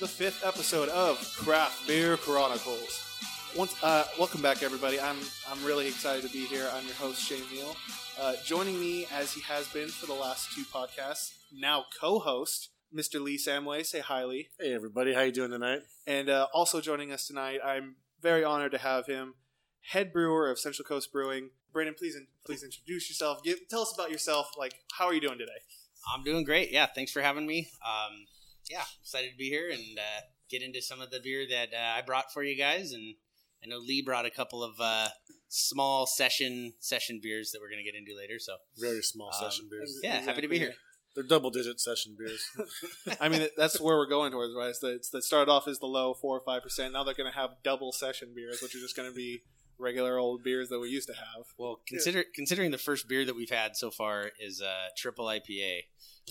welcome back to the fifth episode of Craft Beer Chronicles. Once, uh, welcome back, everybody. I'm I'm really excited to be here. I'm your host Shane Neal. Uh, joining me, as he has been for the last two podcasts, now co-host Mr. Lee Samway. Say hi, Lee. Hey everybody, how you doing tonight? And uh, also joining us tonight, I'm very honored to have him, head brewer of Central Coast Brewing. Brandon, please in, please introduce yourself. Give, tell us about yourself. Like, how are you doing today? I'm doing great. Yeah, thanks for having me. Um, yeah, excited to be here and uh, get into some of the beer that uh, I brought for you guys. And I know Lee brought a couple of uh, small session session beers that we're going to get into later. So Very small Um, session beers. yeah, happy to be here. They're double digit session beers. I mean, that's where we're going towards, right? It's the, it's that started off as the low four or five percent. Now they're going to have double session beers, which are just going to be regular old beers that we used to have. Well, consider considering the first beer that we've had so far is a triple IPA.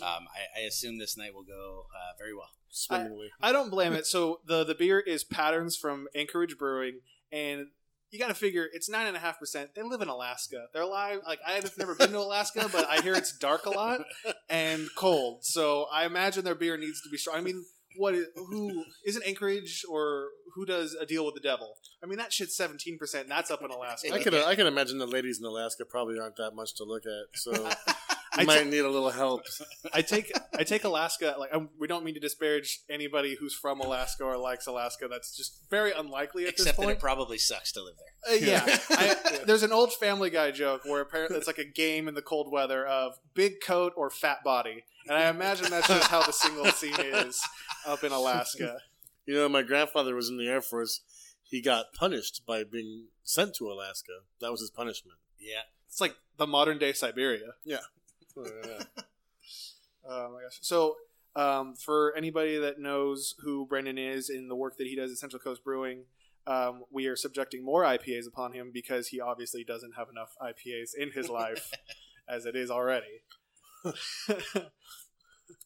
Um, I, I assume this night will go uh, very well. Swimmingly. I don't blame it. So the the beer is Patterns from Anchorage Brewing, and you got to figure it's nine and a half percent. They live in Alaska. They're alive. Like I've never been to Alaska, but I hear it's dark a lot and cold. So I imagine their beer needs to be strong. I mean, what? Is, who isn't Anchorage or who does a deal with the devil? I mean, that shit's seventeen percent. and That's up in Alaska. I could I can imagine the ladies in Alaska probably aren't that much to look at, so you I might t- need a little help. I take I take Alaska. Like I, we don't mean to disparage anybody who's from Alaska or likes Alaska. That's just very unlikely at Except this that point. it probably sucks to live there. Uh, yeah, I, there's an old Family Guy joke where apparently it's like a game in the cold weather of big coat or fat body, and I imagine that's just how the single scene is up in Alaska. You know, my grandfather was in the Air Force. He got punished by being sent to Alaska. That was his punishment. Yeah. It's like the modern day Siberia. Yeah. Oh my gosh! So, um, for anybody that knows who Brendan is in the work that he does at Central Coast Brewing, um, we are subjecting more IPAs upon him because he obviously doesn't have enough IPAs in his life as it is already.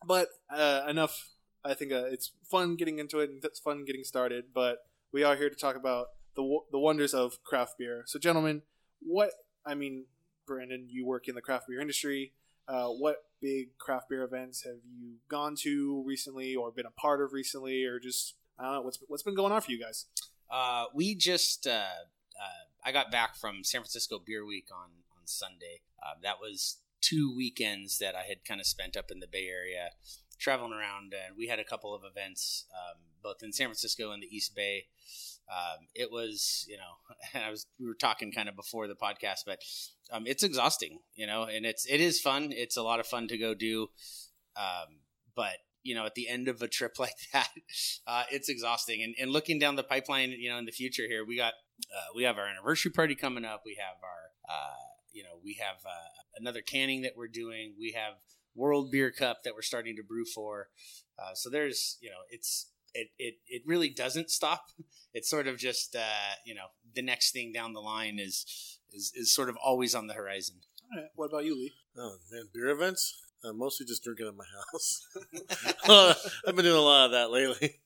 but uh, enough. I think uh, it's fun getting into it and it's fun getting started. But we are here to talk about the the wonders of craft beer. So, gentlemen, what I mean, Brandon, you work in the craft beer industry. Uh, what big craft beer events have you gone to recently, or been a part of recently, or just I don't know what's what's been going on for you guys? Uh, we just uh, uh, I got back from San Francisco Beer Week on on Sunday. That was two weekends that I had kind of spent up in the Bay Area, traveling around, and we had a couple of events um, both in San Francisco and the East Bay. Um, it was, you know, I was we were talking kind of before the podcast, but um, it's exhausting, you know, and it's it is fun. It's a lot of fun to go do, um, but you know, at the end of a trip like that, uh, it's exhausting. And, and looking down the pipeline, you know, in the future here, we got uh, we have our anniversary party coming up. We have our, uh, you know, we have uh, another canning that we're doing. We have World Beer Cup that we're starting to brew for. Uh, so there's, you know, it's it, it it really doesn't stop. It's sort of just, uh, you know, the next thing down the line is is is sort of always on the horizon. All right, what about you, Lee? Oh man, beer events? Uh, mostly just drinking at my house. I've been doing a lot of that lately.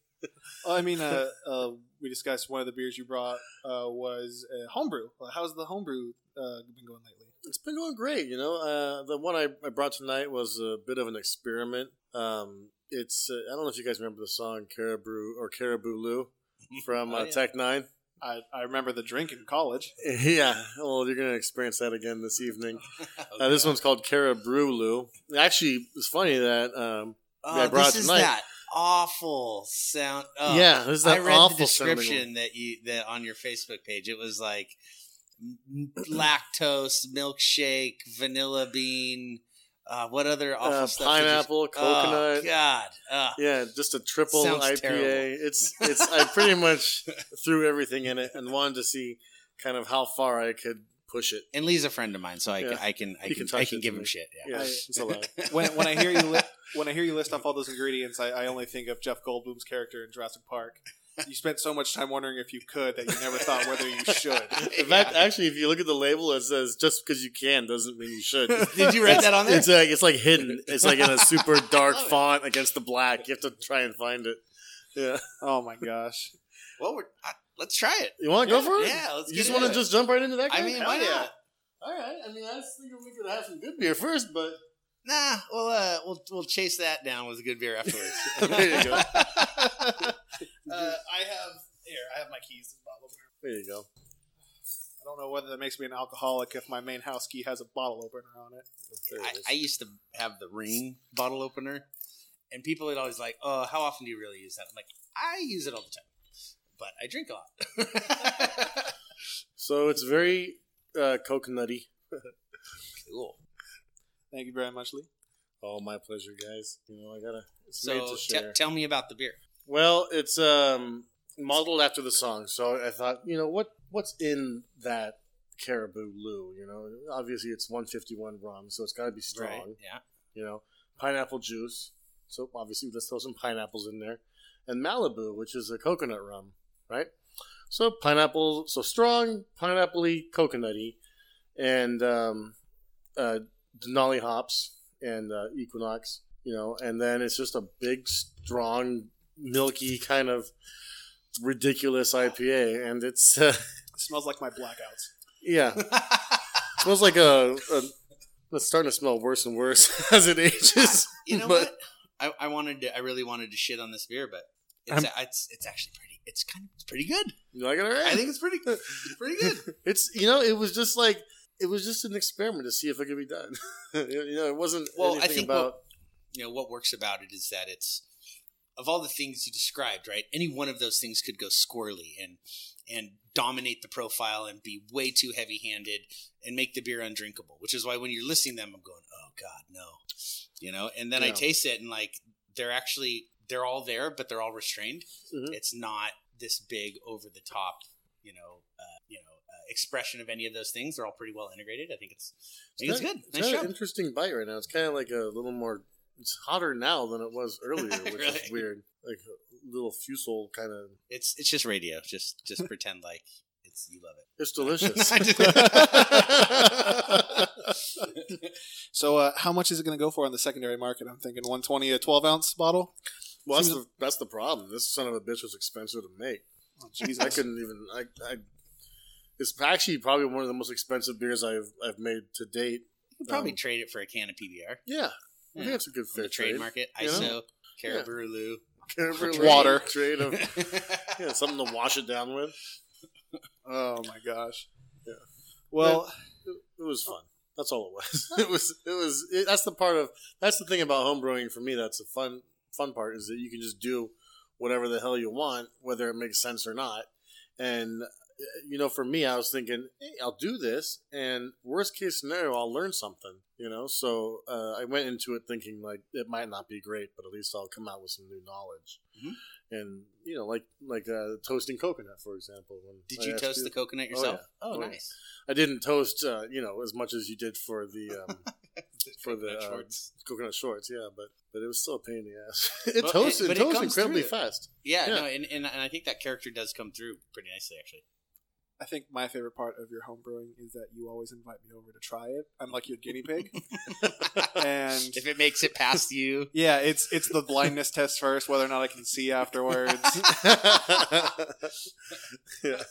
Well, I mean, uh, uh, we discussed one of the beers you brought uh, was a homebrew. How's the homebrew uh, been going lately? It's been going great, you know. Uh, the one I, I brought tonight was a bit of an experiment. Um, it's uh, I don't know if you guys remember the song Caribou or Caribou Lou from Oh, uh, yeah. Tech N9ne. I, I remember the drink in college. Yeah, well, you're gonna experience that again this evening. Uh, this one's called Caribou Lou. Actually, it's funny that um, Oh, I brought this is tonight. that awful sound. Oh, yeah, this is I that read awful the description that you that on your Facebook page. It was like lactose, milkshake, vanilla bean. Uh, what other one. awful Uh, stuff? did you- pineapple, Oh, coconut. God. Ugh. Yeah, just a triple IPA. terrible. It's it's I pretty much threw everything in it and wanted to see kind of how far I could push it. And Lee's a friend of mine, so I, Yeah. can I can I He can, can I can give him me. shit. Yeah. Yeah, I- it's allowed. When, when I hear you li- when I hear you list off all those ingredients, I, I only think of Jeff Goldblum's character in Jurassic Park. You spent so much time wondering if you could that you never thought whether you should. In fact, actually, if you look at the label, it says just because you can doesn't mean you should. Did you write that on there? It's like it's like hidden. It's like in a super dark font against the black. You have to try and find it. Yeah, Oh my gosh! well, we're, I, let's try it. you want to go for it? Yeah, let's You get just want to just jump right into that? I mean, Hell why yeah. not? All right. I mean, I was thinking we could have some good beer first, but Nah, we'll uh, we'll we'll chase that down with a good beer afterwards. There you go. uh, I have here. I have my keys to the bottle opener. There you go. I don't know whether that makes me an alcoholic if my main house key has a bottle opener on it. There I, it is. I used to have the ring bottle opener, and people would always like, "Oh, how often do you really use that?" I'm like, I use it all the time, but I drink a lot. so it's very uh, coconutty. cool. Thank you very much, Lee. Oh, my pleasure, guys. You know, I gotta. So share. tell me about the beer. Well, it's um modeled after the song, so I thought, you know, what what's in that Caribou Lou? You know, obviously it's 151 rum, so it's got to be strong. Yeah. You know, pineapple juice, so obviously let's throw some pineapples in there, and Malibu, which is a coconut rum, right? So pineapple, so strong, pineapple-y, coconutty, and um, uh, Denali hops and uh, Equinox, you know, and then it's just a big, strong, milky kind of ridiculous IPA, and it's uh, It smells like my blackouts. yeah, smells like a, a. It's starting to smell worse and worse as it ages. you know But- what? I, I wanted to. I really wanted to shit on this beer, but it's it's it's actually pretty. It's kind of it's pretty good. You like it alright? I think it's pretty it's pretty good. it's you know it was just like it was just an experiment to see if it could be done. you know, it wasn't Well, I anything think about. what- you know what works about it is that it's of all the things you described, right? Any one of those things could go squirrely and and dominate the profile and be way too heavy-handed and make the beer undrinkable. Which is why when you're listing them, I'm going, "Oh God, no," you know. And then I taste it and like they're actually they're all there, but they're all restrained. Mhm. It's not this big over the top, you know, you know, uh, expression of any of those things. They're all pretty well integrated. I think it's I think it's got- good. It's Nice got job. an interesting bite right now. It's kind of like a little more. It's hotter now than it was earlier, which Really? is weird. Like a little fusel kind of. It's it's just radio. Just just pretend like it's you love it. It's delicious. So, uh, how much is it going to go for on the secondary market? I'm thinking 120 a 12 ounce bottle. well, that's Seems- the that's the problem. This son of a bitch was expensive to make. Oh, I couldn't even. I, I. It's actually probably one of the most expensive beers I've I've made to date. You could probably Um, trade it for a can of PBR Yeah, I think that's a good from the fair trade trade. market. you know? ISO, Caribou Lou. Trade- Water. trade of yeah, something to wash it down with. oh my gosh. Yeah. Well, It, it was fun. That's all it was. it was. It was. It, that's the part of. That's the thing about homebrewing for me. That's the fun. Fun part is that you can just do whatever the hell you want, whether it makes sense or not. And you know, for me, I was thinking, hey, I'll do this, and worst case scenario, I'll learn something. You know, so uh, I went into it thinking like it might not be great, but at least I'll come out with some new knowledge. Mhm. And you know, like like uh, toasting coconut, for example. Did I you toast the coconut yourself? Oh, Oh, yeah. nice. I didn't toast, uh, you know, as much as you did for the um, for the Coconut uh, shorts. coconut shorts. Yeah, but but it was still a pain in the ass. it Well, toasts it- it, toasts incredibly fast. Yeah, Yeah. no, and, and and I think that character does come through pretty nicely, actually. I think my favorite part of your homebrewing is that you always invite me over to try it. I'm like your guinea pig. and If it makes it past you, yeah, it's it's the blindness test first, whether or not I can see afterwards. yeah.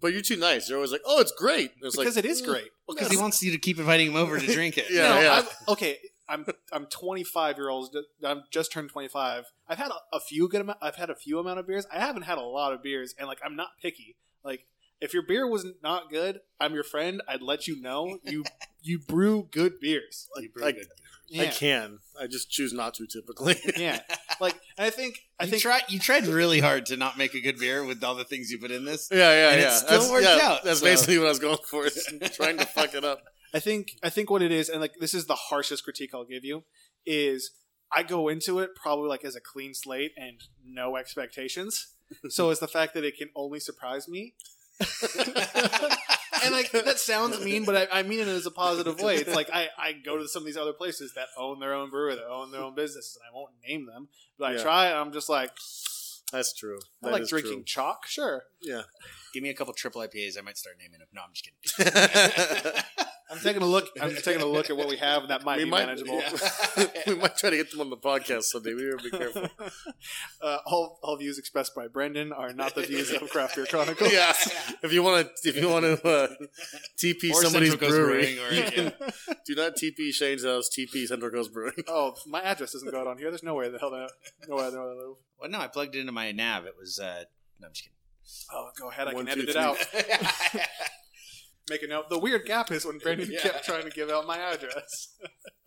But you're too nice. You're always like, "Oh, it's great." It's because like, it is "Mm, great. because he wants you to keep inviting him over to drink it. Yeah, No, yeah. I'm- okay, I'm I'm 25 year old. I'm just turned 25. I've had a, a few good amount. I've had a few amount of beers. I haven't had a lot of beers, and like I'm not picky. Like if your beer was not good, I'm your friend. I'd let you know. You you brew good beers. You brew I- good. I Yeah, can. I just choose not to typically. yeah. Like and I think I you think tried. You tried really hard to not make a good beer with all the things you put in this. yeah, yeah, And it still that's, worked yeah, out, That's so- basically what I was going for. Is trying to fuck it up. I think I think what it is, and like this is the harshest critique I'll give you, is I go into it probably like as a clean slate and no expectations. So it's the fact that it can only surprise me. and like that sounds mean, but I, I mean it as a positive way. It's like I, I go to some of these other places that own their own brewer, that own their own businesses, and I won't name them, but I Yeah. try. And I'm just like That's true. I That like drinking true. chalk, sure. Yeah. Give me a couple triple IPAs. I might start naming them. No, I'm just kidding. I'm taking a look. I'm taking a look at what we have, and that might We be might- manageable. yeah. we might try to get them on the podcast someday. We better be careful. uh, all, all views expressed by Brendan are not the views of Craft Beer Chronicles. yeah. If you want to, if you want to uh, TP Or somebody's Central Coast brewery, Brewing, or- you yeah. can do not TP Shane's house. TP Central Coast Brewing. Oh, my address doesn't go out on here. There's no way the hell that no way I know where I live. Well, no, I plugged it into my nav. It was. Uh, no, I'm just kidding. Oh, go ahead. I One, can two, edit it out. Make a note. The weird gap is when Brandon Yeah. kept trying to give out my address.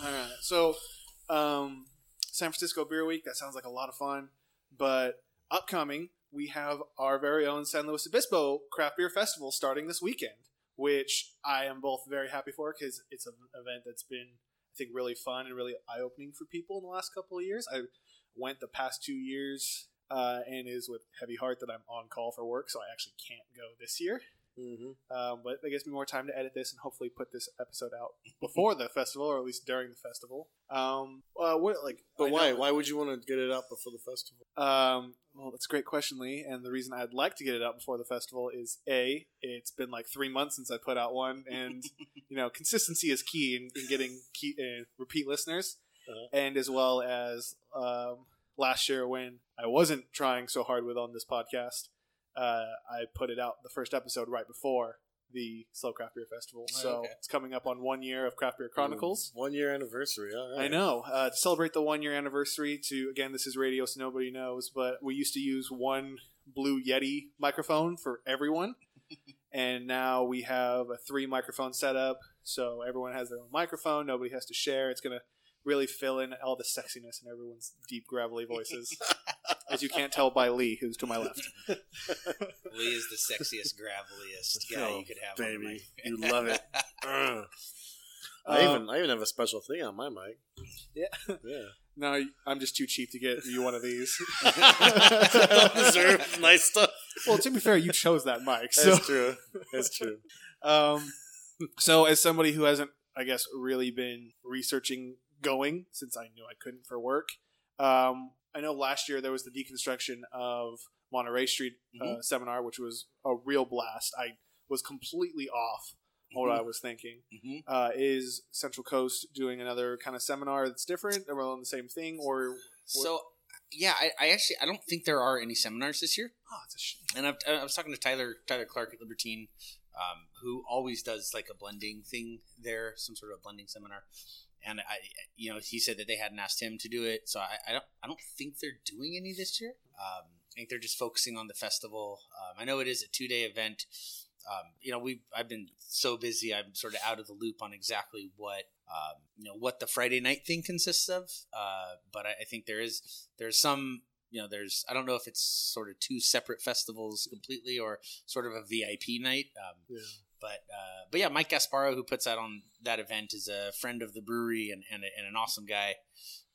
All right. So, um, San Francisco Beer Week. That sounds like a lot of fun. But upcoming, we have our very own San Luis Obispo Craft Beer Festival starting this weekend, which I am both very happy for because it's an event that's been, I think, really fun and really eye opening for people in the last couple of years. I went the past two years uh, and is with heavy heart that I'm on call for work, so I actually can't go this year. Mm-hmm. Um, but that gives me more time to edit this and hopefully put this episode out before the festival, or at least during the festival. Um, uh, what like? But I why? know- Why would you want to get it out before the festival? Um, well, that's a great question, Lee. And the reason I'd like to get it out before the festival is a, it's been like three months since I put out one, and you know, consistency is key in, in getting key, uh, repeat listeners, Uh-huh. and as well as um, last year when I wasn't trying so hard with on this podcast, uh, I put it out the first episode right before the SLO Craft Beer Festival. Oh, so okay. it's coming up on one year of Craft Beer Chronicles. One year anniversary. All right. I know. Uh, to celebrate the one year anniversary, to again, this is radio, so nobody knows, but we used to use one Blue Yeti microphone for everyone, and now we have a three microphone setup, so everyone has their own microphone. Nobody has to share. It's gonna really fill in all the sexiness in everyone's deep, gravelly voices, as you can't tell by Lee, who's to my left. Lee is the sexiest, graveliest guy Oh, you could have. on the baby. mic. You love it. Ugh. I Um, even I even have a special thing on my mic. Yeah. Yeah. No, I'm just too cheap to get you one of these. I don't deserve nice stuff. well, to be fair, you chose that mic, so That's true. That's true. Um, so as somebody who hasn't, I guess, really been researching going since I knew I couldn't for work, um, I know last year there was the deconstruction of Monterey Street uh, seminar, which was a real blast. I was completely off what I was thinking. Mhm. Uh, is Central Coast doing another kind of seminar that's different, or on the same thing, or So, yeah, I, I actually I don't think there are any seminars this year. oh, it's a shame. And I've, I was talking to Tyler Tyler Clark at Libertine, um, who always does like a blending thing there, some sort of blending seminar. And I, you know, he said that they hadn't asked him to do it, so I, I don't I don't think they're doing any this year. Um, I think they're just focusing on the festival. Um, I know it is a two day event. Um, you know, we I've been so busy, I'm sort of out of the loop on exactly what um, you know what the Friday night thing consists of. Uh, but I, I think there is there's some you know there's I don't know if it's sort of two separate festivals completely or sort of a VIP night. Um, Yeah. But uh, but yeah, Mike Gasparo, who puts out on that event, is a friend of the brewery and and, and an awesome guy.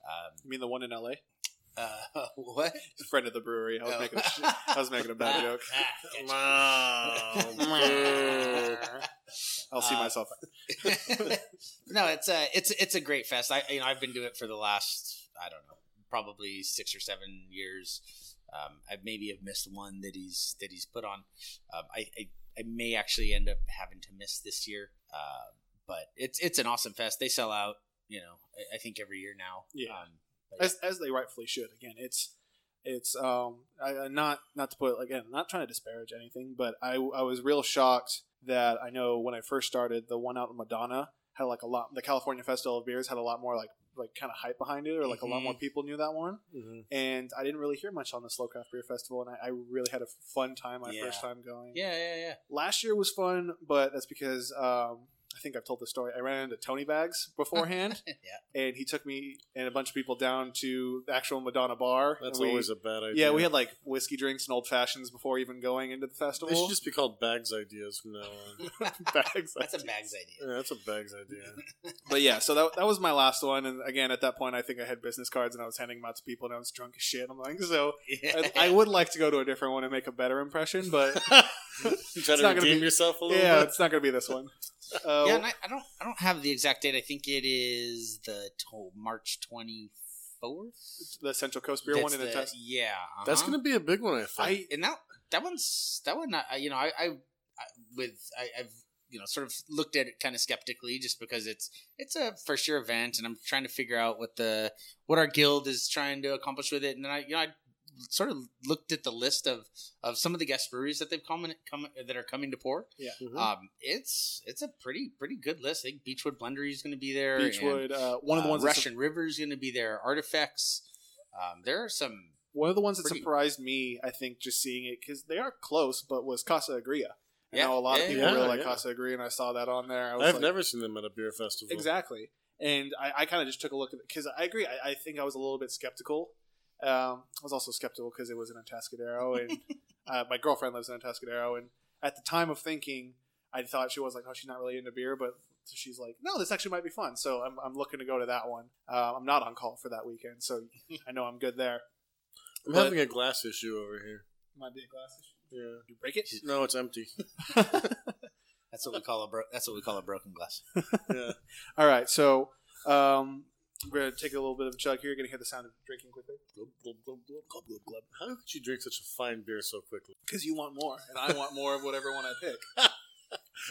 Um, You mean the one in L.A. uh, what? Friend of the brewery. I was Oh. making a sh- I was making a bad joke. Ah, I'll see Uh, myself. no, it's a it's it's a great fest. I you know I've been doing it for the last I don't know probably six or seven years. Um, I maybe have missed one that he's that he's put on. Um, I, I I may actually end up having to miss this year, uh, but it's it's an awesome fest. They sell out, you know, I, I think every year now. Yeah. Um, as, as they rightfully should. Again, it's it's um I, I- not not to put again not trying to disparage anything, but I I was real shocked that I know when I first started the one out in Madonna had like a lot the California Festival of Beers had a lot more like like kind of hype behind it or like a lot more people knew that one Mhm. and I didn't really hear much on the SLO Craft Beer Festival and I, I really had a fun time my Yeah. first time going yeah, yeah, yeah. last year was fun but that's because um I think I've told the story. I ran into Tony Bags beforehand, yeah. and he took me and a bunch of people down to the actual Madonna bar. That's and we- always a bad idea. yeah, we had like whiskey drinks and old fashions before even going into the They festival. should just be called bags ideas from now on. Bags. That's a bag's idea. Yeah, that's a bags idea. But yeah, so that, that was my last one. And again, at that point, I think I had business cards and I was handing them out to people and I was drunk as shit. I'm like, so I, I would like to go to a different one and make a better impression, but try to redeem be- yourself a little yeah, bit. it's not going to be this one. Uh, yeah, and I, I don't I don't have the exact date. I think it is the to- March twenty fourth. the Central Coast Beer one in a test. Yeah, That's uh-huh. going to be a big one, I think. I and that that one's that one. I you know I, I, I with I, I've you know sort of looked at it kind of skeptically just because it's it's a first year event and I'm trying to figure out what the what our guild is trying to accomplish with it and then I you know I sort of looked at the list of of some of the guest breweries that they've come, in, come that are coming to pour Mhm. um it's it's a pretty pretty good list I think Beechwood Blendery is going to be there and, uh, one of the uh, ones. That, Russian River is going to be there Artifacts um, there are some one of the ones that pretty- surprised me, I think, just seeing it because they are close, but was Casa Agria. I Yeah, know a lot yeah, of people yeah, really like yeah. Casa Agria, and I saw that on there. I was I've like, never seen them at a beer festival. Exactly. And I, I kind of just took a look at it because I agree. I, I think I was a little bit skeptical. Um, I was also skeptical because it was in Atascadero, and uh, my girlfriend lives in Atascadero. And at the time of thinking, I thought she was like, "Oh, she's not really into beer," but she's like, "No, this actually might be fun." So I'm, I'm looking to go to that one. Uh, I'm not on call for that weekend, so I know I'm good there. I'm But- having a glass issue over here. Might be a glass issue. Yeah. You break it? No, it's empty. that's what we call a bro- that's what we call a broken glass Yeah. All right, so um, we're gonna take a little bit of a chug here. You're gonna hear the sound of drinking quickly Glub, glub, glub, glub, glub, glub, glub. How could you drink such a fine beer so quickly? because you want more, and I want more of whatever one I pick.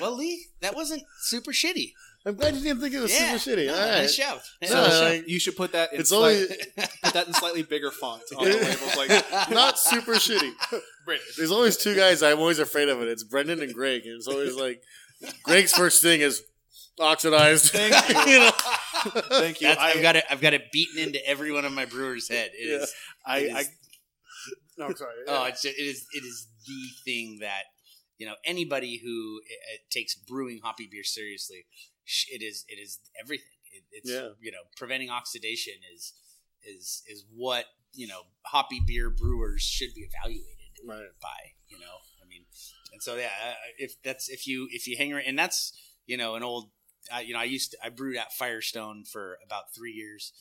well Lee that wasn't super shitty I'm glad you didn't think it was yeah super shitty. no, All nice right. shout So No, shout. like- you should put that in It's slight- only put that in slightly bigger font on the labels. Like not super shitty. British. There's always two guys I'm always afraid of it. It's Brendan and Greg, and it's always like Greg's first thing is oxidized. Thank you. you know? Thank you. I, I've got it. I've got it beaten into every one of my brewers' head. It Yeah. is. I, it I. No, I'm sorry. Oh, it's it is. It is the thing that you know anybody who uh, takes brewing hoppy beer seriously. It is. It is everything. It, it's Yeah. you know preventing oxidation is is is what you know hoppy beer brewers should be evaluated Right. by you know i mean and so yeah if that's if you if you hang around and that's you know an old uh, you know i used to i brewed at firestone for about three years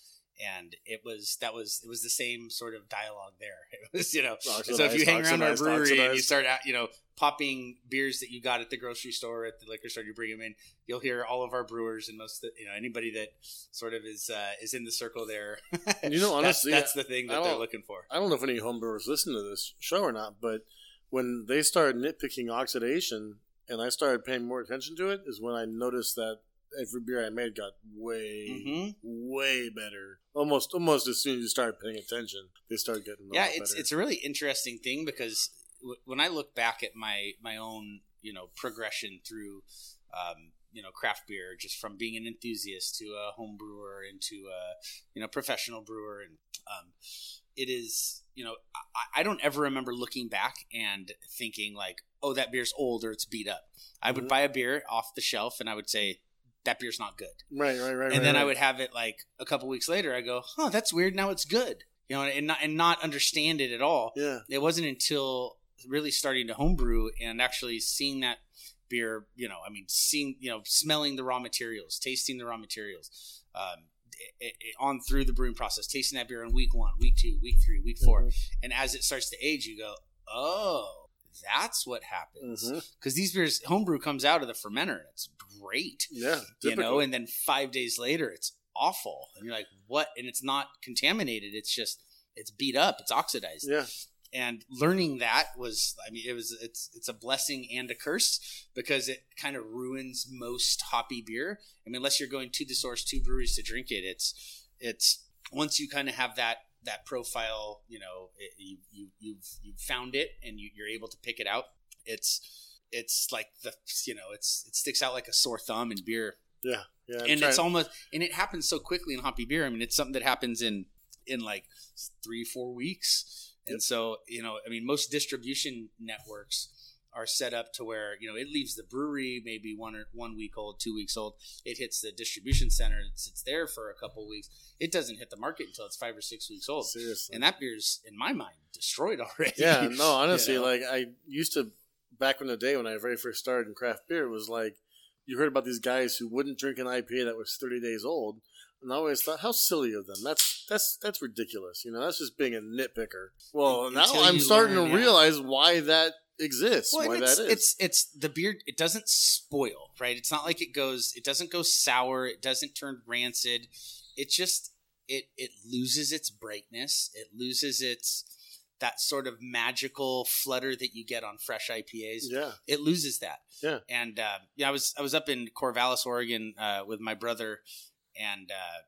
and it was that was it was the same sort of dialogue there. It was you know so if you hang around our oxidized, brewery and you start out you know popping beers that you got at the grocery store at the liquor store you bring them in you'll hear all of our brewers and most of the, you know anybody that sort of is uh, is in the circle there. You know, That's- honestly, that's, the thing that they're looking for. I don't know if any homebrewers listen to this show or not, but when they started nitpicking oxidation and I started paying more attention to it, is when I noticed that every beer I made got way, hmm way better. Almost, almost as soon as you started paying attention, they started getting a yeah lot it's better. it's a really interesting thing because w- when i look back at my my own you know progression through um, you know craft beer just from being an enthusiast to a home brewer into a you know professional brewer and um, it is you know I, I don't ever remember looking back and thinking like oh that beer's old or it's beat up i would Mhm. buy a beer off the shelf and i would say that beer's not good right, right, right. and right, then I would have it like a couple weeks later. I go, "Huh, that's weird. Now it's good." You know, and not and not understand it at all. yeah, It wasn't until really starting to homebrew and actually seeing that beer. You know, I mean, seeing you know, smelling the raw materials, tasting the raw materials. Um, it, it, on through the brewing process, tasting that beer in week one, week two, week three, week 4 Mhm. and as it starts to age, you go, "Oh, that's what happens." Mm-hmm. Because these beers, homebrew comes out of the fermenter, and it's great yeah, you know and then five days later it's awful. And you're like what? And it's not contaminated it's just it's beat up it's oxidized. Yeah, and learning that was i mean it was it's it's a blessing and a curse because it kind of ruins most hoppy beer. I mean unless you're going to the source to breweries to drink it it's it's once you kind of have that that profile you know it, you, you you've you've found it and you, you're able to pick it out it's it's like the you know it's it sticks out like a sore thumb in beer yeah, yeah. I'm and trying- it's almost and it happens so quickly in hoppy beer. I mean, it's something that happens in in like three four weeks, and so you know, I mean, most distribution networks are set up to where you know it leaves the brewery maybe one or one week old, two weeks old. It hits the distribution center, it sits there for a couple weeks. It doesn't hit the market until it's five or six weeks old, seriously. and that beer's in my mind destroyed already. yeah, no, honestly, You know? like I used to back in the day when I very first started in craft beer, it was like you heard about these guys who wouldn't drink an IPA that was thirty days old, and I always thought, how silly of them. That's that's that's ridiculous. You know, that's just being a nitpicker. Well, now I'm starting learn, to yeah. realize why that exists. Well, why that is. it's it's the beer. It doesn't spoil, right? It's not like it goes. It doesn't go sour. It doesn't turn rancid. It just it it loses its brightness. It loses its that sort of magical flutter that you get on fresh IPAs. Yeah. It loses that. Yeah. And uh, yeah, I was I was up in Corvallis, Oregon, uh, with my brother, and uh,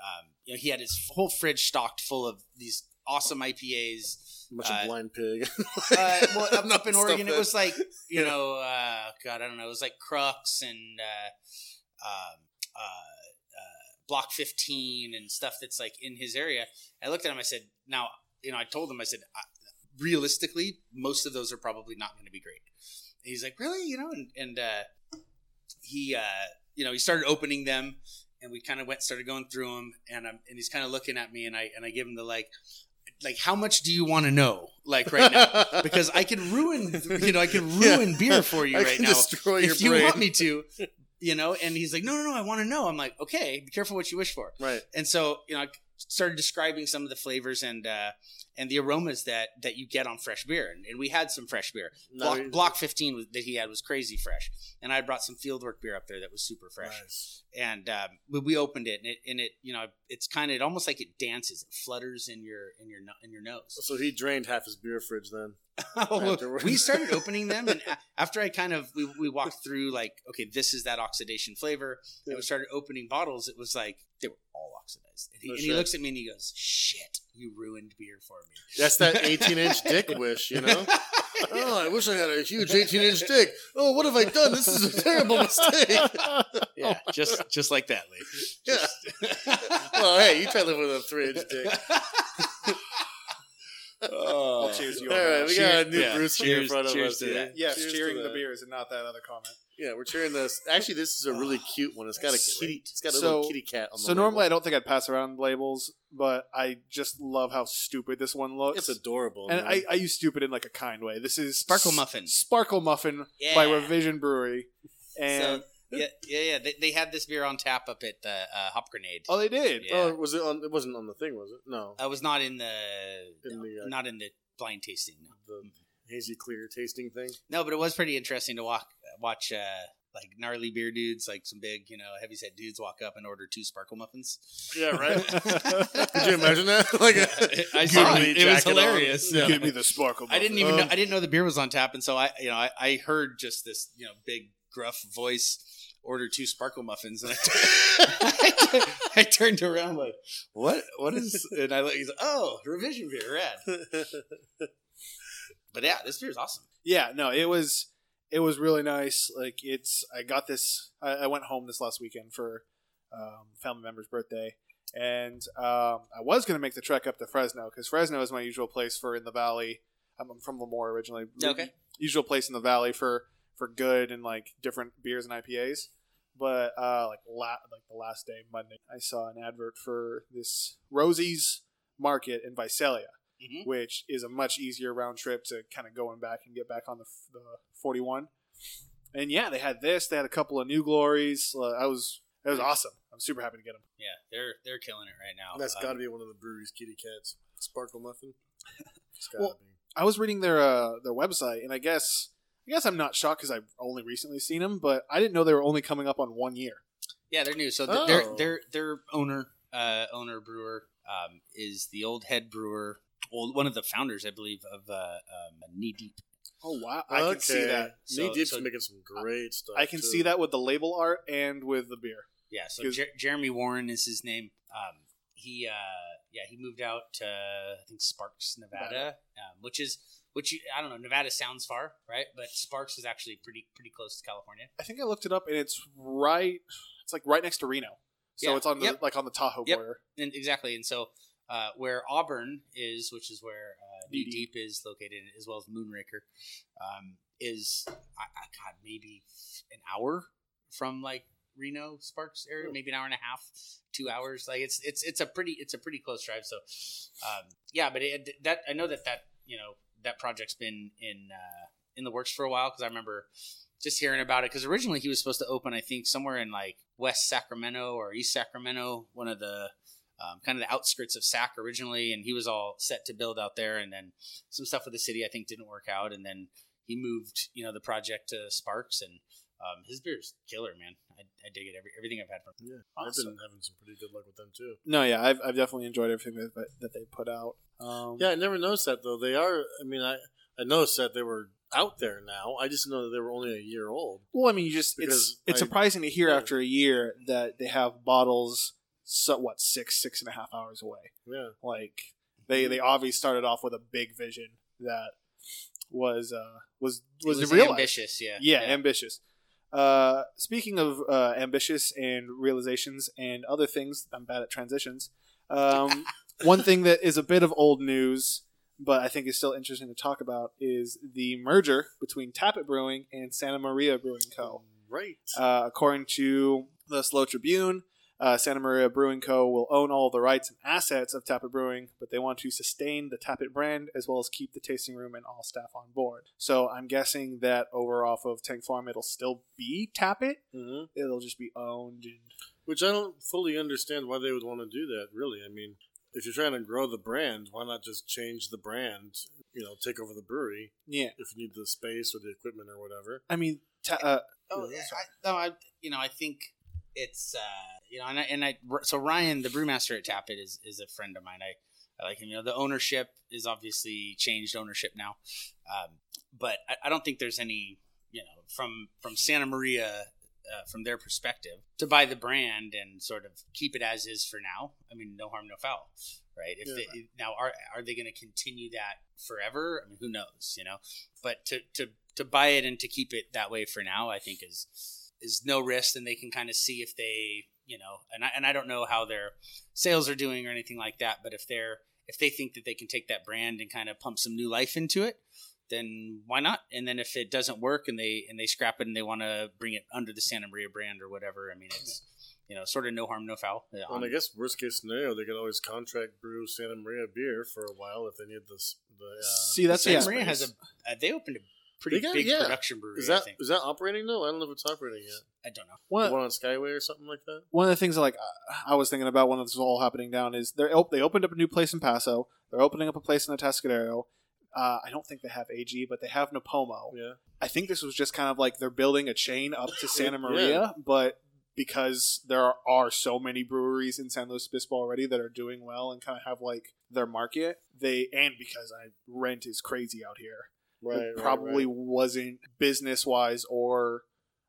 um, you know he had his whole fridge stocked full of these awesome IPAs. Much a Uh, of blind pig. Uh, well, up, up in Oregon, it was like you know, uh, God, I don't know, it was like Crux and uh, um, uh, uh, Block Fifteen and stuff that's like in his area. I looked at him. I said, "Now, you know," I told him, I said, realistically, most of those are probably not going to be great." And he's like, "Really?" You know, and and uh, he, uh, you know, he started opening them, and we kind of went, started going through them, and I'm, and he's kind of looking at me, and I and I give him the like, like, how much do you want to know, like right now? because I can ruin, you know, I can Yeah. ruin beer for you I right now destroy your if you brain. want me to. You know, and he's like, no, no, no, I want to know. I'm like, okay, be careful what you wish for. right. And so, you know, I started describing some of the flavors and uh, and the aromas that that you get on fresh beer, and, and we had some fresh beer. Block, Block 15 was, that he had was crazy fresh, and I brought some Fieldwork beer up there that was super fresh. Nice. and um, we, we opened it and it and it you know it's kind of it almost like it dances. It flutters in your in your in your nose. So he drained half his beer fridge then. Well, we started opening them and after i kind of we, we walked through like okay this is that oxidation flavor. And we started opening bottles. It was like they were all oxidized and he, For and he looks at me and he goes shit you ruined beer for me That's that 18 inch dick wish, you know? Oh, I wish I had a huge 18 inch dick. Oh, what have I done? This is a terrible mistake. yeah just just like that lee Yeah. well, hey, you try to live with a three inch dick. oh. I'll cheers you All on right, that. we got a new yeah, Bruce here in front of cheers us. to that. Yes, Cheers to cheering the beers and not that other comment. Yeah, we're cheering this. Actually, this is a really cute one. It's got a That's kitty. It's got a So- little kitty cat on the So normally I label. don't think I'd pass around labels, but I just love how stupid this one looks. It's adorable. and man. I, I use stupid in like a kind way. This is Sparkle S- Muffin. Sparkle Muffin by Yeah. Revision Brewery. And so, yeah, yeah, yeah. They, they had this beer on tap up at the uh, Hop Grenade. oh, they did. Yeah. Oh, was it on? It wasn't on the thing, was it? No, I was not in the, In no, the, uh, not in the blind tasting. No. the hazy clear tasting thing. no, but it was pretty interesting to walk watch uh, like gnarly beer dudes, like some big you know heavy set dudes, walk up and order two sparkle muffins. Yeah, right. Could you imagine that? like, a, I saw it. It was hilarious. Yeah. Give me the Sparkle Muffin. I didn't even know, Um, I didn't know the beer was on tap, and so I you know I, I heard just this you know big gruff voice order two sparkle muffins, and I, I turned around like what what is and I look he's like oh revision beer rad, but yeah this beer is awesome. Yeah, no, it was it was really nice. Like it's I got this. I, I went home this last weekend for um, family member's birthday, and um, I was gonna make the trek up to Fresno because Fresno is my usual place for in the valley. I'm from Lemoore originally. Okay. Usual place in the valley for for good and like different beers and IPAs. But uh, like la- like the last day Monday, I saw an advert for this Rosie's Market in Visalia Mhm. which is a much easier round trip to kind of going back and get back on the, the 41. And yeah, they had this. They had a couple of new glories. Uh, I was it was awesome. I'm super happy to get them. Yeah, they're they're killing it right now. That's Um, got to be one of the brewery's kitty cats. Sparkle muffin. It's gotta Well, be. I was reading their uh, their website, and I guess I guess I'm not shocked because I've only recently seen them, but I didn't know they were only coming up on one year. Yeah, they're new. So th- their Oh. their their owner uh, owner brewer um, is the old head brewer, well, one of the founders, I believe, of uh, um, Knee Deep. Oh wow, I can see that. So- Knee Deep's so- making some great stuff. I can too. see that with the label art and with the beer. Yeah, so Jer- Jeremy Warren is his name. Um, he uh, yeah he moved out to I think Sparks, Nevada, Nevada. Um, which is which you, I don't know. Nevada sounds far, right? But Sparks is actually pretty pretty close to California. I think I looked it up, and it's right. It's like right next to Reno, so Yeah. it's on the Yep. like on the Tahoe Yep. border. And exactly, and so uh, where Auburn is, which is where uh, Knee Deep is located, as well as Moonraker, um, is I, I, God maybe an hour from like Reno Sparks area, maybe an hour and a half, two hours. Like it's it's it's a pretty it's a pretty close drive. So um, yeah, but it, that I know that that you know that project's been in uh, in the works for a while because I remember just hearing about it because originally he was supposed to open I think somewhere in like West Sacramento or East Sacramento, one of the um, kind of the outskirts of Sac originally, and he was all set to build out there, and then some stuff with the city I think didn't work out, and then he moved you know the project to Sparks, and um, his is killer, man. I, I dig it. Every, everything I've had from. Yeah, Awesome. I've been having some pretty good luck with them too. No, yeah, I've, I've definitely enjoyed everything that, that, that they put out. Um, Yeah, I never noticed that though. They are. I mean, I I noticed that they were out there now. I just know that they were only a year old. Well, I mean, you just it's it's I- surprising to hear yeah. after a year that they have bottles. So what six six and a half hours away? Yeah, Like they they obviously started off with a big vision that was uh was was, it was realized. ambitious. Yeah. Yeah, ambitious. Uh, speaking of uh, ambitious and realizations and other things, I'm bad at transitions. Um, one thing that is a bit of old news, but I think is still interesting to talk about, is the merger between Tap It Brewing and Santa Maria Brewing Co. right. Uh, according to the SLO Tribune, uh, Santa Maria Brewing Co. will own all the rights and assets of Tap It Brewing, but they want to sustain the Tap It brand as well as keep the tasting room and all staff on board. So I'm guessing that over off of Tank Farm, it'll still be Tap It. hmm It'll just be owned. And, Which I don't fully understand why they would want to do that. Really, I mean, if you're trying to grow the brand, why not just change the brand? You know, take over the brewery yeah, if you need the space or the equipment or whatever. I mean, ta- uh, Oh, Yeah, yeah. I, no, I, you know, I think it's, uh, you know, and I, and I, so Ryan, the brewmaster at Tap It, is is a friend of mine. I, I like him. You know, the ownership is obviously changed ownership now, um, but I, I don't think there's any, you know, from from Santa Maria. Uh, from their perspective, to buy the brand and sort of keep it as is for now. I mean, no harm, no foul, right? If Yeah. they, now are are they going to continue that forever? I mean, who knows, you know? But to to to buy it and to keep it that way for now, I think is is no risk, and they can kind of see if they, you know, and I and I don't know how their sales are doing or anything like that, but if they're if they think that they can take that brand and kind of pump some new life into it, then why not? And then if it doesn't work and they and they scrap it and they want to bring it under the Santa Maria brand or whatever, I mean, it's you know, sort of no harm, no foul. Uh, Well, and I guess worst case scenario, they could always contract brew Santa Maria beer for a while if they need this. The uh, see, that's Santa yeah. Maria has a uh, they opened a pretty got- big yeah. production brewery. is I that think is that operating though? I don't know if it's operating yet. I don't know. One, The one on Skyway or something like that. one of the things that, like I was thinking about when this was all happening down is they op- they opened up a new place in Paso. They're opening up a place in the Tascadero. Uh, I don't think they have AG, but they have Nipomo. Yeah. I think this was just kind of like they're building a chain up to Santa Yeah. Maria, but because there are, are so many breweries in San Luis Obispo already that are doing well and kind of have like their market, they and because I rent is crazy out here, Right. right, probably right. wasn't business wise or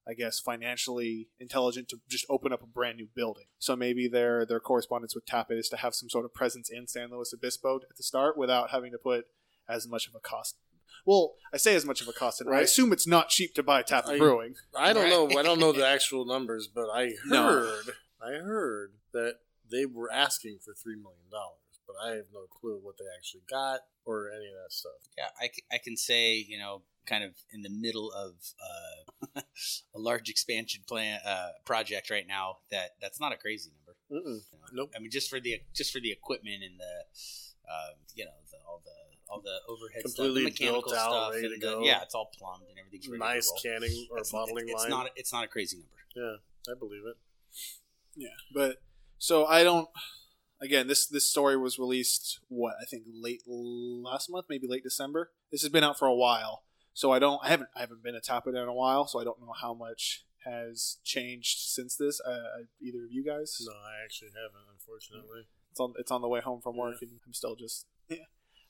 I guess financially intelligent to just open up a brand new building. So maybe their their correspondence with Tap It is to have some sort of presence in San Luis Obispo at the start without having to put as much of a cost. Well, I say as much of a cost, and I assume it's not cheap to buy Tap It I- Brewing. I don't Right. know. I don't know the actual numbers, but I No. heard. I heard that they were asking for three million dollars, but I have no clue what they actually got or any of that stuff. Yeah, I, c- I can say, you know, kind of in the middle of uh, a large expansion plan uh, project right now. That that's not a crazy number. You know. Nope. I mean, just for the just for the equipment and the, um, you know, the, all the all the overhead Completely stuff, the mechanical built out, stuff, ready to the- go. yeah, it's all plumbed and everything's ready Nice to canning or It's- bottling it's, line. not it's not a crazy number. yeah, I believe it. Yeah, but so I don't. Again, this this story was released what I think late last month, maybe late December. This has been out for a while, so I don't. I haven't. I haven't been a Tap It in a while, so I don't know how much has changed since this. Uh, either of you guys? No, I actually haven't, unfortunately. It's on. It's on the way home from work, and I'm still just. Yeah.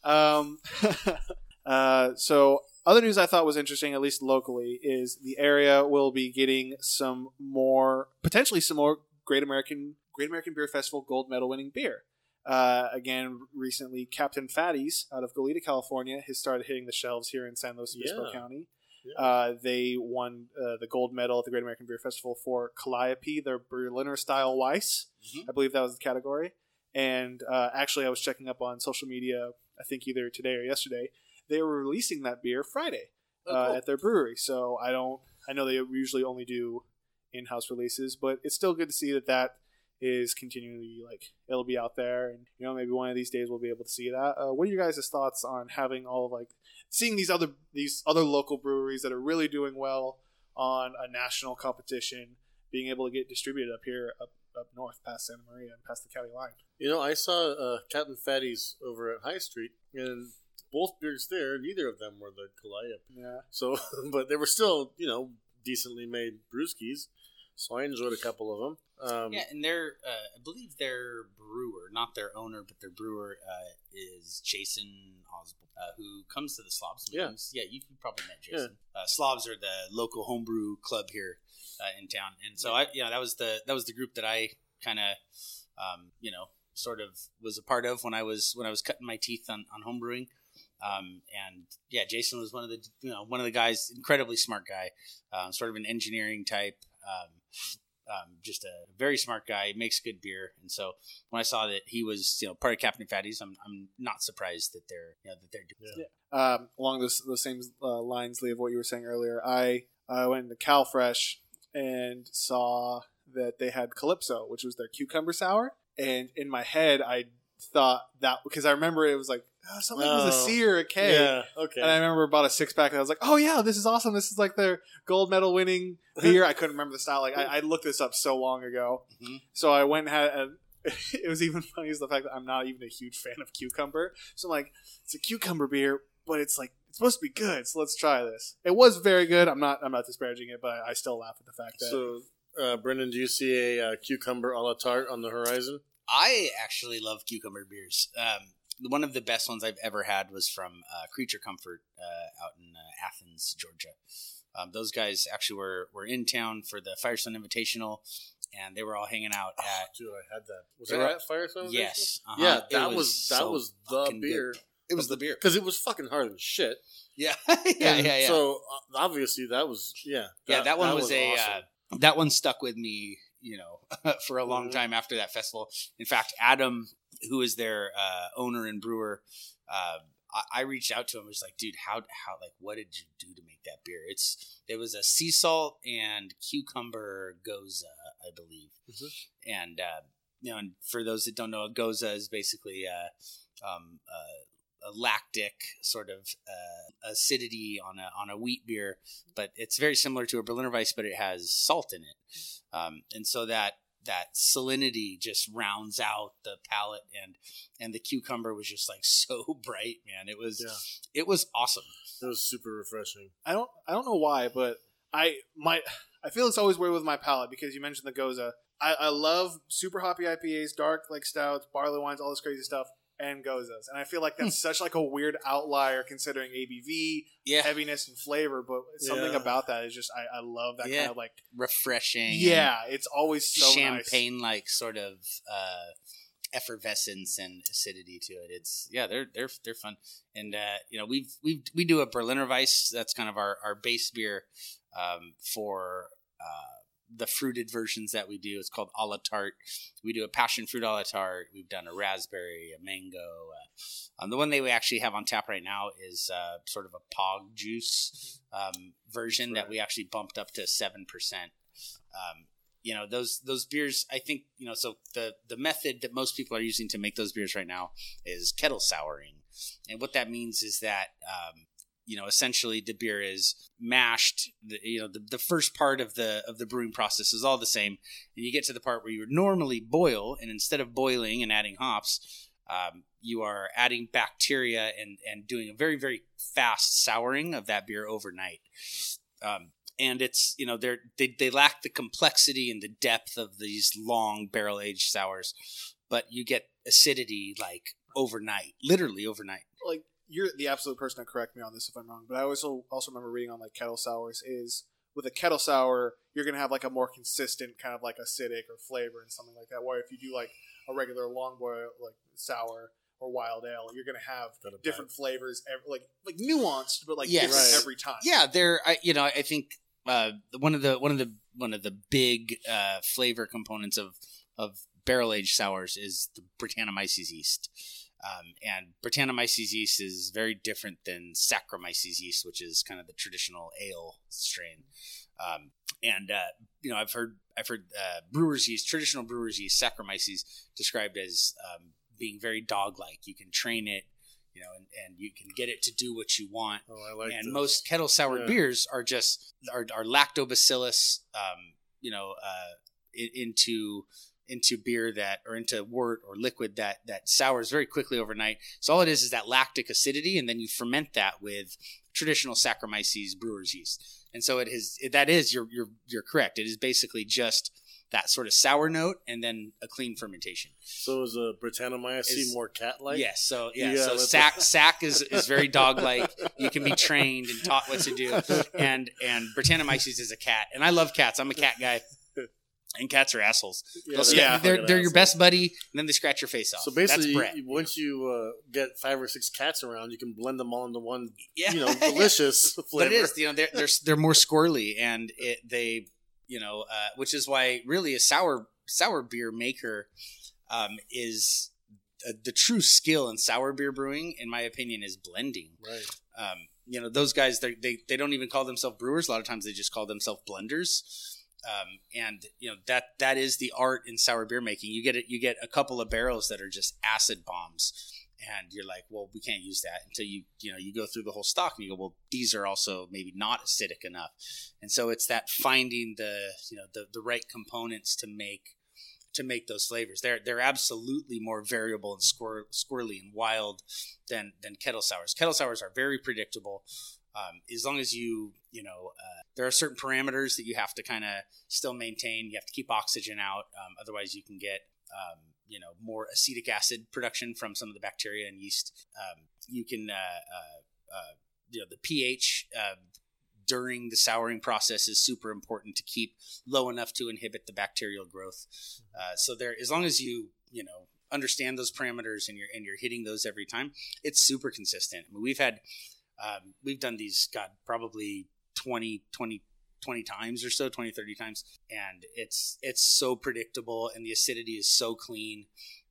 Um. uh. So other news I thought was interesting, at least locally, is the area will be getting some more, potentially some more Great American Great American Beer Festival gold medal winning beer. Uh, again, recently, Captain Fatty's out of Goleta, California, has started hitting the shelves here in San Luis Obispo Yeah. County. Yeah. Uh, they won uh, the gold medal at the Great American Beer Festival for Calliope, their Berliner style Weiss. Mhm. I believe that was the category. And uh, actually, I was checking up on social media, I think either today or yesterday. They were releasing that beer Friday Oh, uh, cool. at their brewery. So I don't, I know they usually only do in house releases, but it's still good to see that that is continually like it'll be out there and you know maybe one of these days we'll be able to see that uh, what are your guys' thoughts on having all of like seeing these other these other local breweries that are really doing well on a national competition being able to get distributed up here up up north past Santa Maria and past the county line You know, I saw uh, Captain Fatty's over at High Street, and both beers there, neither of them were the Calliope. yeah So, but they were still, you know, decently made brewskis. So I enjoyed a couple of them. Um, Yeah, and their uh, I believe their brewer, not their owner, but their brewer uh, is Jason Osborne, uh, who comes to the Slobs Yeah. meetings. Yeah, you, you probably met Jason. Uh, Slobs are the local homebrew club here uh, in town, and so I, you know, that was the that was the group that I kind of, um, you know, sort of was a part of when I was when I was cutting my teeth on on homebrewing. Um, and yeah, Jason was one of the you know one of the guys, incredibly smart guy, um, sort of an engineering type. Um, um, just a very smart guy, makes good beer, and so when I saw that he was you know part of Captain Fatty's, I'm, I'm not surprised that they're you know that they're doing. Yeah. um, along those the same uh, lines, Lee, of what you were saying earlier, I I went to CalFresh and saw that they had Calypso, which was their cucumber sour, and in my head, I thought that because I remember it was like oh, something with a Oh, C or a K. Yeah. Okay. And I remember bought a six pack, and I was like, "Oh yeah, this is awesome! This is like their gold medal winning beer." I couldn't remember the style. Like I, I looked this up so long ago, Mhm. so I went and had. And it was even funny is the fact that I'm not even a huge fan of cucumber. So I'm like, it's a cucumber beer, but it's like it's supposed to be good. So let's try this. It was very good. I'm not. I'm not disparaging it, but I still laugh at the fact that. so, uh, Brendan, do you see a uh, cucumber a la tarte on the horizon? I actually love cucumber beers. Um, one of the best ones I've ever had was from uh, Creature Comfort uh, out in uh, Athens, Georgia. Um, those guys actually were, were in town for the Firestone Invitational, and they were all hanging out at. Dude, I had that. Was that were- at Firestone? Yes, uh-huh. Yeah, that was, that so was the fucking good. beer. It was the beer. because it was fucking hard as shit. Yeah, yeah, yeah, yeah. So uh, obviously that was yeah. yeah, that one was, a awesome. uh, that one stuck with me, you know, for a long Mhm. time after that festival. In fact, Adam, who is their uh, owner and brewer, uh, I, I reached out to him. Was like, dude, how how like what did you do to make that beer? It's it was a sea salt and cucumber gose, I believe, Mhm. and uh, you know, and for those that don't know, a gose is basically uh, um, uh, a lactic sort of uh, acidity on a on a wheat beer, but it's very similar to a Berliner Weiss, but it has salt in it, um, and so that that salinity just rounds out the palate, and and the cucumber was just like so bright, man. It was Yeah. it was awesome. It was super refreshing. I don't I don't know why, but I my I feel it's always weird with my palate because you mentioned the gose. I, I love super hoppy IPAs, dark like stouts, barley wines, all this crazy stuff, and goses. And I feel like that's such like a weird outlier considering ABV, Yeah, heaviness, and flavor. But something Yeah. about that is just I, I love that Yeah. kind of like refreshing. yeah, it's always so champagne like sort of uh, effervescence and acidity to it. It's yeah, they're they're they're fun, and uh, you know we've we we do a Berliner Weiss. That's kind of our our base beer um, for. Uh, the fruited versions that we do, it's called a la tarte. We do a passion fruit a la tarte. We've done a raspberry, a mango. Uh, um, the one that we actually have on tap right now is uh, sort of a pog juice um, version that we actually bumped up to seven percent. Um, you know those those beers. I think you know. So the the method that most people are using to make those beers right now is kettle souring, and what that means is that um, you know essentially the beer is mashed. The, you know the, the first part of the of the brewing process is all the same, and you get to the part where you would normally boil, and instead of boiling and adding hops, um, you are adding bacteria and and doing a very very fast souring of that beer overnight. Um, and it's you know they're they, they lack the complexity and the depth of these long barrel aged sours but you get acidity like overnight literally overnight like you're the absolute person to correct me on this if I'm wrong, but I also also remember reading on like kettle sours is with a kettle sour you're gonna have like a more consistent kind of like acidic or flavor and something like that. Where if you do like a regular long boil like sour or wild ale, you're gonna have Got a different flavors, ev- like like nuanced, but like Yes. different Right. every time. yeah they're I, you know i think uh, one of the one of the one of the big uh, flavor components of of barrel aged sours is the Brettanomyces yeast. Um, and Brettanomyces yeast is very different than Saccharomyces yeast, which is kind of the traditional ale strain. Um, and uh, you know, I've heard I've heard uh, brewers yeast, traditional brewers yeast, Saccharomyces, described as um, being very dog like. You can train it, you know, and, and you can get it to do what you want Oh, I like and most kettle sour Yeah. beers are just are, are lactobacillus um, you know uh, into into beer that or into wort or liquid that that sours very quickly overnight so all it is is that lactic acidity and then you ferment that with traditional saccharomyces brewer's yeast and so it is. It, that is you're you're you're correct. It is basically just that sort of sour note and then a clean fermentation. So is a Brettanomyces more cat-like? yes. So yeah. Yeah, so let's- sack sack is is very dog like. You can be trained and taught what to do. And and Brettanomyces is a cat, and I love cats. I'm a cat guy. And cats are assholes. Yeah, They'll they're yeah. they're they're your best buddy, and then they scratch your face off. So basically, that's you- once you uh, get five or six cats around, you can blend them all into one, Yeah, you know, delicious but flavor. it is you know they're they're they're more squirrely and it they you know uh, which is why really a sour sour beer maker um, is uh, the true skill in sour beer brewing in my opinion is blending Right. um, you know those guys they they they don't even call themselves brewers a lot of times they just call themselves blenders um, and you know that that is the art in sour beer making. You get it you get a couple of barrels that are just acid bombs and you're like well we can't use that until you you know you go through the whole stock and you go well these are also maybe not acidic enough. And so it's that finding the you know the, the right components to make to make those flavors. They're they're absolutely more variable and squir- squirrely and wild than than kettle sours. Kettle sours are very predictable um, as long as you you know uh, there are certain parameters that you have to kind of still maintain. You have to keep oxygen out um, otherwise you can get um, you know more acetic acid production from some of the bacteria and yeast. Um, you can uh, uh, uh, you know the ph uh, during the souring process is super important to keep low enough to inhibit the bacterial growth. Uh, so there as long as you you know understand those parameters and you're and you're hitting those every time it's super consistent. I mean, we've had um, we've done these god probably 20 20 20 times or so 20 30 times and it's it's so predictable and the acidity is so clean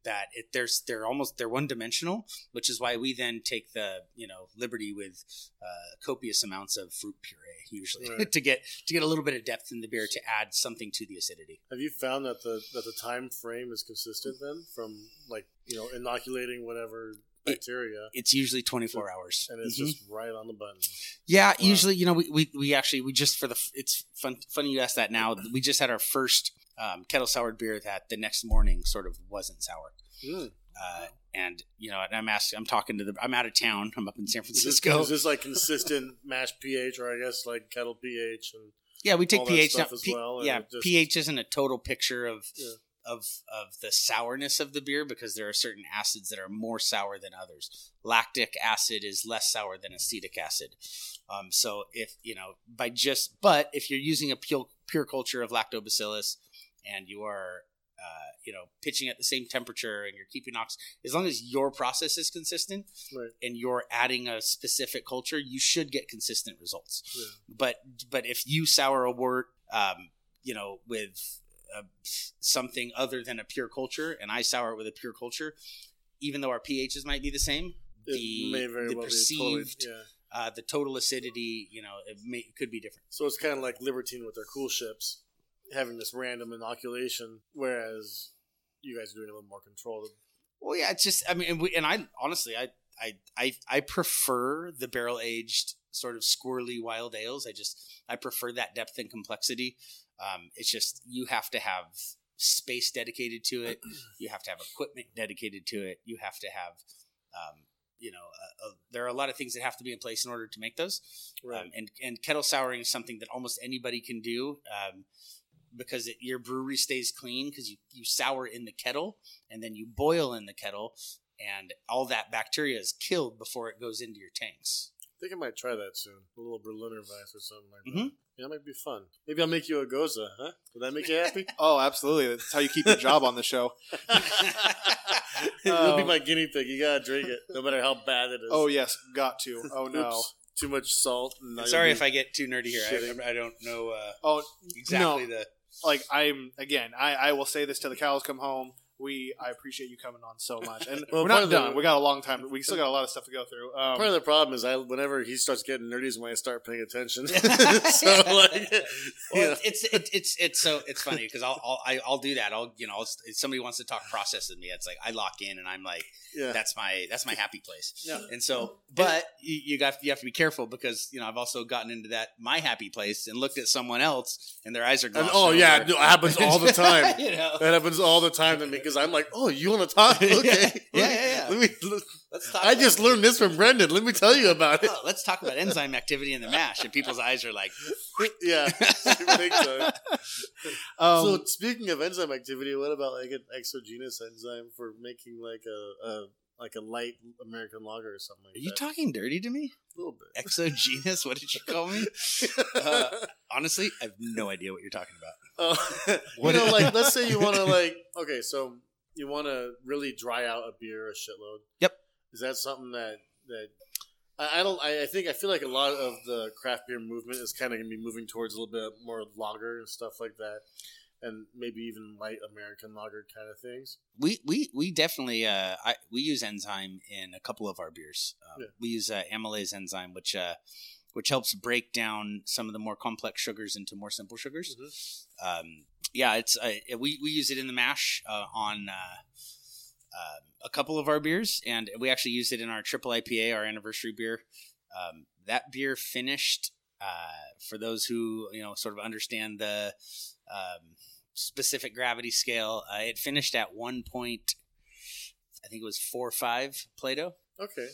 that it there's they're almost they're one dimensional which is why we then take the you know liberty with uh, copious amounts of fruit puree usually Right. to get to get a little bit of depth in the beer to add something to the acidity Have you found that the that the time frame is consistent then from like you know inoculating whatever bacteria it's usually 24 hours and it's Mhm. just right on the button. Yeah, Wow. usually, you know, we, we, we actually, we just for the, it's fun, funny you ask that now. We just had our first um, kettle soured beer that the next morning sort of wasn't sour. Mm. Uh, and, you know, and I'm asking, I'm talking to the, I'm out of town. I'm up in San Is this, Francisco. is this like consistent mash pH or I guess like kettle pH and yeah, we take pH. stuff now. as P- well, yeah, just- pH isn't a total picture of, Yeah. Of, of the sourness of the beer because there are certain acids that are more sour than others. Lactic acid is less sour than acetic acid. Um, so if you know by just, but if you're using a pure, pure culture of lactobacillus and you are, uh, you know, pitching at the same temperature and you're keeping ox, as long as your process is consistent Right. and you're adding a specific culture, you should get consistent results. Yeah. But but if you sour a wort, um, you know, with uh, something other than a pure culture, and I sour it with a pure culture, even though our pHs might be the same, it the, may very the well perceived, be totally, yeah. uh, the total acidity, you know, it, may, could be different. So it's kind of like Libertine with their coolships, having this random inoculation, whereas you guys are doing a little more controlled. Well, yeah, it's just I mean, and, we, and I honestly, I, I, I, I prefer the barrel aged sort of squirrely wild ales. I just I prefer that depth and complexity. Um, it's just you have to have space dedicated to it. You have to have equipment dedicated to it. You have to have, um, you know, uh, uh, there are a lot of things that have to be in place in order to make those. Right. Um, and and kettle souring is something that almost anybody can do um, because it, your brewery stays clean because you, you sour in the kettle and then you boil in the kettle and all that bacteria is killed before it goes into your tanks. I think I might try that soon. A little Berliner Weiss or something like that. Mhm. Yeah, that might be fun. Maybe I'll make you a gose, huh? Would that make you happy? Oh, absolutely. That's how you keep your job on the show. You'll be Um, my guinea pig. You gotta drink it, no matter how bad it is. Oh yes, got to. Oh no. Oops, too much salt. and now I'm you'll sorry if I get too nerdy here. I, I don't know uh, Oh exactly No. the. like I'm again. I, I will say this till the cows come home. We I appreciate you coming on so much, and Well, we're not of the- done. we got a long time. We still got a lot of stuff to go through. Um, Part of the problem is I whenever he starts getting nerdy is when I start paying attention. so like, Well, it's it's it's it's so it's funny because I'll I'll I- I'll do that. I'll you know if somebody wants to talk process with me. It's like I lock in and I'm like yeah. that's my that's my happy place. Yeah. And so, but you, you got you have to be careful because you know I've also gotten into that my happy place and looked at someone else and their eyes are And, oh yeah, over. no, it happens all the time. you know. That happens all the time to me because I'm like, oh, you want to talk? Okay, Yeah, yeah, yeah. Let me. Let's talk. I just learned this from Brendan. Let me tell you about it. Oh, let's talk about enzyme activity in the mash, and people's eyes are like, yeah. Um, so speaking of enzyme activity, what about like an exogenous enzyme for making like a, a like a light American lager or something like "Are you that? talking dirty to me? a little bit. Exogenous? What did you call me?" Uh, honestly, I have no idea what you're talking about. Oh, you know, like let's say you want to like okay, so you want to really dry out a beer a shitload. Yep. Is that something that that I, I don't? I, I think I feel like a lot of the craft beer movement is kind of gonna be moving towards a little bit more lager and stuff like that, and maybe even light American lager kind of things. We we we definitely uh, I, we use enzyme in a couple of our beers. Um, Yeah. We use uh, amylase enzyme, which uh, which helps break down some of the more complex sugars into more simple sugars. Um, yeah, it's uh, we we use it in the mash uh, on. Uh, um a couple of our beers, and we actually used it in our triple IPA, our anniversary beer. Um, that beer finished. Uh, for those who you know sort of understand the um, specific gravity scale, uh, it finished at one point. I think it was four or five Plato, Okay,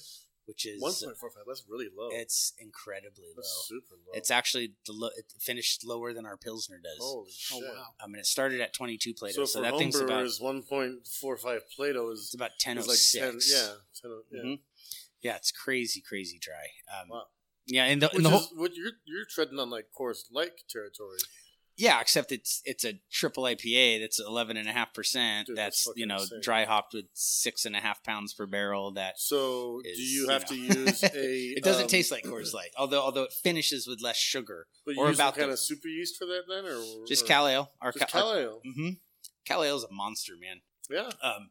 which is one point four five. That's really low. it's incredibly low. That's super low. It's actually the lo- it finished lower than our pilsner does. holy oh shit. wow. I mean, it started at 22 Plato, So, so, for that thing's about homebrewers, one point four five Plato is it's about is 1006. like ten. Yeah, 10, yeah. Mhm. yeah, it's crazy, crazy dry. Um, Wow. Yeah, and the, Which and the whole, is what you're you're treading on like Coors Light territory. Yeah, except it's it's a triple IPA that's 11 and a half percent. That's you know insane. dry hopped with six and a half pounds per barrel. That So Is, do you you have know. to use a? it doesn't um, taste like Coors Light, although although it finishes with less sugar. But you or use about kind the- of super yeast for that then, or Just or, Cal Ale. Our, Just ca- Cal Ale. Mhm. Cal Ale's a monster, man. Yeah. um,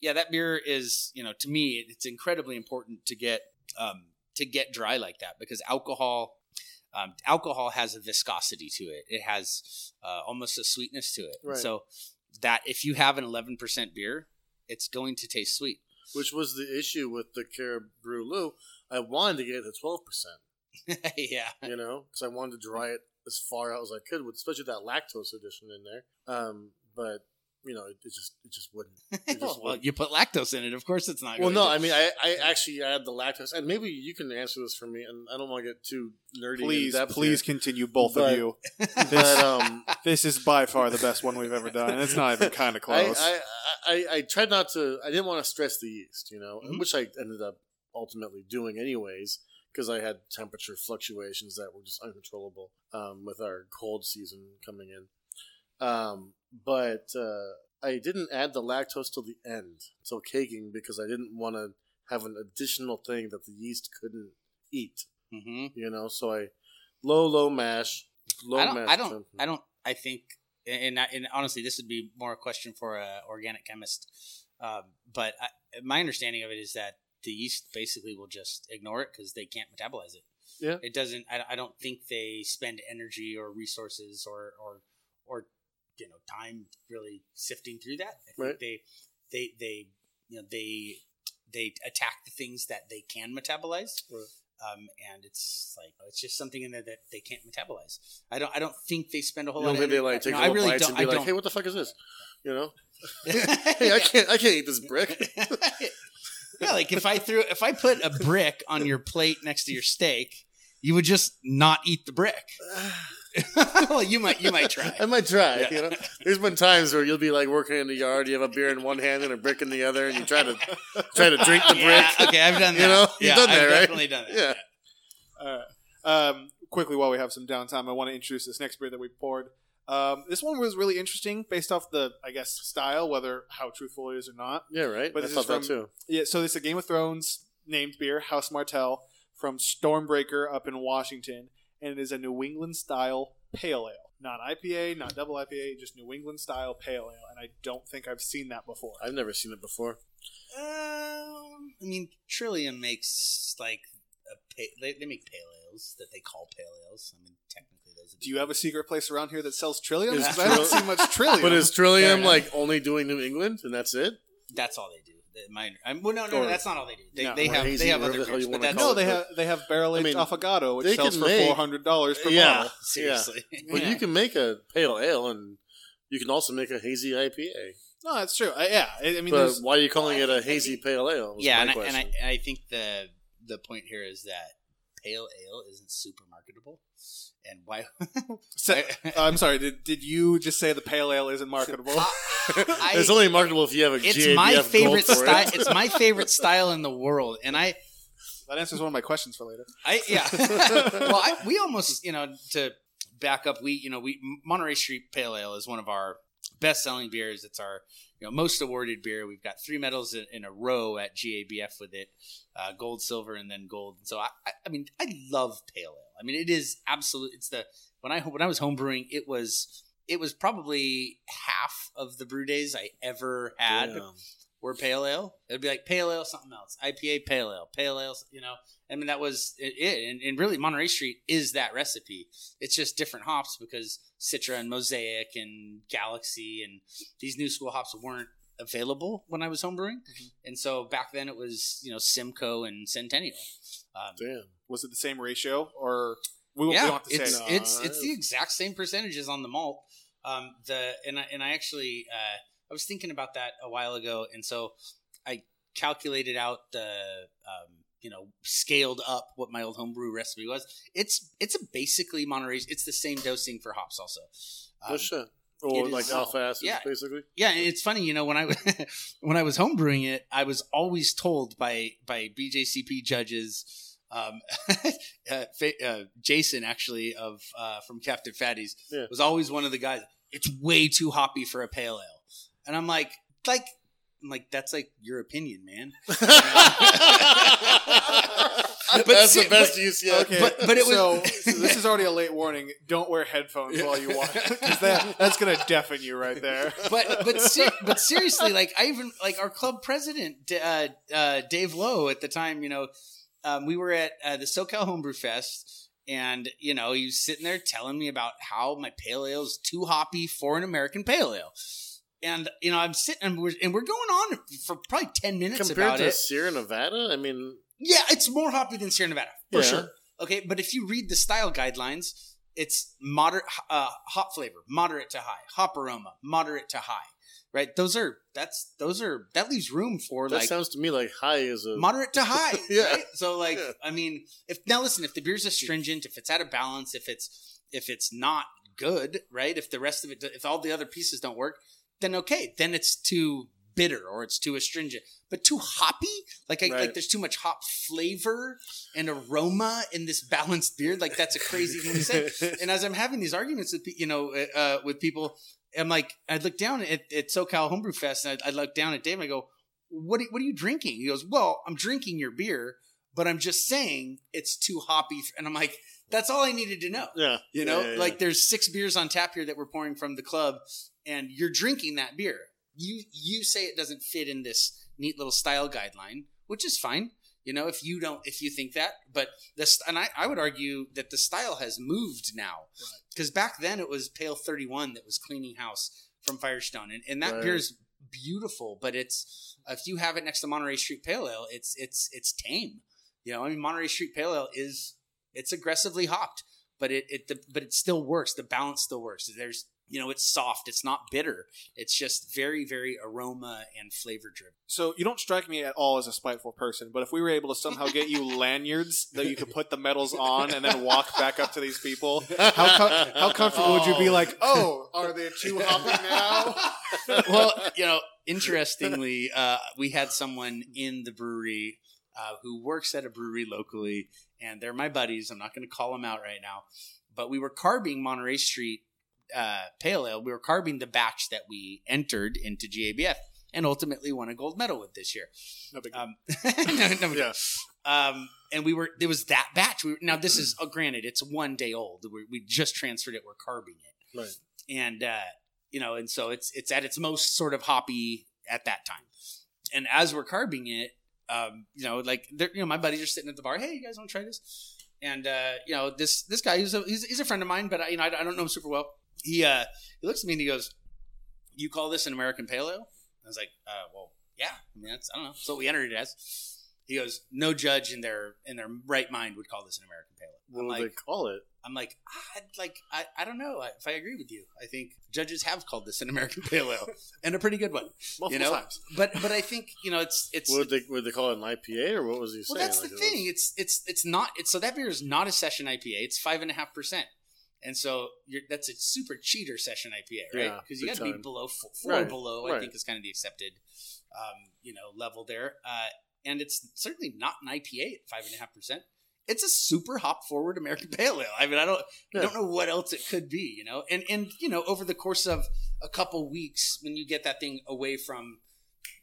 yeah, that beer is, you know, to me, it's incredibly important to get um, to get dry like that because alcohol, um, alcohol has a viscosity to it. It has uh, almost a sweetness to it. Right. So that if you have an eleven percent beer, it's going to taste sweet. Which was the issue with the Caribou Lou. I wanted to get it to twelve percent. yeah, You know, because I wanted to dry it as far out as I could, with especially that lactose addition in there. Um, but you know, it, it just it just wouldn't. It just well, wouldn't. you put lactose in it. Of course, it's not. Well, no, to. I mean, I, I actually add the lactose, and maybe you can answer this for me, and I don't want to get too nerdy. Please, depth please here, continue, both But- of you. but um, This is by far the best one we've ever done. and It's not even kind of close. I, I, I tried not to. I didn't want to stress the yeast, you know, Mhm. which I ended up ultimately doing anyways because I had temperature fluctuations that were just uncontrollable um, with our cold season coming in. Um, but uh, I didn't add the lactose till the end, till caking, because I didn't want to have an additional thing that the yeast couldn't eat. Mhm. You know, so I low, low mash, low I don't. mash. I don't. I don't. I think, and, and honestly, this would be more a question for an organic chemist. Um, but I, my understanding of it is that the yeast basically will just ignore it because they can't metabolize it. Yeah. It doesn't. I, I don't think they spend energy or resources or or you know time really sifting through that. I think Right. they they they you know they they attack the things that they can metabolize. Right. Um, and it's like it's just something in there that they can't metabolize. I don't. I don't think they spend a whole You don't lot. think of they like take no, little really bites and be I like, don't. "Hey, what the fuck is this?" You know, hey, I can't, I can't eat this brick. yeah, like if I threw, if I put a brick on your plate next to your steak, you would just not eat the brick. well, you might, you might try. I might try. Yeah. You know, there's been times where you'll be like working in the yard, you have a beer in one hand and a brick in the other, and you try to try to drink the brick. Yeah, okay, I've done that. You know, you've done that, I've right? Definitely done that. Yeah. All right. Um, quickly, while we have some downtime, I want to introduce this next beer that we poured. Um, this one was really interesting based off the, I guess, style, whether how truthful it is or not. Yeah, right. But I this thought is that from- too. Yeah, so this is a Game of Thrones named beer, House Martell, from Stormbreaker up in Washington, and it is a New England style pale ale. Not IPA, not double IPA, just New England style pale ale, and I don't think I've seen that before. I've never seen it before. Um, I mean, Trillium makes like a pa- they, they make pale ales that they call pale ales. I mean, technically those. Are Do you have a secret place around here that sells Trillium? Is 'Cause I don't see much Trillium. But is Trillium like only doing New England and that's it? That's all they do. The- My, I'm, well, no, no, Or- no, that's not all they do. They, No, they have hazy, they have whatever other the hell you beers, but wanna that's call no, it, they but- have they have barrel aged I mean, affogato, which they sells can for make- four hundred dollars per Yeah. bottle. seriously. But you can make a pale ale and you can also make a hazy IPA. No, that's true. I, yeah, I, I mean, but there's, why are you calling Well, it a hazy think- pale ale? was yeah, my and I, question. and I and I think the the point here is that pale ale isn't super marketable, and why? So- I'm sorry. Did, did you just say the pale ale isn't marketable? I- it's only marketable if you have a it's GABF my favorite style. it. It's my favorite style in the world, and I that answers one of my questions for later. I yeah. well, I, we almost you know to back up. We you know we Monterey Street Pale Ale is one of our best selling beers. It's our know most awarded beer. We've got three medals in, in a row at GABF with it, uh, gold, silver, and then gold. So I, I I mean I love pale ale. I mean it is absolute. It's the when I when I was homebrewing it was. It was probably half of the brew days I ever had. Were pale ale. It'd be like pale ale, something else. IPA, pale ale, pale ale. You know, I mean that was it. it. And, and really, Monterey Street is that recipe. It's just different hops because Citra and Mosaic and Galaxy and these new school hops weren't available when I was homebrewing. Mhm. And so back then it was you know Simcoe and Centennial. Um, Damn. Was it the same ratio, or we, won't- we yeah, don't have to it's say? no. it's it's the exact same percentages on the malt. Um, the and I, and I actually uh, I was thinking about that a while ago, and so I calculated out the um, you know scaled up what my old homebrew recipe was. It's it's a basically Monterey. It's the same dosing for hops also. Um, shit. Or like is- alpha acids, yeah. basically. yeah, and it's funny, you know, when I when I was homebrewing it, I was always told by by BJCP judges, um, uh, uh, Jason actually of uh, from Captain Fatty's Yeah. was always one of the guys. It's way too hoppy for a pale ale, and I'm like, like, I'm like that's like your opinion, man. But That's see- the best but- use yet. Okay, But- but it was- so, so this is already a late warning. Don't wear headphones while you watch because that, that's going to deafen you right there. but but ser- but seriously, like I even like our club president, uh, uh, Dave Lowe, at the time, you know, um, we were at uh, the SoCal Homebrew Fest, and you know, he was sitting there telling me about how my pale ale is too hoppy for an American pale ale. And you know, I'm sitting and we're, and we're going on for probably ten minutes Compared about to it. Sierra Nevada, I mean, Yeah, it's more hoppy than Sierra Nevada for Yeah. sure. Okay, but if you read the style guidelines, it's moderate uh, hop flavor, moderate to high, hop aroma, moderate to high. Right? Those are that's those are that leaves room for that like sounds to me like high is a. moderate to high. Yeah. Right? So like Yeah. I mean, if now listen, if the beer's astringent, if it's out of balance, if it's if it's not good, right? If the rest of it, if all the other pieces don't work, then okay, then it's too bitter or it's too astringent. But too hoppy, like I, Right. like there's too much hop flavor and aroma in this balanced beer. Like that's a crazy thing to say. And as I'm having these arguments with you know uh, with people, I'm like, I look down at, at SoCal Homebrew Fest, and I, I look down at Dave, and I go, "What are, what are you drinking?" He goes, "Well, I'm drinking your beer, but I'm just saying it's too hoppy." And I'm like, "That's all I needed to know." yeah. You know, Yeah, yeah, yeah. like there's six beers on tap here that we're pouring from the club, and you're drinking that beer. You you say it doesn't fit in this neat little style guideline, which is fine. You know, if you don't, if you think that, but this, and I, I would argue that the style has moved now, because back then it was Pale Thirty One that was cleaning house from Firestone, and, and that Right. beer is beautiful, but it's if you have it next to Monterey Street Pale Ale, it's it's it's tame. You know, I mean Monterey Street Pale Ale is it's aggressively hopped, but it it the, but it still works. The balance still works. There's you know it's soft. It's not bitter. It's just very very aroma and flavor driven. So you don't strike me at all as a spiteful person, but if we were able to somehow get you lanyards that you could put the medals on and then walk back up to these people, how com- how comfortable would you be? Like, oh, are they too hoppy now? well, you know, interestingly, uh, we had someone in the brewery uh, who works at a brewery locally, and they're my buddies. I'm not going to call them out right now, but we were carbing Monterey Street uh, Pale Ale. We were carbing the batch that we entered into GABF and ultimately won a gold medal with this year. No big deal. Um, no, no, Yeah. um, and we were there was that batch. We were, now this is uh, granted it's one day old. We, we just transferred it. We're carbing it Right. and uh, you know, and so it's it's at its most sort of hoppy at that time. And as we're carbing it, um, you know, like you know, my buddies are sitting at the bar. Hey, you guys want to try this? And uh, you know, this this guy he's a he's, he's a friend of mine, but I, you know, I, I don't know him super well. He uh, he looks at me and he goes, "You call this an American Pale Ale?" I was like, uh, "Well, yeah. I mean, that's I don't know. That's what we entered it as." He goes, no judge in their in their right mind would call this an American Pale Ale. What I'm would like, they call it? I'm like, I like, I, I don't know if I agree with you. I think judges have called this an American Pale Ale, and a pretty good one. Multiple know, times. But but I think you know it's it's. Would they would they call it an IPA or what was he saying? well, that's Like, the it thing. was- It's it's it's not. It's so that beer is not a session IPA. It's five and a half percent. And so you're, that's a super cheater session IPA, right? Yeah, Because you got to be below four, four Right, below. I think is kind of the accepted, um, you know, level there. Uh, and it's certainly not an IPA at five and a half percent. It's a super hop forward American Pale Ale. I mean, I don't, Yeah. I don't know what else it could be, you know. And and you know, over the course of a couple weeks, when you get that thing away from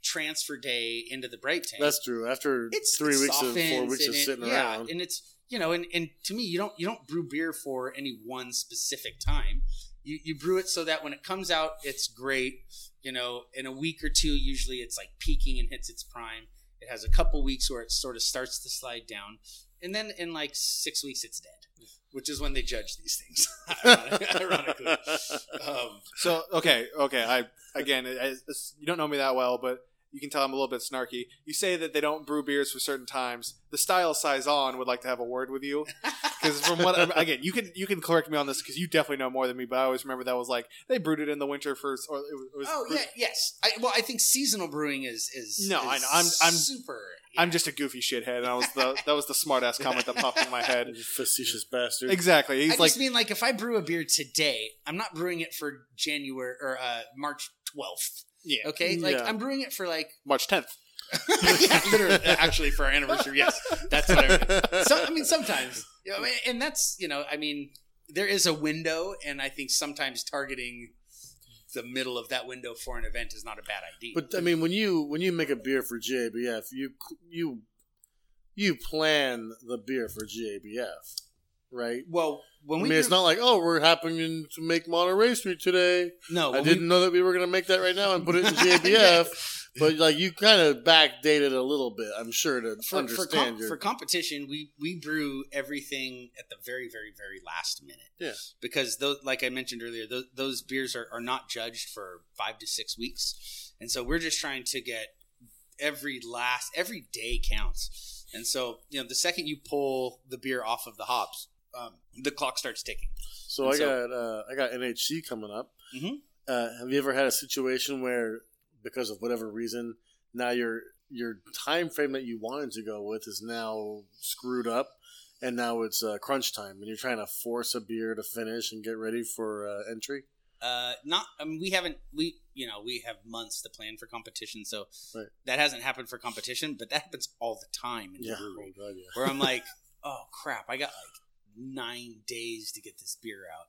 transfer day into the bright tank, That's true. After it's three it weeks of four weeks of and it- sitting yeah, around, and it's you know, and, and to me, you don't you don't brew beer for any one specific time. You you brew it so that when it comes out, it's great. You know, in a week or two, usually it's like peaking and hits its prime. It has a couple weeks where it sort of starts to slide down, and then in like six weeks, it's dead, which is when they judge these things. Ironically, um, So okay, okay. I again, I, it's- you don't know me that well, but you can tell I'm a little bit snarky. You say that they don't brew beers for certain times. The style size on would like to have a word with you because from what again, you can you can correct me on this because you definitely know more than me. But I always remember that was like they brewed it in the winter first, or it was. It was oh brewed- yeah, yes. I, well, I think seasonal brewing is is No, is I know. I'm- I'm- super. I'm just a goofy shithead, and I was the that was the smart ass comment that popped in my head. Facetious bastard. Exactly. He's I like, just mean like if I brew a beer today, I'm not brewing it for January or uh, March 12th. Yeah, Okay, like Yeah. I'm brewing it for like March 10th. yeah, literally, actually for our anniversary. Yes, that's what I mean. So I mean, sometimes, you know, and that's you know, I mean, there is a window, and I think sometimes targeting the middle of that window for an event is not a bad idea. But I mean, when you when you make a beer for GABF, you you you plan the beer for GABF, right? well, when I we mean, it's not like oh, we're happening to make Monterey Street today. no, I didn't know that we were going to make that right now and put it in JBF. But like you kind of backdated a little bit, I'm sure to for, for, understand com- your for competition, we we brew everything at the very, very, very last minute. Yeah. Because those, like I mentioned earlier, those, those beers are, are not judged for five to six weeks, and so we're just trying to get every last every day counts. And so you know, the second you pull the beer off of the hops, um, the clock starts ticking. So And I so- got uh, I got NHC coming up. Mhm. Uh, have you ever had a situation where, because of whatever reason, now your your time frame that you wanted to go with is now screwed up, and now it's uh, crunch time, and you're trying to force a beer to finish and get ready for uh, entry? Uh, not, I mean, we haven't, we, you know, we have months to plan for competition, so Right. that hasn't happened for competition, but that happens all the time in Yeah, the brewery. oh god, yeah. where I'm like, oh crap, I got like nine days to get this beer out.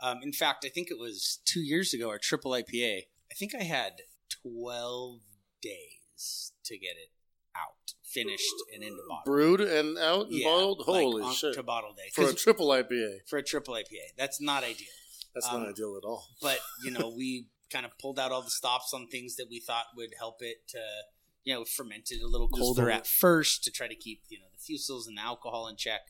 Um, in fact, I think it was two years ago, our triple IPA. I think I had 12 days to get it out, finished and into bottle. Brewed and out and Yeah, bottled. like, Holy on- shit! To bottle day. For a triple IPA, for a triple IPA. That's not ideal. that's Um, not ideal at all. But, you know, we kind of pulled out all the stops on things that we thought would help it to, you know, ferment it a little colder at first to try to keep, you know, the fusels and the alcohol in check.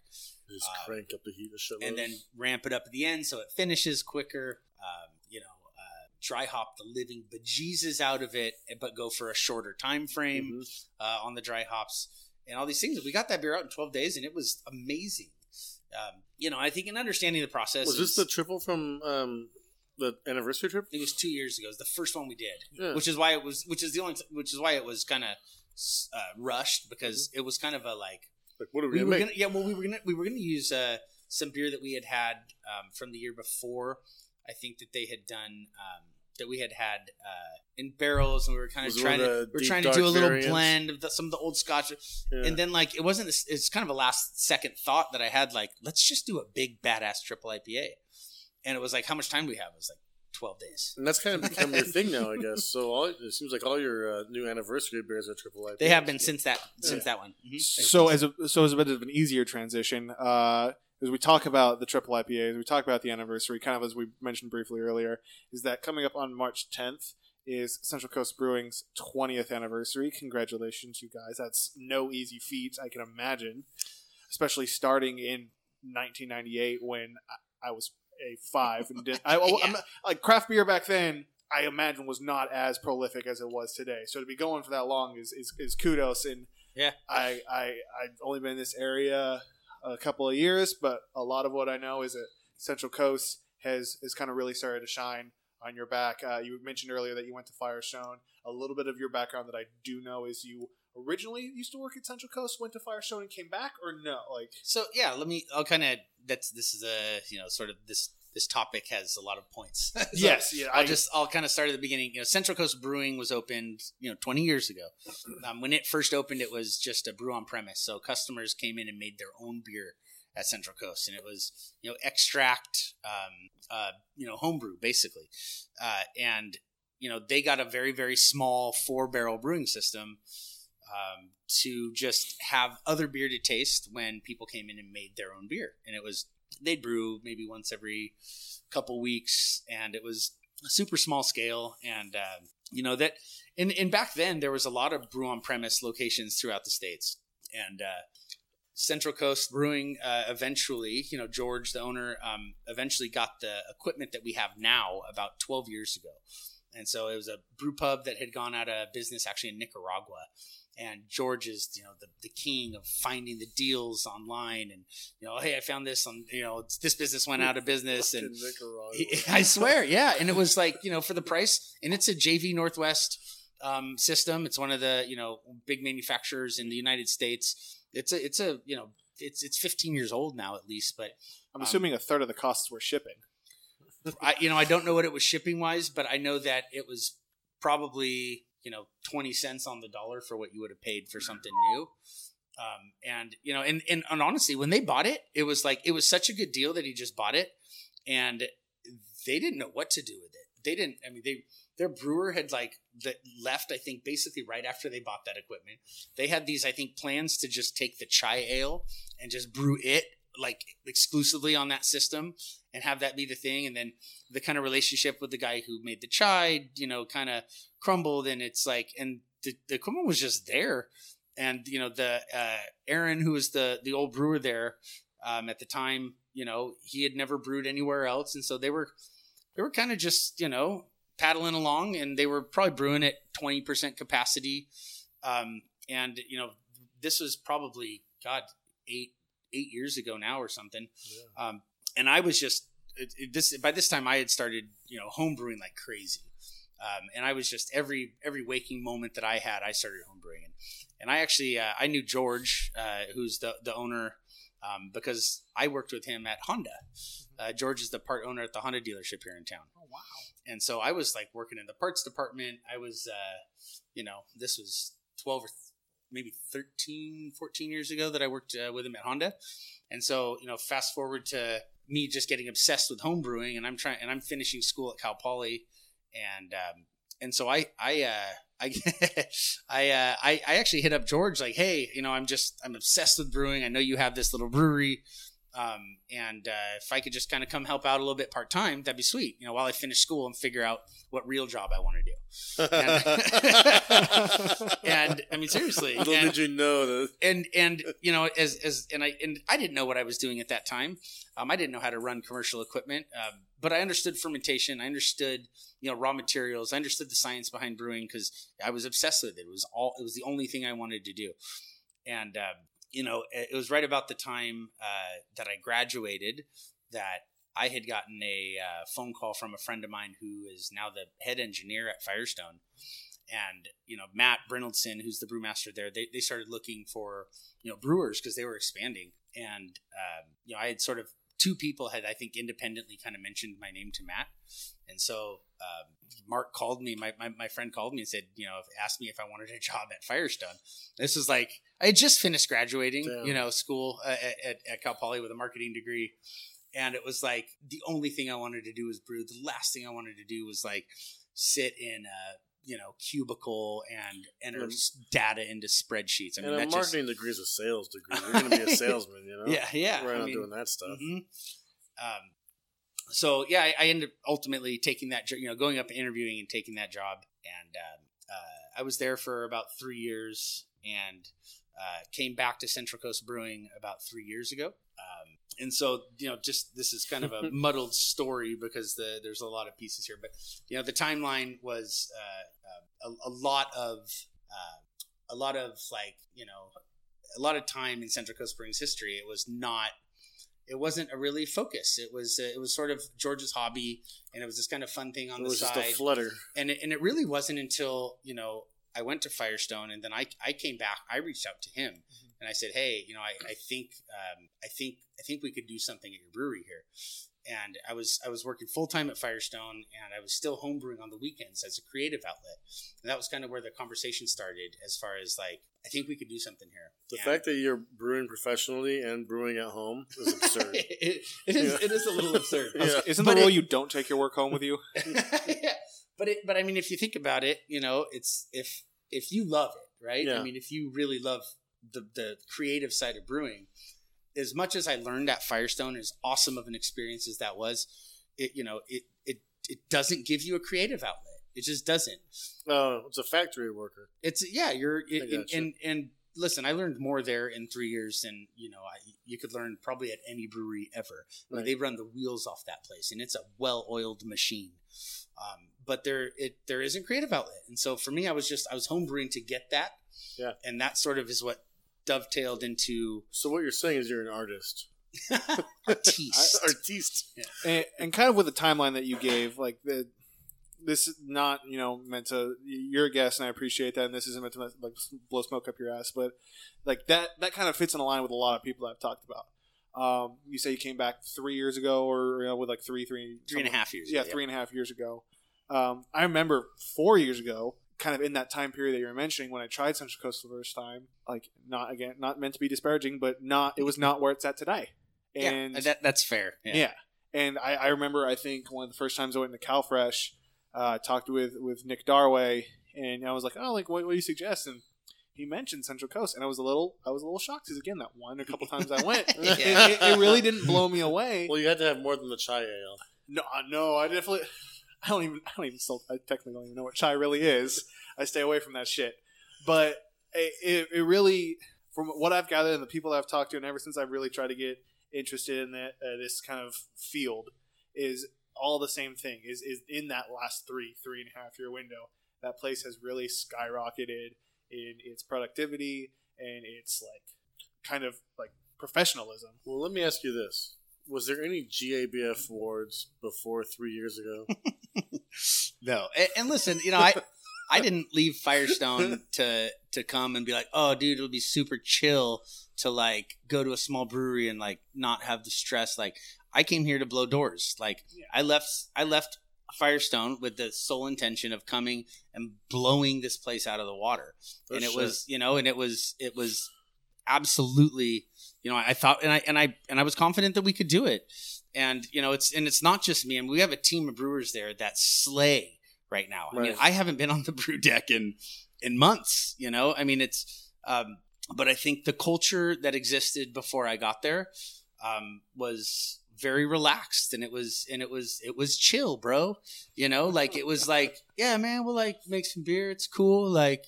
Just uh, crank up the heat a shitload. and then ramp it up at the end so it finishes quicker. Um, you know, uh, dry hop the living bejesus out of it, but go for a shorter time frame Mhm. uh, on the dry hops and all these things. We got that beer out in 12 days, and it was amazing. Um, you know, I think in understanding the process, was this is- the triple from um, the anniversary trip? it was two years ago. It was the first one we did, Yeah. which is why it was, which is the only, which is why it was kind of uh, rushed because Mm-hmm. it was kind of a like Like, what are we, we gonna make? gonna yeah well we were gonna we were gonna use uh, some beer that we had had um, from the year before i think that they had done um, that we had had uh, in barrels and we were kind of trying to of we are trying to do a little variants? blend of the, some of the old scotch Yeah. and then like it wasn't this, it's kind of a last second thought that i had like let's just do a big badass triple ipa and it was like how much time do we have it was like 12 days And that's kind of become your thing now, I guess. So all, it seems like all your uh, new anniversary beers are triple IPA. they have been since that since that one Mhm. So as a so as a bit of an easier transition, uh, as we talk about the triple IPAs, we talk about the anniversary, kind of as we mentioned briefly earlier, is that coming up on March 10th is Central Coast Brewing's 20th anniversary. Congratulations, you guys! That's no easy feat, I can imagine, especially starting in 1998 when I, I was a five and did I, Yeah. I'm not- like craft beer back then. I imagine was not as prolific as it was today. So to be going for that long is is, is kudos and Yeah. I I I've only been in this area a couple of years, but a lot of what I know is that Central Coast has has kind of really started to shine on your back. Uh, you mentioned earlier that you went to Firestone. A little bit of your background that I do know is you originally used to work at Central Coast, went to Firestone, and came back, or no? Like, So yeah, let me. I'll kind of. That's this is a you know sort of this this topic has a lot of points. So yes, yeah. I'll I just I'll kind of start at the beginning. You know, Central Coast Brewing was opened you know 20 years ago. Um, when it first opened, it was just a brew on premise, so customers came in and made their own beer at Central Coast, and it was you know extract, um, uh, you know homebrew basically, uh, and you know they got a very very small four barrel brewing system. Um, to just have other beer to taste when people came in and made their own beer, and it was they'd brew maybe once every couple weeks, and it was a super small scale. And um, you know that, and, and back then there was a lot of brew on premise locations throughout the states, and uh, Central Coast Brewing uh, eventually, you know, George, the owner, um, eventually got the equipment that we have now about 12 years ago. And so it was a brew pub that had gone out of business actually in Nicaragua. And George is, you know, the, the king of finding the deals online. And, you know, hey, I found this on, you know, this business went out of business. And he- I swear, yeah. And it was like, you know, for the price, and it's a JV Northwest um, system. It's one of the, you know, big manufacturers in the United States. It's a, it's a, you know, it's it's 15 years old now at least, but I'm assuming a third of the costs were shipping. I, you know, I don't know what it was shipping wise, but I know that it was probably, you know, 20 cents on the dollar for what you would have paid for something new. Um, and you know, and, and and honestly, when they bought it, it was like it was such a good deal that he just bought it, and they didn't know what to do with it. They didn't. I mean, they their brewer had like that left. I think basically right after they bought that equipment, they had these I think plans to just take the chai ale and just brew it like exclusively on that system and have that be the thing. And then the kind of relationship with the guy who made the chai, you know, kind of crumbled, and it's like, and the, the equipment was just there. And you know, the uh, Aaron, who was the the old brewer there um, at the time, you know, he had never brewed anywhere else, and so they were they were kind of just you know paddling along, and they were probably brewing at twenty percent capacity. Um, and you know, this was probably God eight eight years ago now or something. Yeah. Um, and I was just it, it- this by this time I had started you know home brewing like crazy, um, and I was just every every waking moment that I had I started homebrewing, and, and I actually uh, I knew George uh, who's the the owner um, because I worked with him at Honda. Uh, George is the part owner at the Honda dealership here in town. Oh wow! And so I was like working in the parts department. I was, uh, you know, this was 12 or th- maybe 13, 14 years ago that I worked uh, with him at Honda. And so, you know, fast forward to me just getting obsessed with homebrewing, and I'm trying, and I'm finishing school at Cal Poly. And, um, and so I, I, uh, I, I, uh, I, I actually hit up George like, Hey, you know, I'm just, I'm obsessed with brewing. I know you have this little brewery. Um, and uh, if I could just kind of come help out a little bit part time, that'd be sweet. You know, while I finish school and figure out what real job I want to do. And I mean, seriously. Little and, did you know that. and and you know, as as and I and I didn't know what I was doing at that time. Um, I didn't know how to run commercial equipment, um, but I understood fermentation. I understood you know raw materials. I understood the science behind brewing because I was obsessed with it. It was all. It was the only thing I wanted to do, and. Um, you know, it was right about the time uh, that I graduated that I had gotten a uh, phone call from a friend of mine who is now the head engineer at Firestone. And, you know, Matt Brynildson, who's the brewmaster there, they, they started looking for, you know, brewers because they were expanding. And, um, you know, I had sort of, two people had, I think, independently kind of mentioned my name to Matt. And so um, Mark called me, my, my, my friend called me and said, you know, asked me if I wanted a job at Firestone. This was like, I had just finished graduating, Damn. you know, school uh, at, at, at Cal Poly with a marketing degree. And it was like the only thing I wanted to do was brew. The last thing I wanted to do was like sit in a, you know, cubicle and enter data into spreadsheets. I mean, and a that just, marketing degree is a sales degree. You're going to be a salesman, you know? yeah, yeah. We're I not mean, doing that stuff. Mhm. Um, so yeah, I, I ended up ultimately taking that, you know, going up and interviewing and taking that job, and um, uh, I was there for about three years, and uh, came back to Central Coast Brewing about three years ago. Um, and so, you know, just this is kind of a muddled story because the, there's a lot of pieces here. But you know, the timeline was uh, uh, a, a lot of uh, a lot of like you know a lot of time in Central Coast Brewing's history, it was not. It wasn't a really focus. It was uh, it was sort of George's hobby, and it was this kind of fun thing on It the was side just a flutter. and it, and it really wasn't until you know I went to Firestone and then I, I came back I reached out to him Mm-hmm. and I said hey you know I, I think um, I think I think we could do something at your brewery here and I was I was working full time at Firestone and I was still homebrewing on the weekends as a creative outlet and that was kind of where the conversation started as far as like I think we could do something here The And- fact that you're brewing professionally and brewing at home is absurd. it, it is it is a little absurd Yeah. Isn't But the rule it- you don't take your work home with you? yeah. But it, but I mean, if you think about it, you know, it's if if you love it, right? Yeah. I mean, if you really love the the creative side of brewing, as much as I learned at Firestone, as awesome of an experience as that was, it you know, it it it doesn't give you a creative outlet. It just doesn't. Oh, it's a factory worker. It's yeah, you're it, and, gotcha. and and listen, I learned more there in three years than you know I, you could learn probably at any brewery ever. I mean, Right. they run the wheels off that place, and it's a well-oiled machine. Um, but there it there isn't creative outlet, and so for me, I was just I was homebrewing to get that. Yeah. and that sort of is what dovetailed into So what you're saying is you're an artist. artiste. Artiste. and, and kind of with the timeline that you gave, like the this is not you know meant to. You're a guest, and I appreciate that. And this isn't meant to like blow smoke up your ass, but like that that kind of fits in a line with a lot of people that I've talked about. Um, you say you came back three years ago, or you know, with like three, three, Three and a half years. yeah, ago, three and a half years ago. Um, I remember four years ago, kind of in that time period that you were mentioning, when I tried Central Coast the first time. Like, not again, not meant to be disparaging, but not it was not where it's at today. Yeah, And that, that's fair. yeah. Yeah. And I, I remember, I think one of the first times I went into CalFresh, uh, talked with with Nick Darway, and I was like, oh, like what, what do you suggest? And he mentioned Central Coast, and I was a little, I was a little shocked because again, that one a couple times I went, it, Yeah. it, it really didn't blow me away. Well, you had to have more than the chai ale. No, no, I definitely, I don't even, I don't even still, I technically don't even know what chai really is. I stay away from that shit. But it, it, it really, from what I've gathered and the people I've talked to, and ever since I've really tried to get interested in that uh, this kind of field, is all the same thing. Is is in that last three, three and a half year window, that place has really skyrocketed in its productivity and its like kind of like professionalism. Well, let me ask you this: Was there any GABF awards before three years ago? No, and, and listen, you know, I I didn't leave Firestone to to come and be like, oh, dude, it'll be super chill to like go to a small brewery and like not have the stress. Like, I came here to blow doors. Like, Yeah. I left I left Firestone with the sole intention of coming and blowing this place out of the water. Oh, and it was, you know, and it was it was absolutely, you know, I thought and I and I and I was confident that we could do it. And you know, it's and it's not just me. And we have a team of brewers there that slay right now. I mean, I haven't been on the brew deck in in months. You know, I mean, it's. Um, but I think the culture that existed before I got there um, was very relaxed, and it was and it was it was chill, bro. You know, like it was like, yeah, man, we'll like make some beer. It's cool, like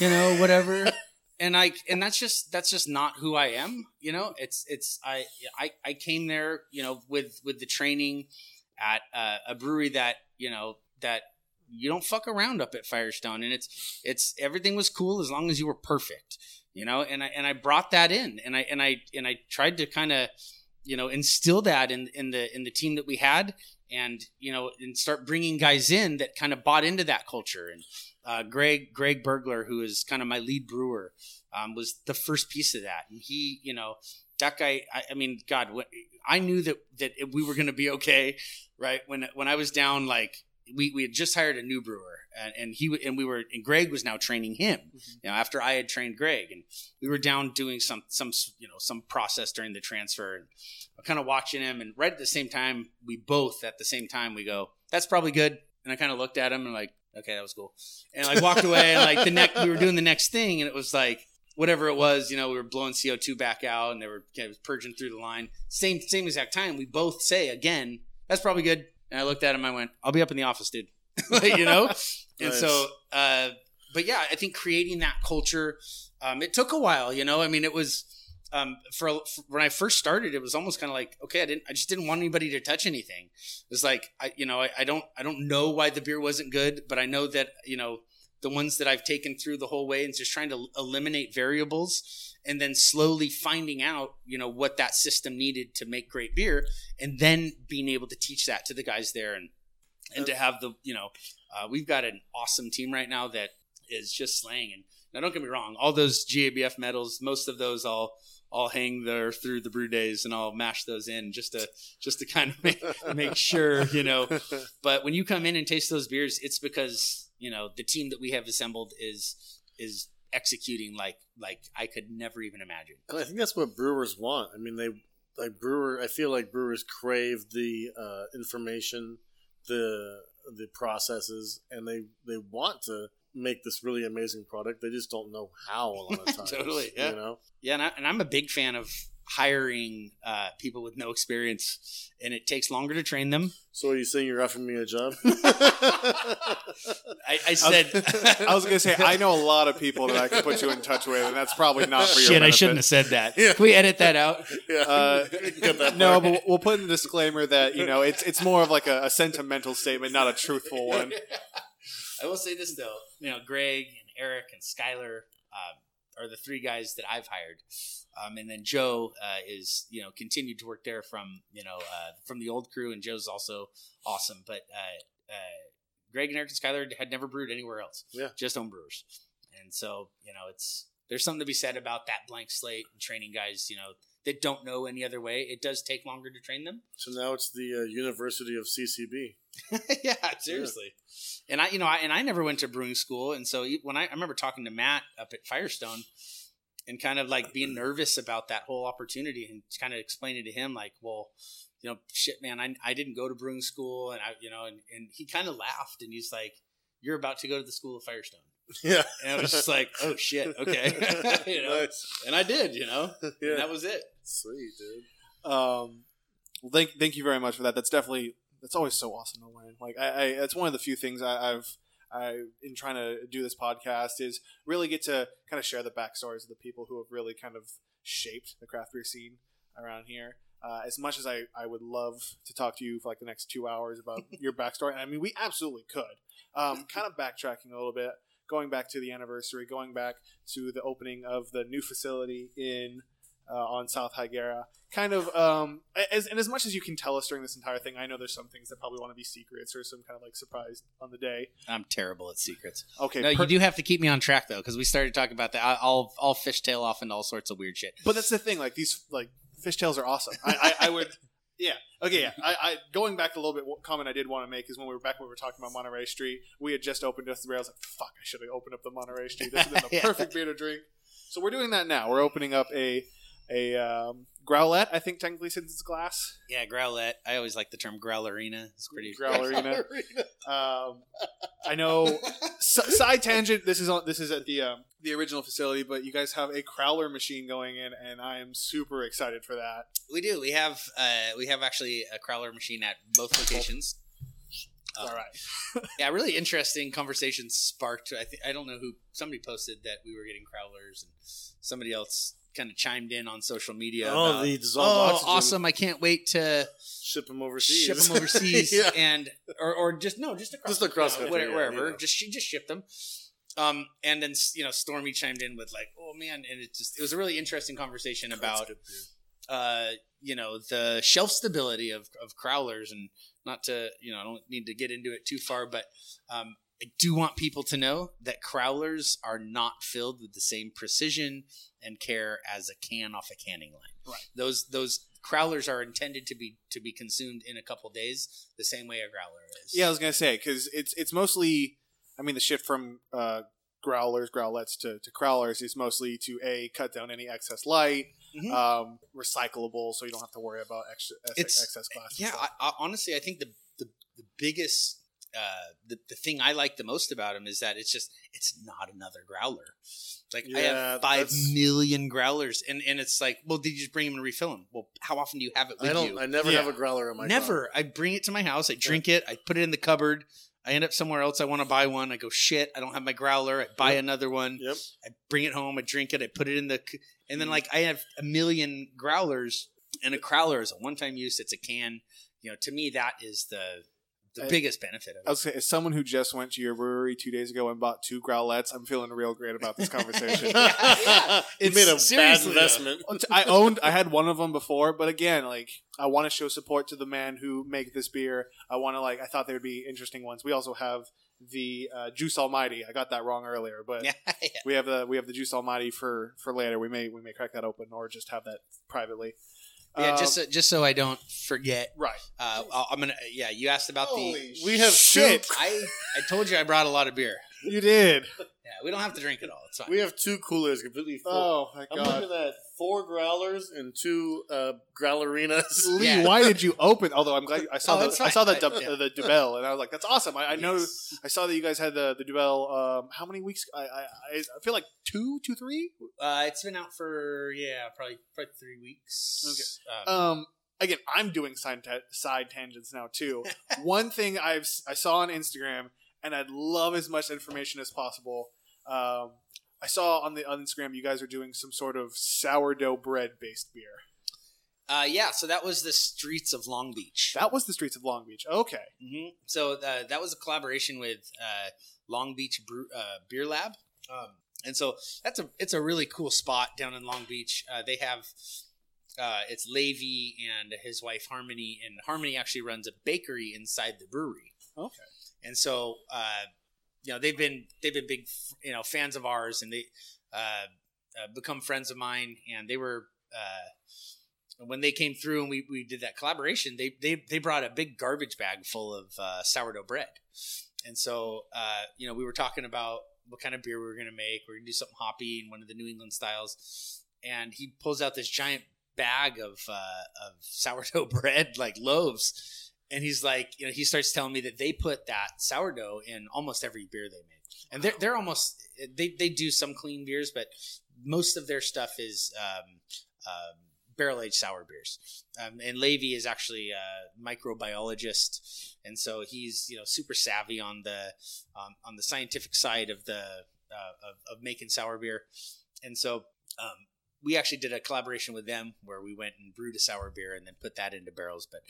you know, whatever. and I and that's just that's just not who I am. You know, it's it's I I, I came there, you know, with with the training at uh, a brewery that you know that you don't fuck around up at Firestone, and it's it's everything was cool as long as you were perfect, you know. And I and I brought that in, and I and I and I tried to kind of you know instill that in in the in the team that we had, and you know, and start bringing guys in that kind of bought into that culture. And uh, Greg Greg Bergler, who is kind of my lead brewer, um, was the first piece of that, and he, you know, that guy. I, I mean, God, I knew that that we were going to be okay, right? When when I was down, like we, we had just hired a new brewer, and, and he and we were and Greg was now training him. Mm-hmm. You know, after I had trained Greg, and we were down doing some some you know some process during the transfer, and I'm kind of watching him, and right at the same time, we both at the same time we go, "That's probably good," and I kind of looked at him and like, "Okay, that was cool," and like walked away, and like the next we were doing the next thing, and it was like whatever it was, you know, we were blowing CO two back out, and they were you know, purging through the line. Same same exact time, we both say again, "That's probably good." And I looked at him. I went, "I'll be up in the office, dude." like, you know. And Nice. so, uh, but yeah, I think creating that culture, um, it took a while. You know, I mean, it was um, for, for when I first started, it was almost kind of like, okay, I didn't, I just didn't want anybody to touch anything. It was like, I, you know, I, I don't, I don't know why the beer wasn't good, but I know that, you know, the ones that I've taken through the whole way and just trying to eliminate variables and then slowly finding out, you know, what that system needed to make great beer and then being able to teach that to the guys there and and to have the, you know, uh, we've got an awesome team right now that is just slaying and now don't get me wrong, all those GABF medals, most of those I'll I'll hang there through the brew days and I'll mash those in just to just to kind of make, make sure, you know. But when you come in and taste those beers, it's because, you know, the team that we have assembled is is executing like like I could never even imagine. And I think that's what brewers want. I mean, they like brewer. I feel like brewers crave the uh, information, the the processes, and they they want to make this really amazing product. They just don't know how a lot of times. Totally, yeah. You know, Yeah, and, I, and I'm a big fan of hiring uh, people with no experience, and it takes longer to train them. so are you saying you're offering me a job? I, I said, I was gonna say I know a lot of people that I can put you in touch with, and that's probably not for your shit, I shouldn't have said that. Yeah. Can we edit that out? yeah, Uh, that No, but we'll put in the disclaimer that you know it's it's more of like a, a sentimental statement, not a truthful one. I will say this though, you know, Greg and Eric and Skylar uh, are the three guys that I've hired, um, and then Joe uh, is you know continued to work there from you know uh, from the old crew, and Joe's also awesome. But uh, uh, Greg and Eric and Skyler had never brewed anywhere else, Yeah. just home brewers, and so you know it's there's something to be said about that blank slate and training guys, you know. That don't know any other way. It does take longer to train them. so now it's the uh, University of CCB. yeah, seriously. And I, you know, I, and I never went to brewing school, and so when I, I remember talking to Matt up at Firestone, and kind of like being nervous about that whole opportunity, and kind of explaining to him like, well, you know, shit, man, I, I didn't go to brewing school, and I, you know, and, and he kind of laughed, and he's like, you're about to go to the school of Firestone, Yeah, and I was just like, oh shit, okay, you know, Nice. and I did, you know, Yeah. and that was it. Sweet, dude. Um, well, thank thank you very much for that. That's definitely that's always so awesome to learn. Like I, I that's one of the few things I, I've I in trying to do this podcast is really get to kind of share the backstories of the people who have really kind of shaped the craft beer scene around here. Uh, as much as I, I would love to talk to you for like the next two hours about your backstory, I mean, we absolutely could. Um, kind of backtracking a little bit, going back to the anniversary, going back to the opening of the new facility in uh, on South Higuera. Kind of, um, as and as much as you can tell us during this entire thing, I know there's some things that probably want to be secrets or some kind of like surprise on the day. I'm terrible at secrets. Okay, No, per- you do have to keep me on track though, because we started talking about that. I- I'll I'll fishtail off into all sorts of weird shit. but that's the thing. Like these, like fishtails are awesome. I, I, I would, yeah, okay, yeah. I, I going back a little bit. What comment I did want to make is when we were back when we were talking about Monterey Street, we had just opened up the rails. Like, fuck, I should have opened up the Monterey Street. This would have been the Yeah. perfect beer to drink. So we're doing that now. We're opening up a a um, growlette. I think technically since it's glass. Yeah, growlette. I always like the term growlerina. It's pretty. Growlerina. Um, I know. S- side tangent. This is on. This is at the um, the original facility, but you guys have a crowler machine going in, and I am super excited for that. We do. We have uh, we have actually a crowler machine at both locations. All right. Yeah, really interesting conversation sparked. I think I don't know who somebody posted that we were getting crowlers, and somebody else kind of chimed in on social media. Oh, about, the dissolved oh, oxygen. awesome! I can't wait to Ship them overseas. ship them overseas yeah. and or, or just no, just across, Just across you know, country, where- yeah, wherever. yeah. Just she just shipped them. Um, and then you know, Stormy chimed in with like, "Oh man!" And it just it was a really interesting conversation about uh, you know the shelf stability of, of crowlers and not to you know i don't need to get into it too far but um, i do want people to know that crowlers are not filled with the same precision and care as a can off a canning line Right. those those crowlers are intended to be to be consumed in a couple days the same way a growler is Yeah, I was gonna say because it's it's mostly. I mean, the shift from uh, growlers, growlets to, to crowlers is mostly to a cut down any excess light, Mhm. um, recyclable, so you don't have to worry about extra, ex- excess glass. yeah. I, I, honestly i think the the, the biggest uh, the, the thing I like the most about him is that it's just it's not another growler. It's like I have five that's- million growlers, and and it's like, well, did you just bring them and refill them? Well, how often do you have it with I don't. you? I never Yeah. have a growler in my Never. I bring it to my house. I drink it. I put it in the cupboard. I end up somewhere else. I want to buy one. I go shit. I don't have my growler. I buy Yep. another one. Yep. I bring it home. I drink it. I put it in the, c- and Mm. then like I have a million growlers, and a crowler is a one-time use. It's a can. You know, to me that is the the I- biggest benefit I of it. was saying, as someone who just went to your brewery two days ago and bought two growlettes, I'm feeling real great about this conversation. Yeah, you It's made a bad seriously, though. investment. I owned, I had one of them before, but again, like I want to show support to the man who make this beer. I want to like, I thought they would be interesting ones. We also have the uh, Juice Almighty. I got that wrong earlier, but yeah, yeah. we have the we have the Juice Almighty for for later. We may we may crack that open or just have that privately. Yeah, Um, just so, just so I don't forget. right. Uh, I'll- I'm gonna. Yeah, you asked about the. we have shit. I I told you I brought a lot of beer. You did. Yeah, we don't have to drink it all. It's fine. We have two coolers completely full. Oh my I'm god. looking at four growlers and two uh, growlerinas. Lee, Yeah. why did you open? Although I'm glad I saw Oh, the it's I fine. saw that I- dub, yeah. the Dubbel, and I was like, "That's awesome." I, I know Yes. I saw that you guys had the the Dubbel. Um, how many weeks? I, I I I feel like two, two, three. Uh, it's been out for yeah, probably probably three weeks. Okay. Um, again, I'm doing side ta- side tangents now too. One thing I've s- I saw on Instagram, and I'd love as much information as possible. Um, I saw on the on Instagram you guys are doing some sort of sourdough bread based beer. uh, yeah, so that was the streets of Long Beach. That was the streets of Long Beach. Okay, hmm So uh, that was a collaboration with uh, Long Beach Brew, uh, Beer Lab, um, and so that's a it's a really cool spot down in Long Beach. Uh, they have uh, it's Levy and his wife Harmony, and Harmony actually runs a bakery inside the brewery. okay. and so uh, you know they've been they've been big you know fans of ours and they uh, uh, become friends of mine and they were uh, when they came through and we, we did that collaboration they, they they brought a big garbage bag full of uh, sourdough bread. And so uh, you know we were talking about what kind of beer we were to make. We going to do something hoppy in one of the new england styles. And he pulls out this giant bag of uh, of sourdough bread like loaves and he's like, you know, he starts telling me that they put that sourdough in almost every beer they make, and they're they're almost they they do some clean beers, but most of their stuff is um, um, barrel aged sour beers. Um, and Levy is actually a microbiologist, and so he's you know super savvy on the um, on the scientific side of the uh, of, of making sour beer, and so. Um, we actually did a collaboration with them where we went and brewed a sour beer and then put that into barrels. But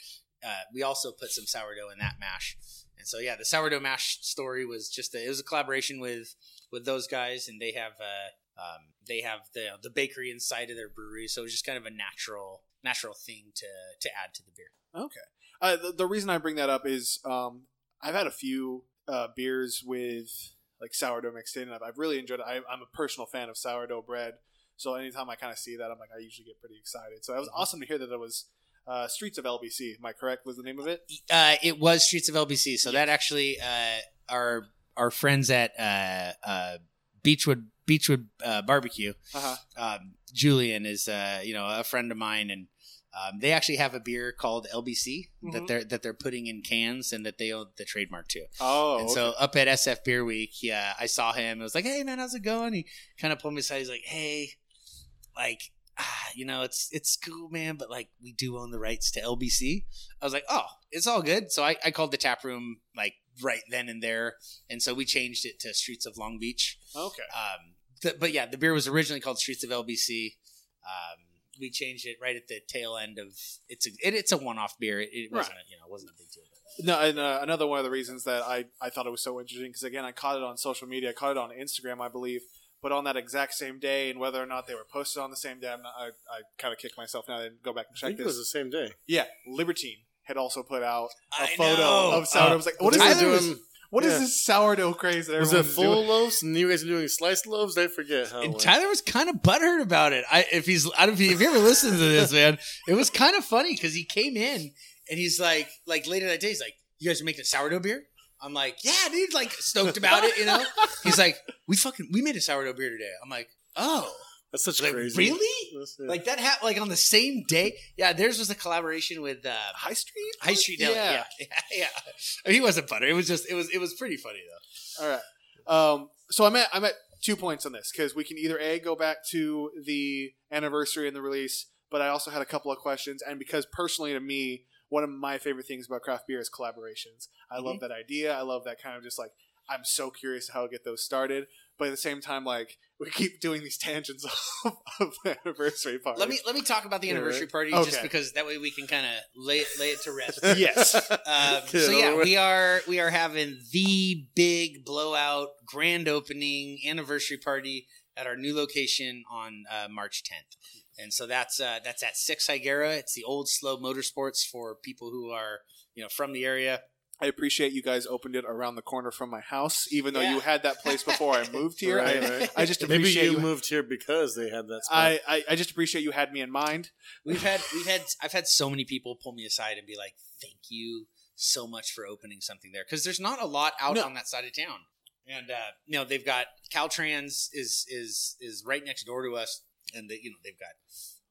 uh, we also put some sourdough in that mash. And so yeah, the sourdough mash story was just a, it was a collaboration with with those guys, and they have uh, um, they have the the bakery inside of their brewery, so it was just kind of a natural natural thing to to add to the beer. Okay. Uh, the, the reason I bring that up is um, I've had a few uh, beers with like sourdough mixed in. and I've, I've really enjoyed it. I, I'm a personal fan of sourdough bread, so anytime I kind of see that, I'm like, I usually get pretty excited. So it was awesome to hear that it was uh, Streets of LBC. Am I correct? Was the name of it? Uh, it was Streets of LBC, so that actually uh, our our friends at uh, uh, Beachwood Beachwood uh, Barbecue Uh-huh. um, Julian is uh, you know a friend of mine, and um, they actually have a beer called LBC Mhm. that they're that they're putting in cans and that they own the trademark to. Oh, and okay. so up at SF Beer Week, yeah, I saw him. I was like, "Hey man, how's it going?" He kind of pulled me aside. He's like, "Hey, like." Ah, You know, it's it's cool, man, but like we do own the rights to LBC. I was like, oh, it's all good. So I, I called the tap room like right then and there, and so we changed it to Streets of Long Beach. okay. Um, th- but yeah, the beer was originally called Streets of LBC. Um, we changed it right at the tail end of it's a it, it's a one off beer. It, it wasn't a, you know it wasn't a big deal. No, and uh, another one of the reasons that I, I thought it was so interesting because again I caught it on social media, I caught it on Instagram, I believe, but on that exact same day, and whether or not they were posted on the same day, I'm not, I I kind of kicked myself now and go back and I check think it this. was the same day. yeah, Libertine had also put out a I photo know. of sourdough. Uh, I was like, what they is were this? doing- What is yeah. this sourdough craze that Was it everyone's full doing? loaves and you guys are doing sliced loaves? I forget how. And. Tyler was kind of butthurt about it. I if he's I don't know if you ever listened to this, man. It was kind of funny because he came in and he's like like later that day he's like, "You guys are making a sourdough beer." I'm like, "Yeah, dude!" Like stoked about it, you know. He's like, "We fucking we made a sourdough beer today." I'm like, "Oh." That's such Like, crazy. really? Yeah. Like that happened like on the same day. Yeah, theirs was a collaboration with uh, High Street? High Street Deli. Yeah, yeah, yeah. I mean, he wasn't butter. It was just it was it was pretty funny though. All right. Um, so I'm at I'm at two points on this because we can either a go back to the anniversary and the release, but I also had a couple of questions, and because personally to me, one of my favorite things about craft beer is collaborations. I love that idea. I love that kind of just like I'm so curious how to get those started. But at the same time, like we keep doing these tangents of, of the anniversary party. Let me let me talk about the anniversary party just because that way we can kind of lay it, lay it to rest. Yes. Um, so yeah, we are we are having the big blowout grand opening anniversary party at our new location on uh, March 10th, and so that's uh, that's at Six Higuera. It's the old SLO motorsports for people who are you know from the area. I appreciate you guys opened it around the corner from my house, even though Yeah. you had that place before I moved here. Right, I, right. I just Maybe appreciate you you. moved here because they had that spot. I, I, I just appreciate you had me in mind. We've had we've had I've had so many people pull me aside and be like, "Thank you so much for opening something there," because there's not a lot out No. on that side of town. And uh, you know they've got Caltrans is is is right next door to us, and they, you know they've got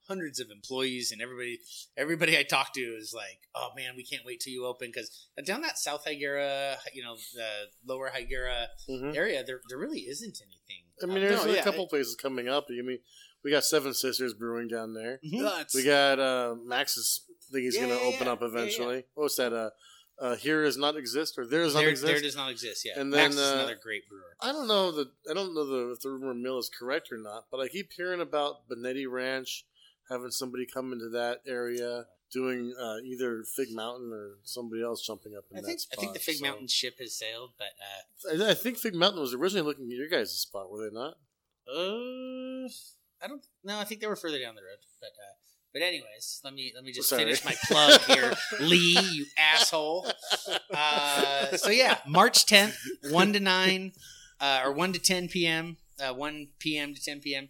hundreds of employees and everybody everybody I talk to is like, "Oh man, we can't wait till you open," because down that South Higuera, you know, the Lower Higuera Mhm. area, there there really isn't anything. I mean, there's No, a yeah, couple places coming up. I mean, we got Seven Sisters Brewing down there. Mhm. We got uh, Max's thing he's Yeah, going to yeah, open up eventually. What's that? Uh, uh, here does not exist or there does not There, exist. there does not exist. Yeah, And Max then, is uh, another great brewer. I don't know the I don't know the if the rumor mill is correct or not, but I keep hearing about Benetti Ranch having somebody come into that area doing uh, either Fig Mountain or somebody else jumping up in I that think spot. I think the Fig so- Mountain ship has sailed, but uh, I, I think Fig Mountain was originally looking at your guys' spot, were they not? uh, I don't. No, I think they were further down the road. But uh, but anyways, let me let me just Sorry. finish my plug here, Lee, you asshole. Uh, so yeah, March tenth, one to nine, uh, or one to ten p.m. Uh, one p.m. to ten p.m.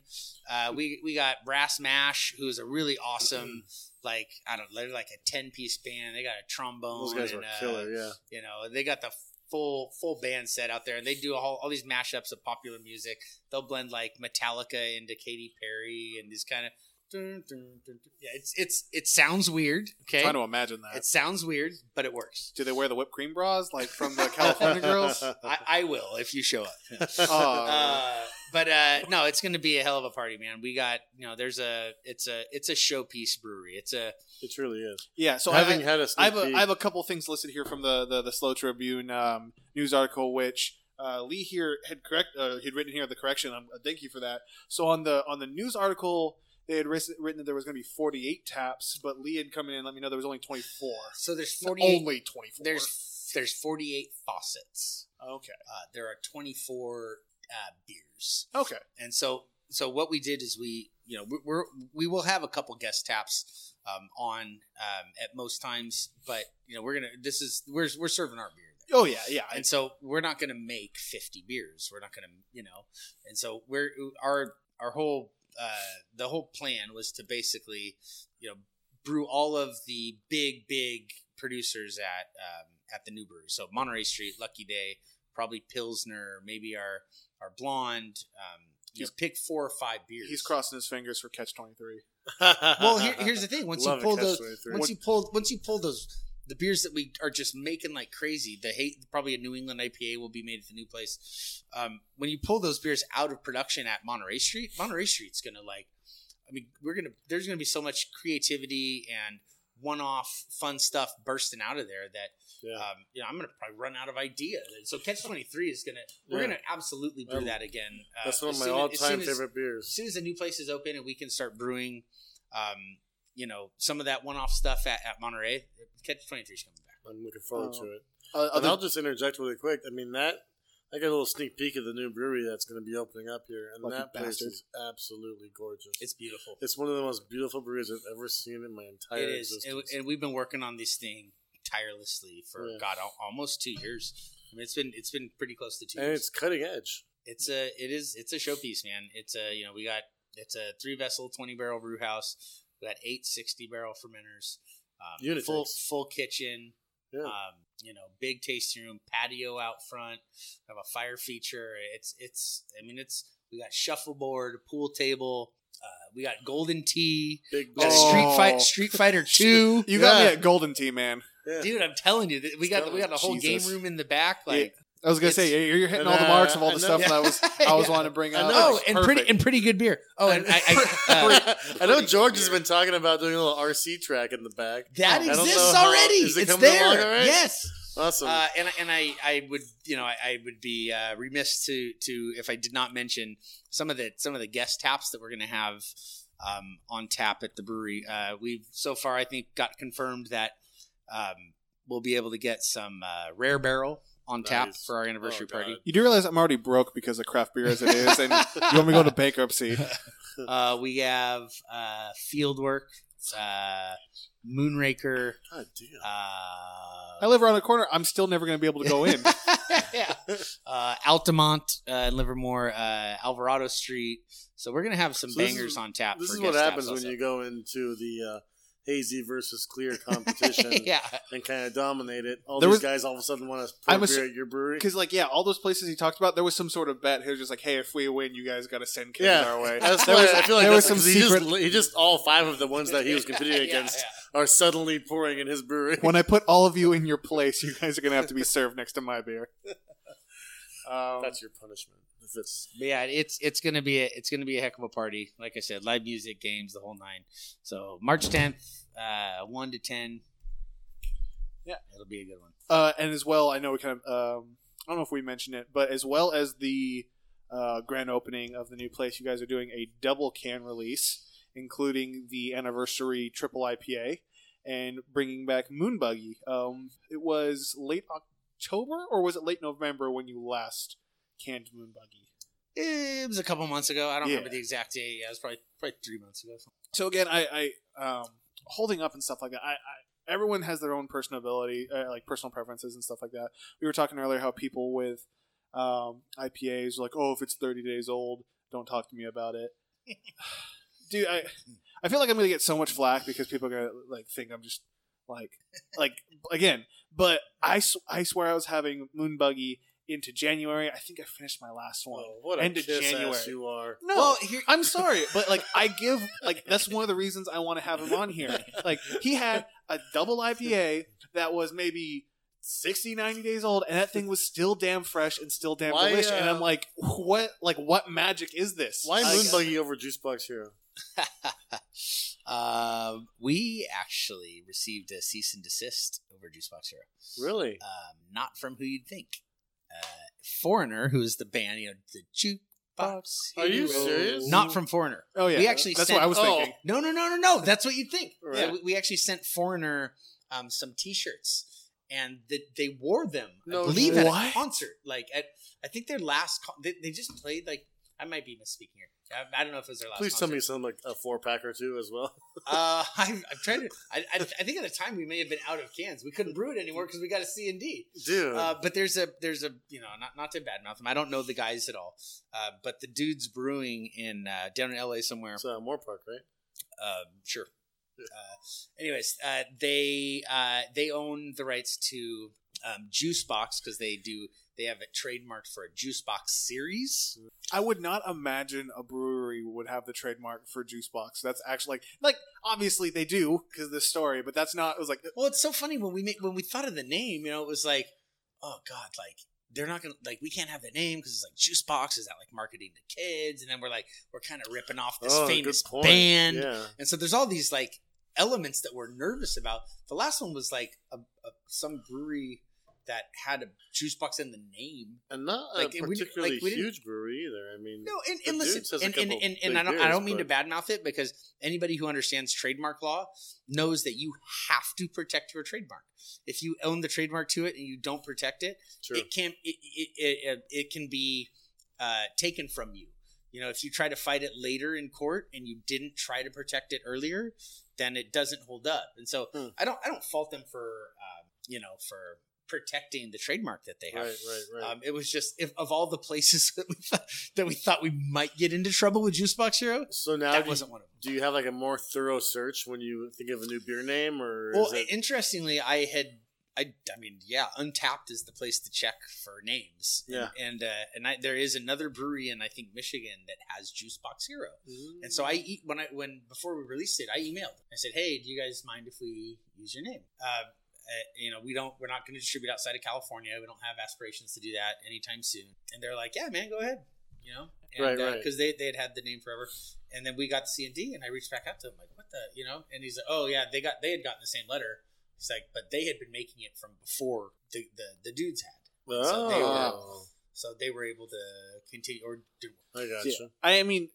Uh, we we got Brass Mash, who is a really awesome. Like I don't, know, they're like a ten piece band. They got a trombone. Those guys and, were uh, killer, yeah. you know they got the full full band set out there and they do all, all these mashups of popular music they'll blend like metallica into Katy perry and these kind of dun, dun, dun, dun. yeah it's it's it sounds weird okay I'm trying to imagine that. it sounds weird but it works Do they wear the whipped cream bras like from the California girls? I, I will if you show up Oh, uh, but uh, no, it's going to be a hell of a party, man. We got you know, there's a it's a it's a showpiece brewery. It's a it truly is. yeah. So I, Having had a I sneak have a, peek, I have a couple things listed here from the the, the SLO Tribune um, news article, which uh, Lee here had correct uh, he'd written here the correction. Um, thank you for that. So on the on the news article, they had written, that there was going to be 48 taps, but Lee had come in and let me know there was only 24. so there's 48 Only 24. there's there's 48 faucets. okay. Uh, there are 24 uh, beers. Okay. And so, so what we did is we, you know, we- we're we will have a couple guest taps um, on um, at most times, but you know, we're gonna this is we're we're serving our beer. There. Oh yeah, yeah. And so we're not gonna make fifty beers. We're not gonna, you know, and so we're our our whole uh, the whole plan was to basically, you know, brew all of the big big producers at um, at the new brewery. So Monterey Street, Lucky Day, probably Pilsner, maybe our our blonde. Um, you know, pick four or five beers. He's crossing his fingers for catch 23. Well, here, here's the thing: once Love you it, pull those, 23. once you pull, once you pull those, the beers that we are just making like crazy. The hate, probably a New England IPA will be made at the new place. Um, when you pull those beers out of production at Monterey Street, Monterey Street's gonna like. I mean, we're gonna. There's gonna be so much creativity and one-off fun stuff bursting out of there that yeah. um, you know I'm gonna probably run out of ideas. So Catch Twenty Three is gonna. We're Yeah. gonna absolutely brew Um, that again. Uh, That's one of my soon as- as all-time as- favorite as soon as the new place is open and we can start brewing, um, you know, some of that one-off stuff at, at Monterey, Catch Twenty Three is coming back. I'm looking forward Oh. to it. Uh, And I'll just interject really quick. I mean that I got a little sneak peek of the new brewery that's going to be opening up here, and Lucky that place is absolutely gorgeous. It's beautiful. It's one of the most beautiful breweries I've ever seen in my entire It is, and, existence. and we've been working on this thing tirelessly for Yeah. God al- almost two years. I mean, it's been it's been pretty close to two And years. it's cutting edge. It's a it is it's a showpiece, man. It's a you know we got it's a three vessel twenty barrel brew house. We got eight 60 barrel fermenters, um, Unitanks. full full kitchen. Yeah. Um, you know, big tasting room, patio out front, have a fire feature. It's it's I mean it's we got shuffleboard, pool table. Uh, we got Golden Tee. Big got Oh. Street Fight Street Fighter Two. you got me Yeah. at Golden Tee, man. Yeah. Dude, I'm telling you, we got we got a whole Jesus. game room in the back. Like, I was gonna It's- say you're you're hitting all the marks of all the I know- stuff that I was I was Yeah. wanting to bring I up. know. oh, and pretty Perfect. and pretty good beer. Oh, and I, I uh, I know George has been talking about doing a little RC track in the back. that I exists know how- already. is it It's there. along all right? Yes. Awesome. Uh, and and I, I would you know I, I would be uh, remiss to to if I did not mention some of the some of the guest taps that we're going to have um, on tap at the brewery. Uh, we've so far I think got confirmed that um, we'll be able to get some uh, rare barrel on tap for our anniversary Oh, party. You do realize I'm already broke because of craft beer as it is, and you want me to go to bankruptcy? Uh, we have uh, Fieldwork, uh, Moonraker. God damn. Uh, I live around the corner. I'm still never going to be able to go in. yeah. Uh, Altamont uh, in Livermore, uh, Alvarado Street. So we're gonna have some So bangers is- on tap. This for is what happens taps when also. you go into the uh, hazy versus clear competition yeah. and kind of dominate it. All There these was- guys all of a sudden want to I'm pour assu- beer at your brewery. Because, like, yeah, all those places he talked about, there was some sort of bet. He was just like, "Hey, if we win, you guys got to send kids Yeah, our way." That's There was- I feel like there was that's- some he secret- Just, he just all five of the ones that he was competing Yeah, against yeah. are suddenly pouring in his brewery. when I put all of you in your place, you guys are going to have to be served next to my beer. Um, That's your punishment. If it's But yeah, it's it's gonna be a, it's gonna be a heck of a party. Like I said, live music, games, the whole nine. So March tenth, uh, one to ten. Yeah. it'll be a good one. uh, and as well, I know we kind of, um, I don't know if we mentioned it, but as well as the uh, grand opening of the new place, you guys are doing a double can release, including the anniversary triple IPA and bringing back Moon Buggy. Um, it was late October or was it late November when you last canned Moon Buggy? It was a couple months ago. I don't Yeah. remember the exact date. Yeah, it was probably probably three months ago. So again, I, I um, holding up and stuff like that. I, I everyone has their own personability, uh, like personal preferences and stuff like that. We were talking earlier how people with um, IPAs are like, oh, if it's thirty days old, don't talk to me about it. Dude, I I feel like I'm gonna get so much flack because people are gonna like think I'm just like like again. But I I swear I was having Moon Buggy into January. I think I finished my last one. oh, what a End of January. ass you are. No, Well, here- I'm sorry, but like I give like that's one of the reasons I want to have him on here. Like he had a double IPA that was maybe 60 90 days old and that thing was still damn fresh and still damn Why, delicious and uh, I'm like what like what magic is this? Why Like, Moon Buggy over Juicebox Hero? um, we actually received a cease and desist over Juicebox Hero. Really? Um, not from who you'd think. Uh, Foreigner, who is the band, you know, the Jukebox. Are you serious? Not from Foreigner. Oh yeah. We actually that's sent- what I was oh. thinking. No, no, no, no, no. That's what you'd think. Right. Yeah, we, we actually sent Foreigner um, some T-shirts, and the, they wore them. No I believe at What? a concert. Like at, I think their last. Con- they, they just played like. I might be misspeaking here. I, I don't know if it was their last. Please tell me something like a four pack or two as well. Uh, I'm, I'm trying to. I, I, I think at the time we may have been out of cans. We couldn't brew it anymore because we got a C and D. Dude. Uh, but there's a there's a you know not not to badmouth them. I don't know the guys at all. Uh, but the dudes brewing in uh, down in L.A. somewhere. it's uh, Moorpark, right? Um, sure. Uh, anyways, uh, they uh, they own the rights to um, Juice Box because they do they have it trademarked for a Juice Box series. I would not imagine a brewery would have the trademark for juice box. That's actually like like obviously they do because of this story, but that's not it was like uh, Well, it's so funny when we make when we thought of the name. You know, it was like, oh god, like they're not gonna like we can't have the name because it's like Juice Box is that like marketing to kids, and then we're like we're kind of ripping off this oh, famous band. Yeah. And so there's all these like elements that we're nervous about. The last one was like a, a, some brewery that had a juice box in the name. And not Like, a we- particularly like, we huge brewery either. I mean, No, and, and listen, and, and, and, and I don't I don't mean to badmouth it because anybody who understands trademark law knows that you have to protect your trademark. If you own the trademark to it and you don't protect it, true. it can it, it, it, it can be uh, taken from you. You know, if you try to fight it later in court and you didn't try to protect it earlier, then it doesn't hold up. And so Hmm. I don't I don't fault them for um, you know for protecting the trademark that they have. right, right, right. Um, it was just if, of all the places that we thought, that we thought we might get into trouble with Juicebox Hero, so now, that do you, wasn't one of them. do you have like a more thorough search when you think of a new beer name, or Well, it? interestingly, I had I, I mean, yeah, Untappd is the place to check for names. Yeah. and uh, and I, there is another brewery in I think Michigan that has Juicebox Hero. Mm. And so I eat when I when before we released it, I emailed. I said, "Hey, do you guys mind if we use your name? Uh, you know, we don't. We're not going to distribute outside of California. We don't have aspirations to do that anytime soon." And they're like, "Yeah, man, go ahead." You know, Right, uh, right. Because they they had had the name forever, and then we got the C and D, and I reached back out to him like, "What the?" You know, and he's like, "Oh yeah, they got they had gotten the same letter." He's like, but they had been making it from before the the, the dudes had, Oh, they were- oh. So they were able to continue or do. I got you. I mean,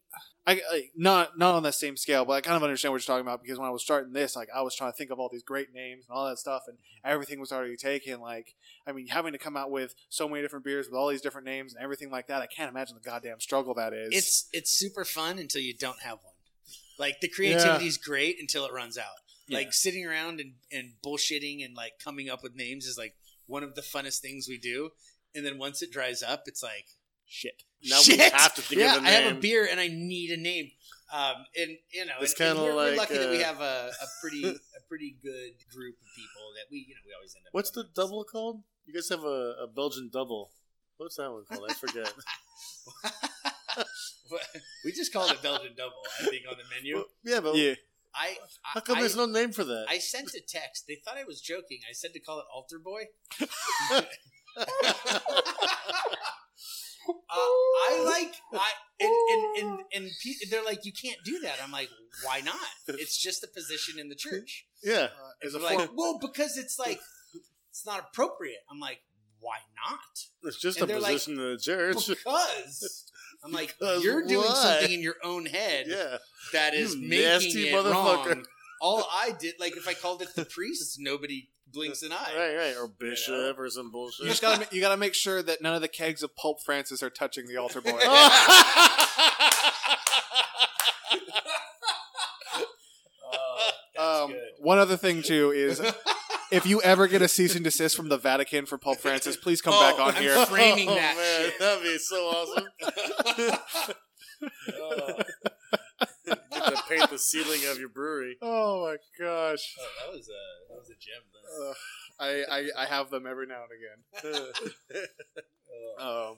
I, I not not on that same scale, but I kind of understand what you're talking about because when I was starting this, like I was trying to think of all these great names and all that stuff, and everything was already taken. Like, I mean, having to come out with so many different beers with all these different names and everything like that, I can't imagine the goddamn struggle that is. It's it's super fun until you don't have one. Like the creativity is great until it runs out. Yeah. Like sitting around and, and bullshitting and like coming up with names is like one of the funnest things we do. And then once it dries up, it's like shit. Now shit. we have to think of a name. yeah, of have a beer and I need a name. Um, and you know, It's and- and kinda we're, we're like, lucky that we uh, have a, a pretty a pretty good group of people that we you know we always end up. What's the going with. double called? You guys have a, a Belgian double. What's that one called? I forget. we just called it Belgian double. I think on the menu. Well, yeah, but Yeah, I how come I, there's no name for that? I sent a text. They thought I was joking. I said to call it Altar Boy. Uh, I like I and and and, and pe- they're like you can't do that. I'm like why not? It's just a position in the church. yeah, uh, as a like well because it's like it's not appropriate. I'm like why not? it's just and a they're like, position in the church. Because I'm like Because you're doing why? something in your own head yeah, that is You making it motherfucker. wrong. All I did, like if I called it the priest, nobody blinks an eye. right, right, or bishop or some bullshit. you just gotta you gotta make sure that none of the kegs of Pulp Francis are touching the altar boy. Oh, um, one other thing too is if you ever get a cease and desist from the Vatican for Pope Francis, please come back Oh, on I'm here. framing oh, that man, shit. that'd be so awesome. Oh, Get to paint the ceiling of your brewery. Oh my gosh. oh, that was a that was a gem. Liz. Ugh, I, I I have them every now and again. Um,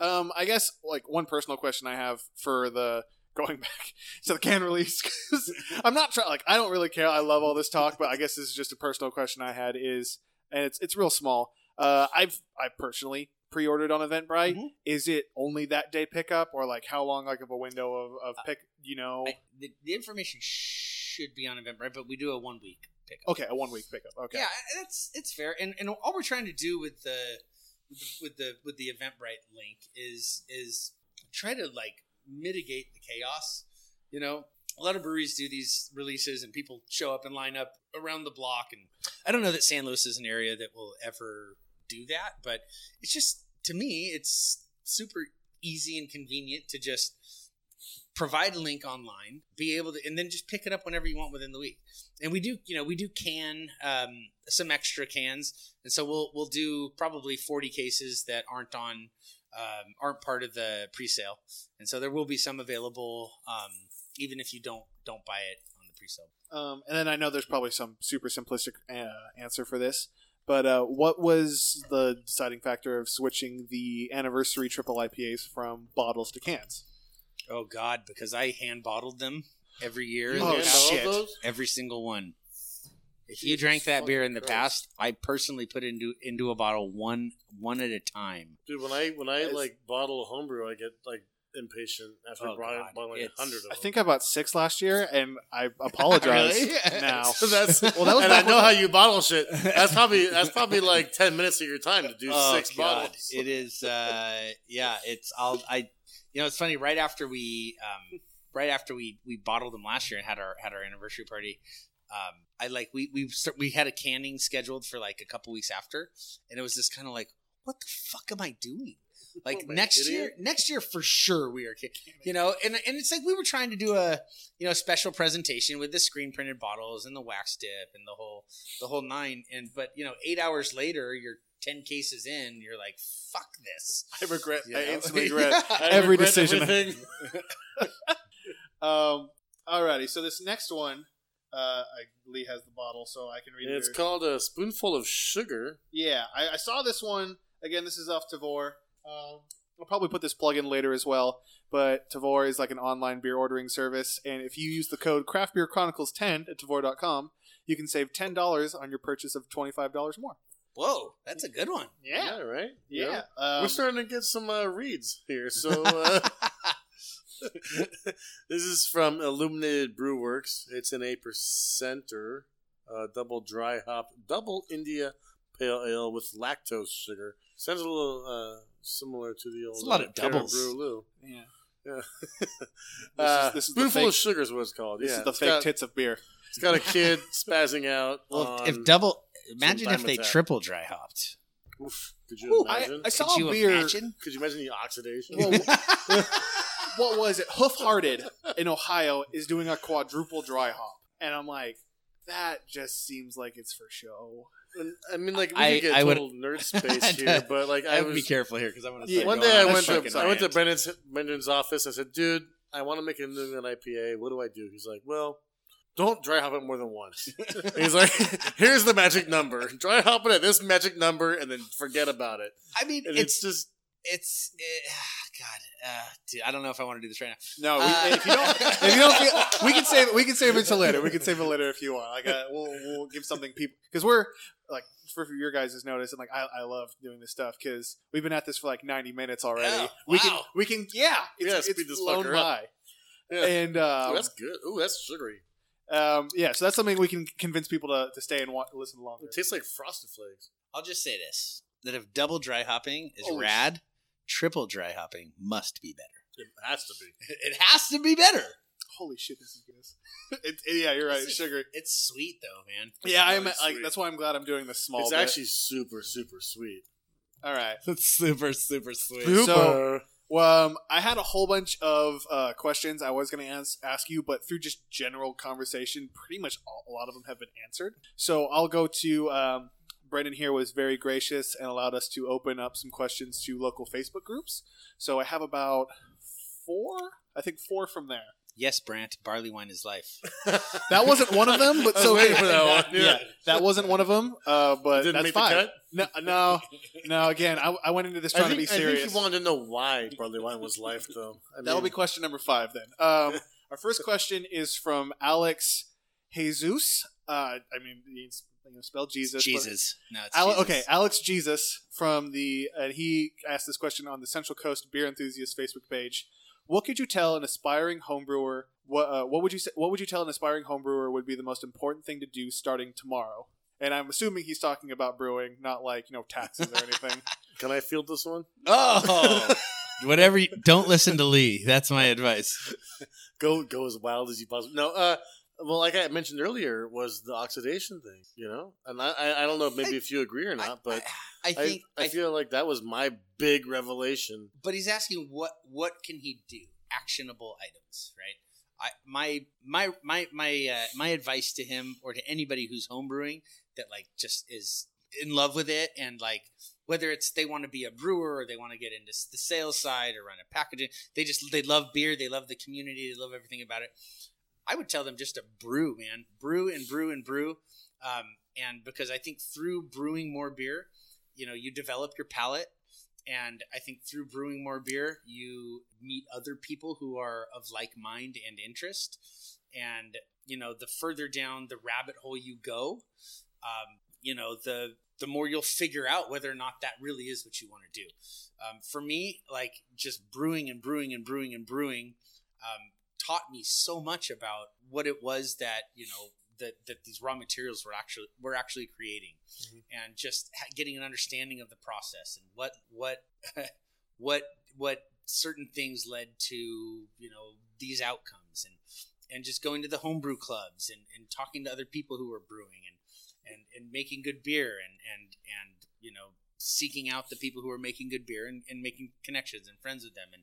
um, I guess like one personal question I have for the going back to the can release 'cause I'm not trying like I don't really care. I love all this talk, but I guess this is just a personal question I had is and it's it's real small. Uh, I've I personally pre-ordered on Eventbrite. Mhm. Is it only that day pickup or like how long like of a window of, of pick? You know, I, the, the information should be on Eventbrite, but we do a one week pickup. okay, a one week pickup. Okay, Yeah, that's it's fair. And and all we're trying to do with the with the with the Eventbrite link is is try to like mitigate the chaos. You know, a lot of breweries do these releases, and people show up and line up around the block. And I don't know that San Luis is an area that will ever do that, but it's just to me, it's super easy and convenient to just provide a link online, be able to, and then just pick it up whenever you want within the week. And we do, you know, we do can um, some extra cans, and so we'll we'll do probably forty cases that aren't on um, aren't part of the pre-sale, and so there will be some available, um, even if you don't don't buy it on the pre-sale. Um, and then I know there's probably some super simplistic uh, answer for this, but uh, what was the deciding factor of switching the anniversary triple IPAs from bottles to cans? Oh God, because I hand bottled them every year. Oh, the Yeah, past. all shit. those? every single one. If you drank that beer in the fucking past, I personally put it into into a bottle one one at a time. Dude, when I when I It's- like bottle a homebrew, I get like impatient after Oh, buying, buying like a hundred of I think I bought six last year, and I apologize Really? now. So that's Well, that was and I know how you bottle shit. That's probably that's probably like ten minutes of your time to do Oh, six God. bottles. It is, uh, yeah. It's I'll I, you know, it's funny. Right after we, um, right after we we bottled them last year and had our had our anniversary party. Um, I like we we start, we had a canning scheduled for like a couple weeks after, and it was just kind of like, what the fuck am I doing? Like What am I, next idiot? year, next year for sure we are, ca- you know, and and it's like we were trying to do a you know special presentation with the screen printed bottles and the wax dip and the whole the whole nine, and but you know eight hours later you're ten cases in, you're like fuck this. I regret. You I instantly regret Yeah. I every regret decision. everything. Um, alrighty, so this next one, uh, I, Lee has the bottle, so I can read And it. it's called a spoonful of sugar. Yeah, I, I saw this one. Again, this is off Tavour. Um, I'll probably put this plug in later as well. But Tavour is like an online beer ordering service, and if you use the code CraftBeerChronicles10 at Tavour.com, you can save ten dollars on your purchase of twenty five dollars more. Whoa, that's a good one. Yeah, right. yeah. Yeah. Um, We're starting to get some uh, reads here. So uh, this is from Illuminated Brew Works. It's an eight percenter. uh, double dry hop, double India pale ale with lactose sugar. Sounds a little uh, similar to the old It's a lot uh, of doubles. Caribou Yeah. Yeah. This uh, is- this is the spoonful fake- of sugar is what it's called. This yeah, is the fake got- tits of beer. It's got a kid spazzing out. Well, on, if double, imagine if they attack. triple dry hopped. Oof, could you Ooh, imagine? I saw Could a you beer. imagine? could you imagine the oxidation? Well, what was it? Hoof Hearted in Ohio is doing a quadruple dry hop, and I'm like, that just seems like it's for show. I mean, like we I- could get I would- total nerd space here, but like I I would be careful here because I want to. Yeah, one day I on a went to I went to. Brendan's Brendan's office. I said, "Dude, I want to make a New England IPA. What do I do?" He's like, "Well, don't dry hop it more than once." He's like, "Here's the magic number. Dry hop it at this magic number, and then forget about it." I mean, it's it's just it's it, God, uh, dude, I don't know if I want to do this right now. No, we, Uh, if you don't, if you don't, feel, we can save we can save it till later. We can save it later if you want. Like, uh, we'll we'll give something people because we're like for your guys' notice and like I, I love doing this stuff because we've been at this for like ninety minutes already. Oh, We can we can yeah, it's, Yeah, it's speed this flown fucker up. by. Yeah. And um, Ooh, that's good. Ooh, that's sugary. um, yeah, so that's something we can convince people to, to stay and wa- listen longer. It tastes like frosted flakes. I'll just say this: that if double dry hopping is Holy rad, triple dry hopping must be better. It has to be. It has to be better. Holy shit, this is good. it, it- yeah, you're right. It's- Sugary. It's sweet though, man. Yeah, I'm really like sweet. that's why I'm glad I'm doing this small. it's bit. actually super, super sweet. all right. It's super, super sweet. So- Well, um, I had a whole bunch of uh, questions I was going to ask, ask you, but through just general conversation, pretty much all, a lot of them have been answered. So I'll go to um, Brendan here was very gracious and allowed us to open up some questions to local Facebook groups. So I have about four, I think four from there. yes, Brant, barley wine is life. That wasn't one of them, but so waiting for that one. Yeah. that wasn't one of them. Uh, but Didn't that's make the fine. cut? No, no, no. Again, I, I went into this I trying think, to be serious. I think you wanted to know why barley wine was life, though. I That'll be question number five then. Um, our first question is from Alex Jesus. Uh, I mean, it's you know, spelled Jesus. Jesus. No, it's Ale- Jesus. okay, Alex Jesus from the, and he asked this question on the Central Coast Beer Enthusiast Facebook page. What could you tell an aspiring homebrewer? What uh, what would you say? What would you tell an aspiring homebrewer would be the most important thing to do starting tomorrow? And I'm assuming he's talking about brewing, not like you know taxes or anything. Can I field this one? Oh, whatever. You, don't listen to Lee. That's my advice. Go go as wild as you possibly. No, uh, well, like I mentioned earlier, was the oxidation thing. You know, and I I, I don't know maybe if you agree or not, but I I, think. I, I, feel like that was my big revelation. but he's asking what what can he do? Actionable items, right? I my my my my uh, my advice to him or to anybody who's homebrewing that like just is in love with it and like whether it's they want to be a brewer or they want to get into the sales side or run a packaging they just they love beer they love the community they love everything about it i would tell them just to brew man. Brew and brew and brew. Um, and because i think through brewing more beer you know you develop your palate. And i think through brewing more beer you meet other people who are of like mind and interest. And you know the further down the rabbit hole you go um, you know the the more you'll figure out whether or not that really is what you want to do. Um, for me like just brewing and brewing and brewing and brewing um, taught me so much about what it was that you know that, that these raw materials were actually were actually creating and just ha- getting an understanding of the process and what what what what certain things led to you know these outcomes and and just going to the homebrew clubs and, and talking to other people who were brewing and and, and making good beer and, and and you know seeking out the people who are making good beer and, and making connections and friends with them and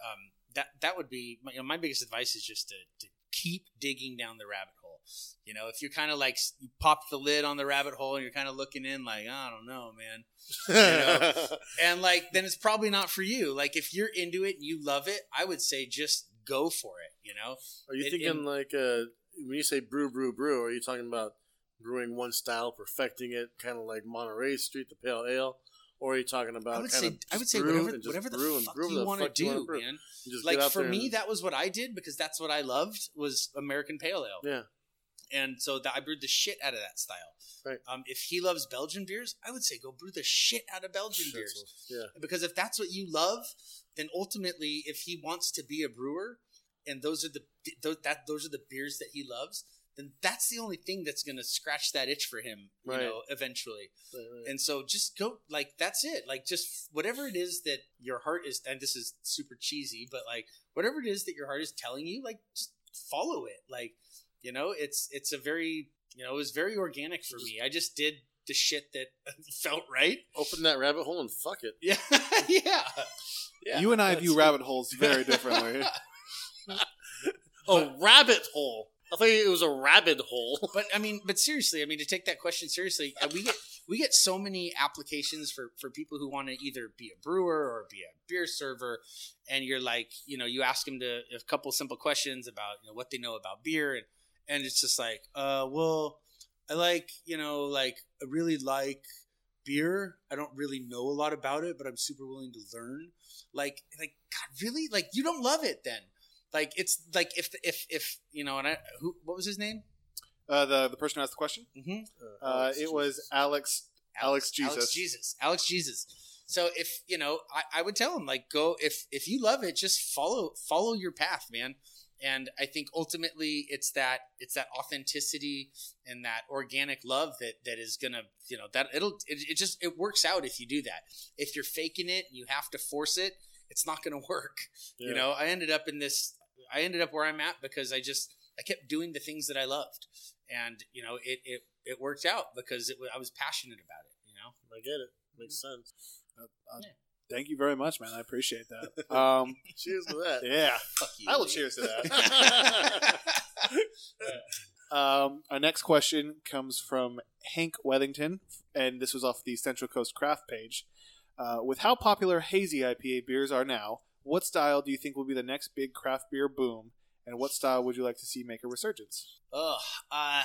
um, that that would be my, you know, my biggest advice is just to, to keep digging down the rabbit hole you know if you're kind of like you pop the lid on the rabbit hole and you're kind of looking in like i don't know man know? and like then it's probably not for you like if you're into it and you love it i would say just go for it you know Are you It- thinking it- like uh, when you say brew, brew, brew? Are you talking about brewing one style, perfecting it, kind of like Monterey Street, the pale ale, or are you talking about? I would say I would say whatever whatever the and fuck you the want to fuck you wanna do, man. Like for me, and- that was what I did because that's what I loved was American Pale Ale, yeah, and so that, I brewed the shit out of that style. Right. Um, if he loves Belgian beers, I would say go brew the shit out of Belgian beers yeah. because if that's what you love, then ultimately, if he wants to be a brewer, and those are the those, that those are the beers that he loves, then that's the only thing that's going to scratch that itch for him, you Right. know, eventually. Right, right. And so just go like that's it. Like just whatever it is that your heart is and this is super cheesy, but like whatever it is that your heart is telling you, like just follow it. Like, you know, it's it's a very you know, it was very organic for me. I just did the shit that felt right. Open that rabbit hole and fuck it. Yeah. yeah. Yeah. you and I That's- view rabbit holes very differently. a rabbit hole. I thought it was a rabbit hole. but I mean, but seriously, I mean, to take that question seriously, uh, we get we get so many applications for for people who want to either be a brewer or be a beer server, and you're like, you know, you ask them to a couple simple questions about you know what they know about beer, and and it's just like, uh, well, I like you know like I really like beer. I don't really know a lot about it, but I'm super willing to learn. Like like God, really? Like you don't love it then? Like it's like if if if you know, and I who what was his name? Uh, the the person who asked the question, Mm-hmm. uh, it was Alex. Alex Jesus. Alex Jesus. Alex Jesus. So if you know, I, I would tell him like, go if if you love it, just follow follow your path, man. And I think ultimately it's that it's that authenticity and that organic love that that is gonna you know that it'll it, it just it works out if you do that. If you're faking it and you have to force it, it's not gonna work. You know, I ended up in this. I ended up where I'm at because I just I kept doing the things that I loved, and you know it it it worked out because it I was passionate about it. You know. I get it. Makes sense. Uh, uh, Yeah. Thank you very much, man. I appreciate that. Um, Cheers to that. yeah, Fuck you. I will Lee. cheers to that. Um, our next question comes from Hank Wethington, and this was off the Central Coast Craft page. Uh, with how popular hazy IPA beers are now, what style do you think will be the next big craft beer boom, and what style would you like to see make a resurgence? Oh, Uh,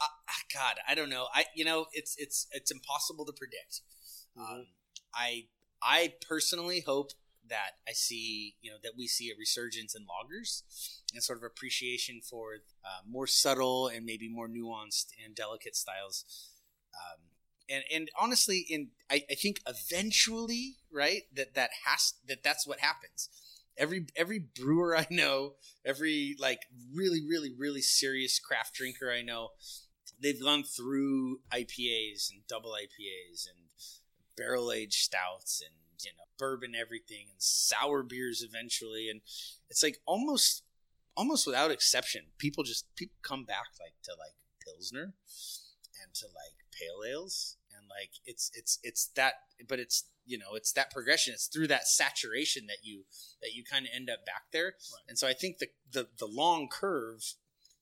uh, God, I don't know. I you know it's it's it's impossible to predict. Um, I I personally hope that I see you know that we see a resurgence in lagers and sort of appreciation for uh, more subtle and maybe more nuanced and delicate styles. Um, and and honestly, in I, I think eventually, right, that that has that that's what happens. Every every brewer I know, every like really really really serious craft drinker I know, they've gone through IPAs and double IPAs and barrel aged stouts and you know bourbon everything and sour beers eventually and it's like almost almost without exception people just people come back like to like pilsner and to like pale ales like it's it's it's that but it's you know it's that progression it's through that saturation that you that you kind of end up back there and so i think the the the long curve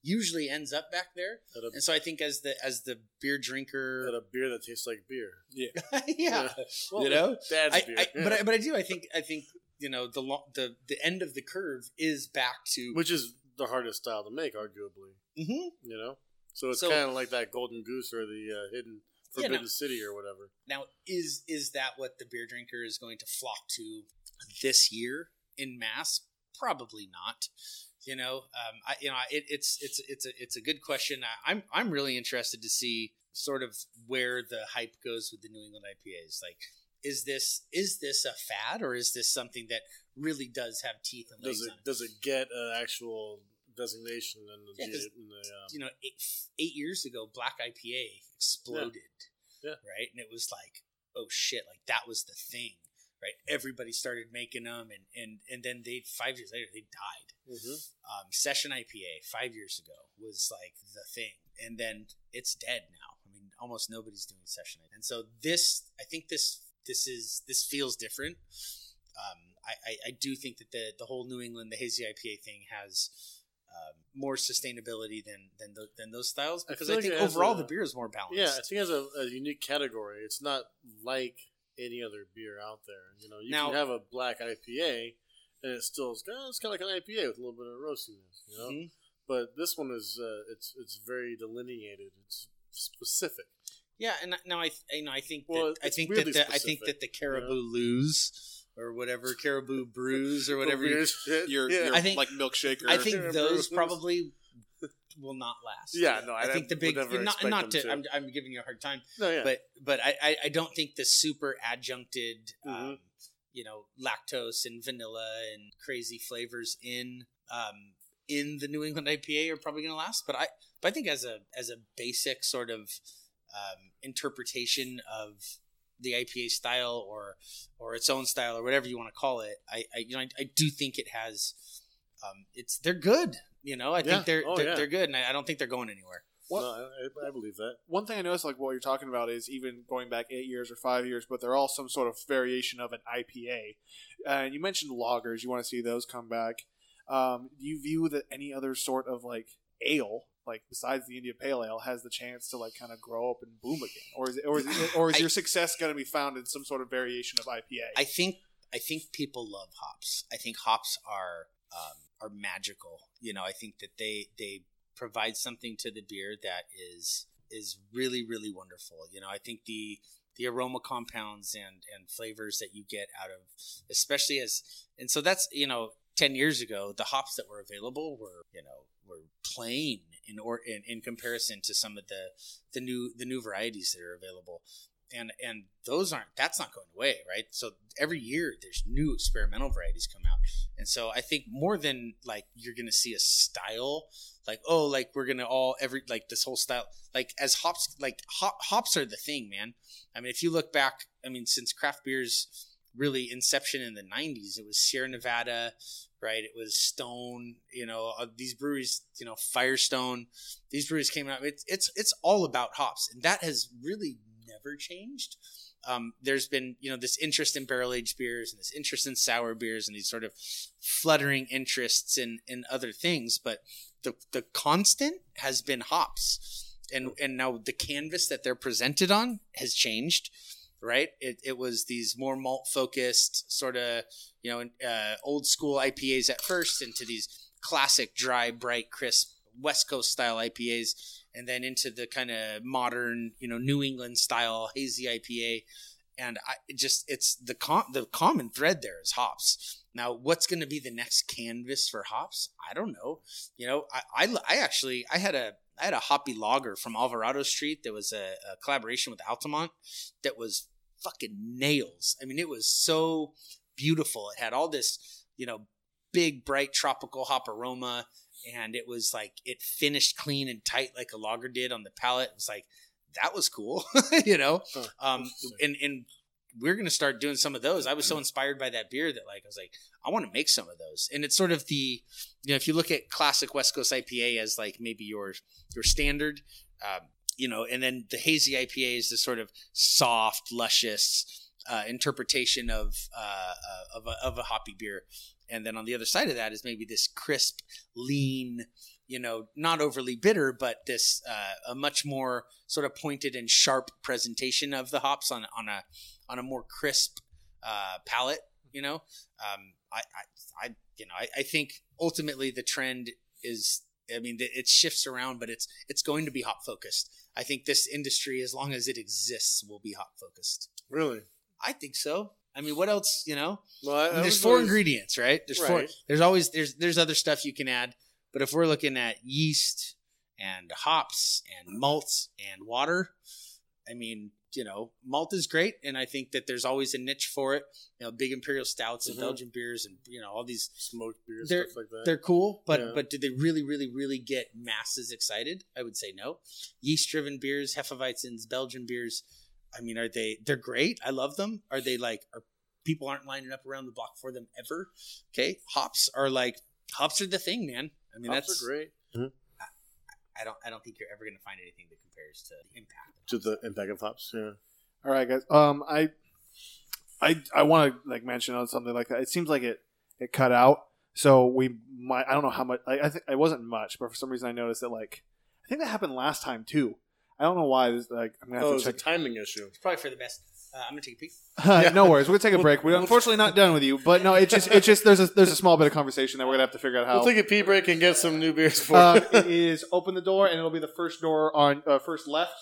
usually ends up back there a, and so i think as the as the beer drinker at a beer that tastes like beer. yeah yeah, Well, you know Dad's I, beer. I, but I, but I do I think I think you know the lo- the the end of the curve is back to Which is the hardest style to make, arguably. Mhm. You know? So it's So- kind of like that Golden Goose or the uh, Hidden Yeah, Forbidden no. City or whatever. now is is that what the beer drinker is going to flock to this year in mass probably not you know um, I, you know it, it's it's it's a it's a good question I, I'm I'm really interested to see sort of where the hype goes with the New England IPAs like is this is this a fad or is this something that really does have teeth and legs Does it it? does it get an actual designation in the, Yeah, in the um, you know, eight, eight years ago, Black IPA exploded, Yeah. right? And it was like, oh shit, like that was the thing, right? Everybody started making them, and and and then they five years later they died. mhm. Um, Session IPA five years ago was like the thing, and then it's dead now. I mean, almost nobody's doing Session, and so this, I think this this is this feels different. Um, I, I, I do think that the the whole New England the hazy IPA thing has um, more sustainability than than, tho- than those styles because feel I, like think overall a- the beer is more balanced. Yeah, I think it has a, a unique category. It's not like any other beer out there. You know, you Now- can have a black IPA, and it still is kind of, it's kind of like an IPA with a little bit of roastiness. You know, Mhm. but this one is uh, it's it's very delineated. It's specific. Yeah, and now I you know I think Well, that I think that the, I think that the Caribou Lose or whatever Caribou Brews or whatever you Weird shit. Your, yeah. your I think- like milkshaker. I think Caribou those Brews. probably will not last. Yeah, no, I, I think the big not not to, to. I'm, I'm giving you a hard time, no, yeah. but but I, I, I don't think the super adjuncted um, Mhm. you know lactose and vanilla and crazy flavors in um, in the New England IPA are probably going to last. But I, but I think as a as a basic sort of um, interpretation of the IPA style or or its own style or whatever you want to call it, I, I you know I, I do think it has. Um, it's they're good. You know, I Yeah. think they're Oh, they're, yeah. they're good, and I, I don't think they're going anywhere. What- No, I, I believe that. One thing I noticed, like what you're talking about, is even going back eight years or five years, but they're all some sort of variation of an IPA. And you mentioned lagers; you want to see those come back. Um, do you view that any other sort of like ale, like besides the India Pale Ale, has the chance to like kind of grow up and boom again, or is it, or is, it, or is I- your success going to be found in some sort of variation of IPA? I think I think people love hops. I think hops are um, are magical. You know, I think that they they provide something to the beer that is is really really wonderful. You know, I think the the aroma compounds and and flavors that you get out of especially as and so that's you know 10 years ago the hops that were available were you know were plain in or in, in comparison to some of the the new the new varieties that are available. And and those aren't that's not going away right? So every year there's new experimental varieties come out. And so i think more than like you're gonna see a style like oh like we're gonna all every like this whole style like as hops like hop, hops are the thing man. I mean if you look back i mean since craft beers really inception in the 90s it was sierra nevada right? It was stone you know uh, these breweries you know firestone these breweries came out. It's it's it's all about hops and that has really never changed. Um, there's been you know this interest in barrel aged beers and this interest in sour beers and these sort of fluttering interests in in other things but the the constant has been hops. And and now the canvas that they're presented on has changed right it, it was these more malt focused sort of you know uh, old school ipas at first into these classic dry bright crisp west coast style ipas and then into the kind of modern you know new england style hazy ipa and I it just it's the com- the common thread there is hops. Now, what's going to be the next canvas for hops? I don't know. You know, I, I, I actually I had a I had a hoppy lager from Alvarado Street that was a, a collaboration with Altamont that was fucking nails. I mean, it was so beautiful. It had all this you know big bright tropical hop aroma, and it was like it finished clean and tight like a lager did on the palate. It was like that was cool, you know. Huh, Um, and and we're gonna start doing some of those. I was so inspired by that beer that like I was like, I want to make some of those. And it's sort of the, you know, if you look at classic West Coast IPA as like maybe your your standard, um, you know, and then the hazy IPA is this sort of soft, luscious uh, interpretation of uh, of, a, of a hoppy beer. And then on the other side of that is maybe this crisp, lean, you know, not overly bitter, but this uh, a much more sort of pointed and sharp presentation of the hops on on a on a more crisp uh, palate. You know, um, I, I, I, you know, I, I think ultimately the trend is. I mean, it shifts around, but it's it's going to be hop focused. I think this industry, as long as it exists, will be hop focused. Really? I think so. I mean, what else? You know, Well, I, mean, there's four always- ingredients, right? There's four. Right. There's always there's there's other stuff you can add, but if we're looking at yeast and hops and malts and water, I mean, you know, malt is great, and I think that there's always a niche for it. You know, big imperial stouts and Mhm. Belgian beers, and you know, all these smoked beers, They're- stuff like that. they're cool, but Yeah. but do they really, really, really get masses excited? I would say no. Yeast driven beers, Hefeweizens, Belgian beers. I mean, are they? They're great. I love them. Are they like? Are people aren't lining up around the block for them ever? Okay, hops are like hops are the thing, man. I mean, Hops that's are great I don't. I don't think you're ever going to find anything that compares to the impact. to the impact of hops. Yeah. All right, guys. Um, I, I, I want to like mention on something like that. It seems like it it cut out, so we might. I don't know how much. Like, I think it wasn't much, but for some reason I noticed that like I think that happened last time too. I don't know why. This like I'm gonna have Oh, to it's a check. timing issue. It's probably for the best. Uh, I'm going to take a peek. no worries. We're gonna take a break. We're unfortunately not done with you, but no, it's just it's just there's a there's a small bit of conversation that we're gonna have to figure out how. We'll take a pee break and get some new beers for uh, you. it is open the door, and it'll be the first door on uh, first left.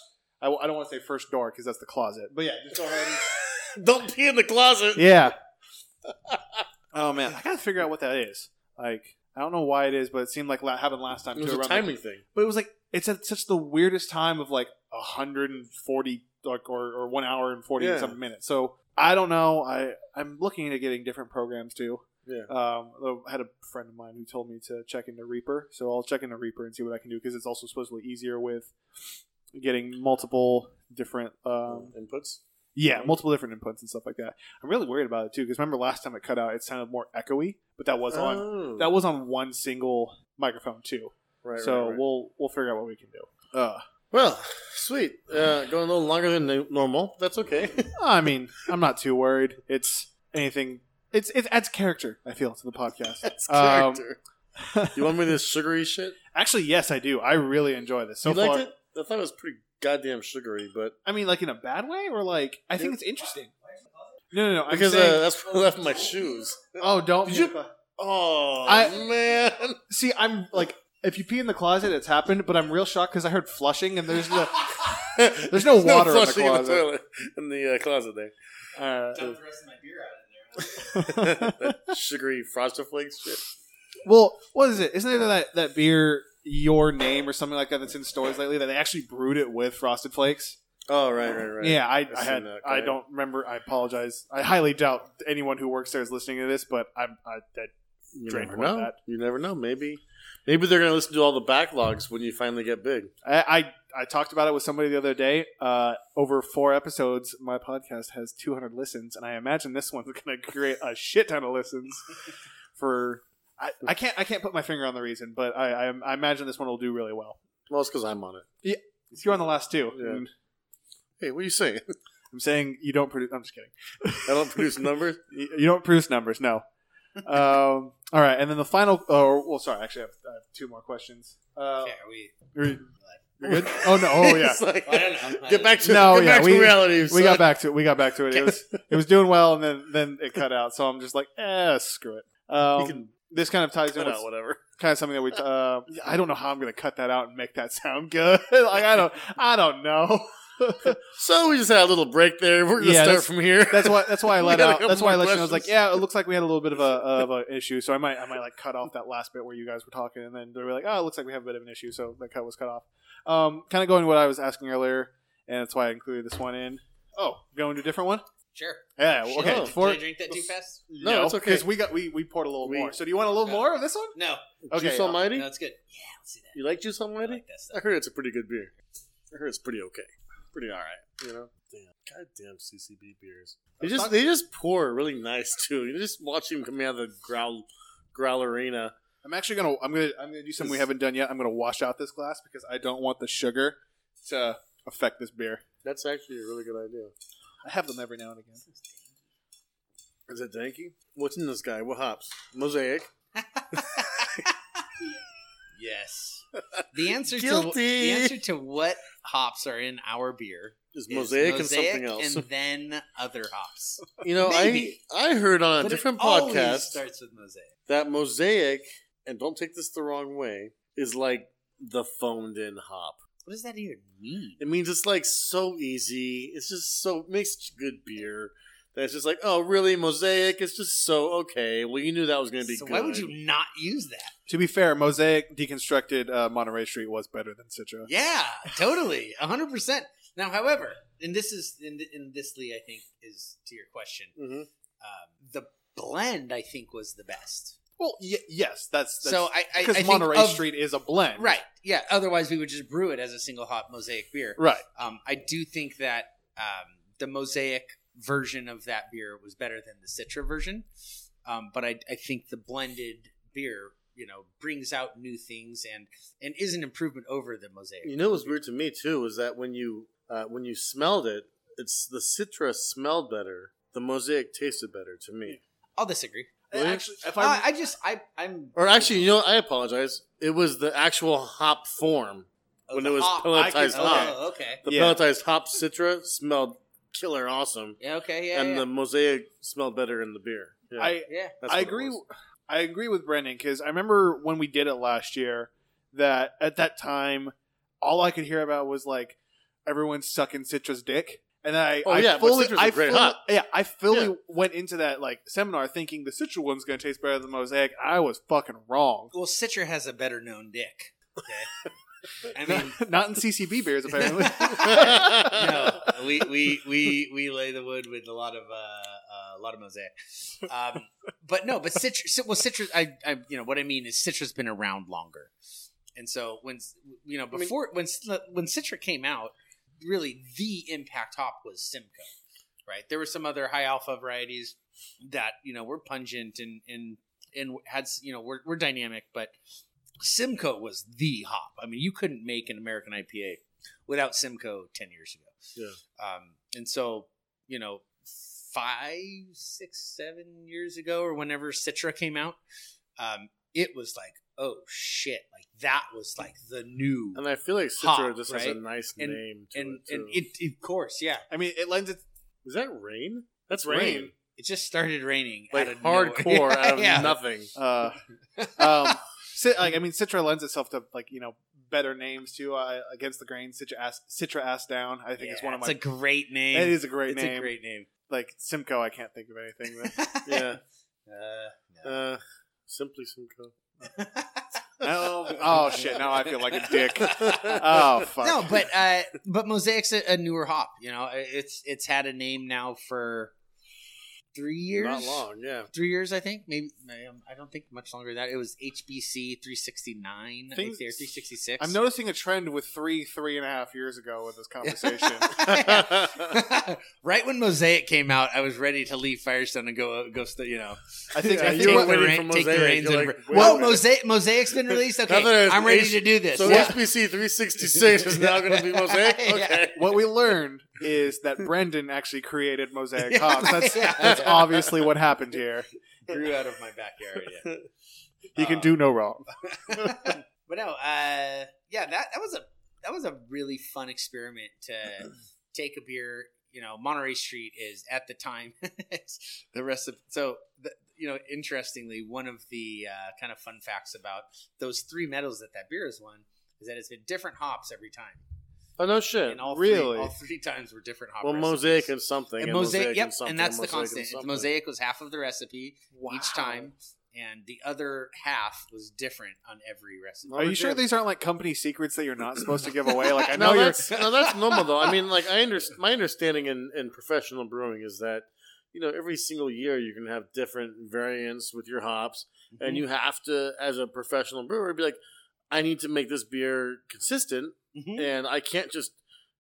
I, w- I don't want to say first door because that's the closet, but yeah, just go ahead. And, Don't pee in the closet. yeah. Oh man, I gotta figure out what that is. Like, I don't know why it is, but it seemed like la- happened last time It was too. a around timing thing. but it was like it's at such the weirdest time of like hundred and forty like or, or one hour and forty Yeah. something minutes. So I don't know. I I'm looking into getting different programs too. Yeah. Um, I had a friend of mine who told me to check into Reaper, so I'll check into Reaper and see what I can do because it's also supposedly easier with getting multiple different, um, Inputs. yeah, multiple different inputs and stuff like that. I'm really worried about it too because remember last time it cut out, it sounded more echoey, but that was on Oh. that was on one single microphone too. right. so right, right. we'll we'll figure out what we can do. Uh, well, sweet. Uh, going a little longer than normal. That's okay. I mean, I'm not too worried. It's anything. It's it adds character. I feel to the podcast. That's Um, character. you want me this sugary shit? Actually, yes, I do. I really enjoy this so you far. liked it? I thought it was pretty goddamn sugary, but I mean, like in a bad way, or like I think it's interesting. No, no, no. I'm because saying, uh, that's I left my shoes. oh, don't. Did you- Oh I- man! see? I'm like, if you pee in the closet, it's happened. But I'm real shocked because I heard flushing, and there's the There's no water in the flushing closet. toilet in the uh, closet there. uh, Dump the rest of my beer out in there. that sugary frosted flakes shit. well, what is it? Isn't there that that beer, your name or something like that, that's in stores lately that they actually brewed it with Frosted Flakes? Oh right, right, right. Yeah, I, I've I seen had. that, I okay. don't remember. I apologize. I highly doubt anyone who works there is listening to this, but I'm. I, I, You Drank never one of know. that. You never know. Maybe, maybe they're gonna listen to all the backlogs when you finally get big. I, I I talked about it with somebody the other day. Uh, over four episodes, my podcast has 200 listens, and I imagine this one's going to create a shit ton of listens. For I, I can't I can't put my finger on the reason, but I, I, I imagine this one will do really well. Well, it's because I'm on it. Yeah, You're on the last two. Yeah. Hey, what are you saying? I'm saying you don't produce. I'm just kidding. I don't produce numbers. You don't produce numbers, no. Um, all right, and then the final. Oh, well, sorry. Actually, I have, I have two more questions. Uh, Okay, are we? you're, you're good. Oh no! Oh yeah. Like- I don't know. Get back to No, get yeah, back we- to reality. we son. got back to it. We got back to it. It was it was doing well, and then then it cut out. So I'm just like, eh, screw it. Um, can this kind of ties in with whatever. kind of something that we. Uh, I don't know how I'm going to cut that out and make that sound good. like I don't. I don't know. So we just had a little break there. We're gonna Yeah, start from here. That's why. That's why I let out. That's why I more let you know. I was like, yeah, it looks like we had a little bit of a of an issue. So I might I might like cut off that last bit where you guys were talking, and then they were like, oh, it looks like we have a bit of an issue. So that cut was cut off. Um, kind of going to what I was asking earlier, and that's why I included this one in. Oh, going to a different one. Sure. Yeah. well, Okay. Sure. Before, Did I drink that too fast? No, it's okay. because we got we we poured a little We- more. So do you want a little Yeah. more of this one? No. Okay, Juice Almighty. No, it's good. Yeah, let's do that. You like Juice I Almighty? like that I heard it's a pretty good beer. I heard it's pretty okay. Pretty all right. You know. Damn. Goddamn CCB beers. They just they just pour really nice too. You just watch them come out of the growl arena I'm actually gonna I'm gonna I'm gonna do something we haven't done yet. I'm gonna wash out this glass because I don't want the sugar to affect this beer. That's actually a really good idea. I have them every now and again. Is it danky? What's in this guy? What hops? Mosaic. Yes. The answer to the answer to what hops are in our beer Is is mosaic, and something else. and then other hops. you know. I I heard on a But different podcast starts with mosaic. that mosaic, and don't take this the wrong way, is like the phoned in hop. What does that even mean? It means it's like so easy. It's just so makes good beer. That's just like, oh, really? Mosaic? It's just so okay. Well, you knew that was going to be So good. why would you not use that? To be fair, Mosaic deconstructed uh, Monterey Street was better than Citra. Yeah, totally, hundred percent. Now, however, and this is in, in this Lee, I think is to your question. Mhm. Um, the blend, I think, was the best. Well, y- yes, that's, that's so I, I, I because think Monterey of- Street is a blend, right? Yeah. Otherwise, we would just brew it as a single hop mosaic beer. Right. Um, I do think that um, the mosaic version of that beer was better than the Citra version, um, but I, I think the blended beer, you know, brings out new things and and is an improvement over the mosaic. You know what's weird to me too is that when you uh, when you smelled it, it's the Citra smelled better. The mosaic tasted better to me. I'll disagree. Really? Actually, if Uh, I I just I I'm Or actually, you know, what? I apologize. It was the actual hop form. oh, when it was hop. pelletized can- hop. Oh, okay. The Yeah. pelletized hop Citra smelled killer awesome, Yeah. Okay. Yeah. and yeah. the mosaic smelled better in the beer. Yeah, I yeah. I agree. I agree with Brendan because I remember when we did it last year that at that time all I could hear about was like everyone sucking Citra's dick. And I, Oh, I yeah, but fully, Citra's great fully, hop. yeah, I fully Yeah. went into that like seminar thinking the Citra one's going to taste better than the Mosaic. I was fucking wrong. Well, Citra has a better known dick. Okay. I mean, Not in CCB beers apparently. no, we, we we we lay the wood with a lot of uh, uh, a lot of mosaic. Um, but no, but Citra. Well, Citra. I, I, you know, what I mean is Citra has been around longer, and so when you know mean- before when when Citra came out, really the impact hop was Simcoe, right? There were some other high alpha varieties that you know were pungent and and and had you know were, were dynamic, but Simcoe was the hop. I mean, you couldn't make an American IPA without Simcoe ten years ago. Yeah. Um, and so you know, five, six, seven years ago, or whenever Citra came out, um, it was like, oh shit, like that was like the new. And I feel like Citra Hop, just has a nice And- name to and it. and it, of course, yeah, I mean, it lends it. Is that rain? That's Rain. rain. it just started raining Like out of hardcore out of Yeah. nothing. Uh, um, like I mean, Citra lends itself to like you know better names too. Uh, against the grain, Citra ass, Citra ass down. I think it's one of my. It's a great name. it is a great it's name. a great name. like Simcoe, I can't think of anything. That, Yeah. Uh, no. Uh, simply Simcoe. oh, oh shit! Now I feel like a dick. Oh fuck. no, but uh, but Mosaic's a, a newer hop. You know, it's it's had a name now for three years. Not long, yeah. Three years, I think. Maybe I don't think much longer than that. It was HBC three sixty nine. I think Things- they're three sixty six. I'm noticing a trend with three, three and a half years ago with this conversation. right when Mosaic came out, I was ready to leave Firestone and go uh, go. st- You know, I think Yeah, I you think were waiting for take the Mosaic. reins and- like, Whoa. Mosaic Mosaic's been released. Okay, I'm ready H- to do this. So Yeah. HBC 366 is now going to be Mosaic? Yeah. Okay. what we learned is that Brendan actually created Mosaic Yeah. Hops. That's Yeah. that's obviously what happened here. Grew out of my backyard. Yeah. He can Uh, do no wrong. but no, uh, yeah, that that was a that was a really fun experiment to take a beer. You know, Monterey Street is at the time the rest of so. The, you know, interestingly, one of the uh, kind of fun facts about those three medals that that beer has won is that it's been different hops every time, Oh, no shit. and all really? three, all three times were different hop. Well, recipes. Mosaic and something. and and mosaic, yep, and something, and that's the constant. something. Mosaic was half of the recipe each time, and the other half was different on every recipe. Are you sure Okay. these aren't like company secrets that you're not supposed to give away? Like I know no, you're. that's no, that's normal though. I mean, like I understand. My understanding in, in professional brewing is that you know every single year you can have different variants with your hops, Mm-hmm. and you have to, as a professional brewer, be like, I need to make this beer consistent, Mhm. and I can't just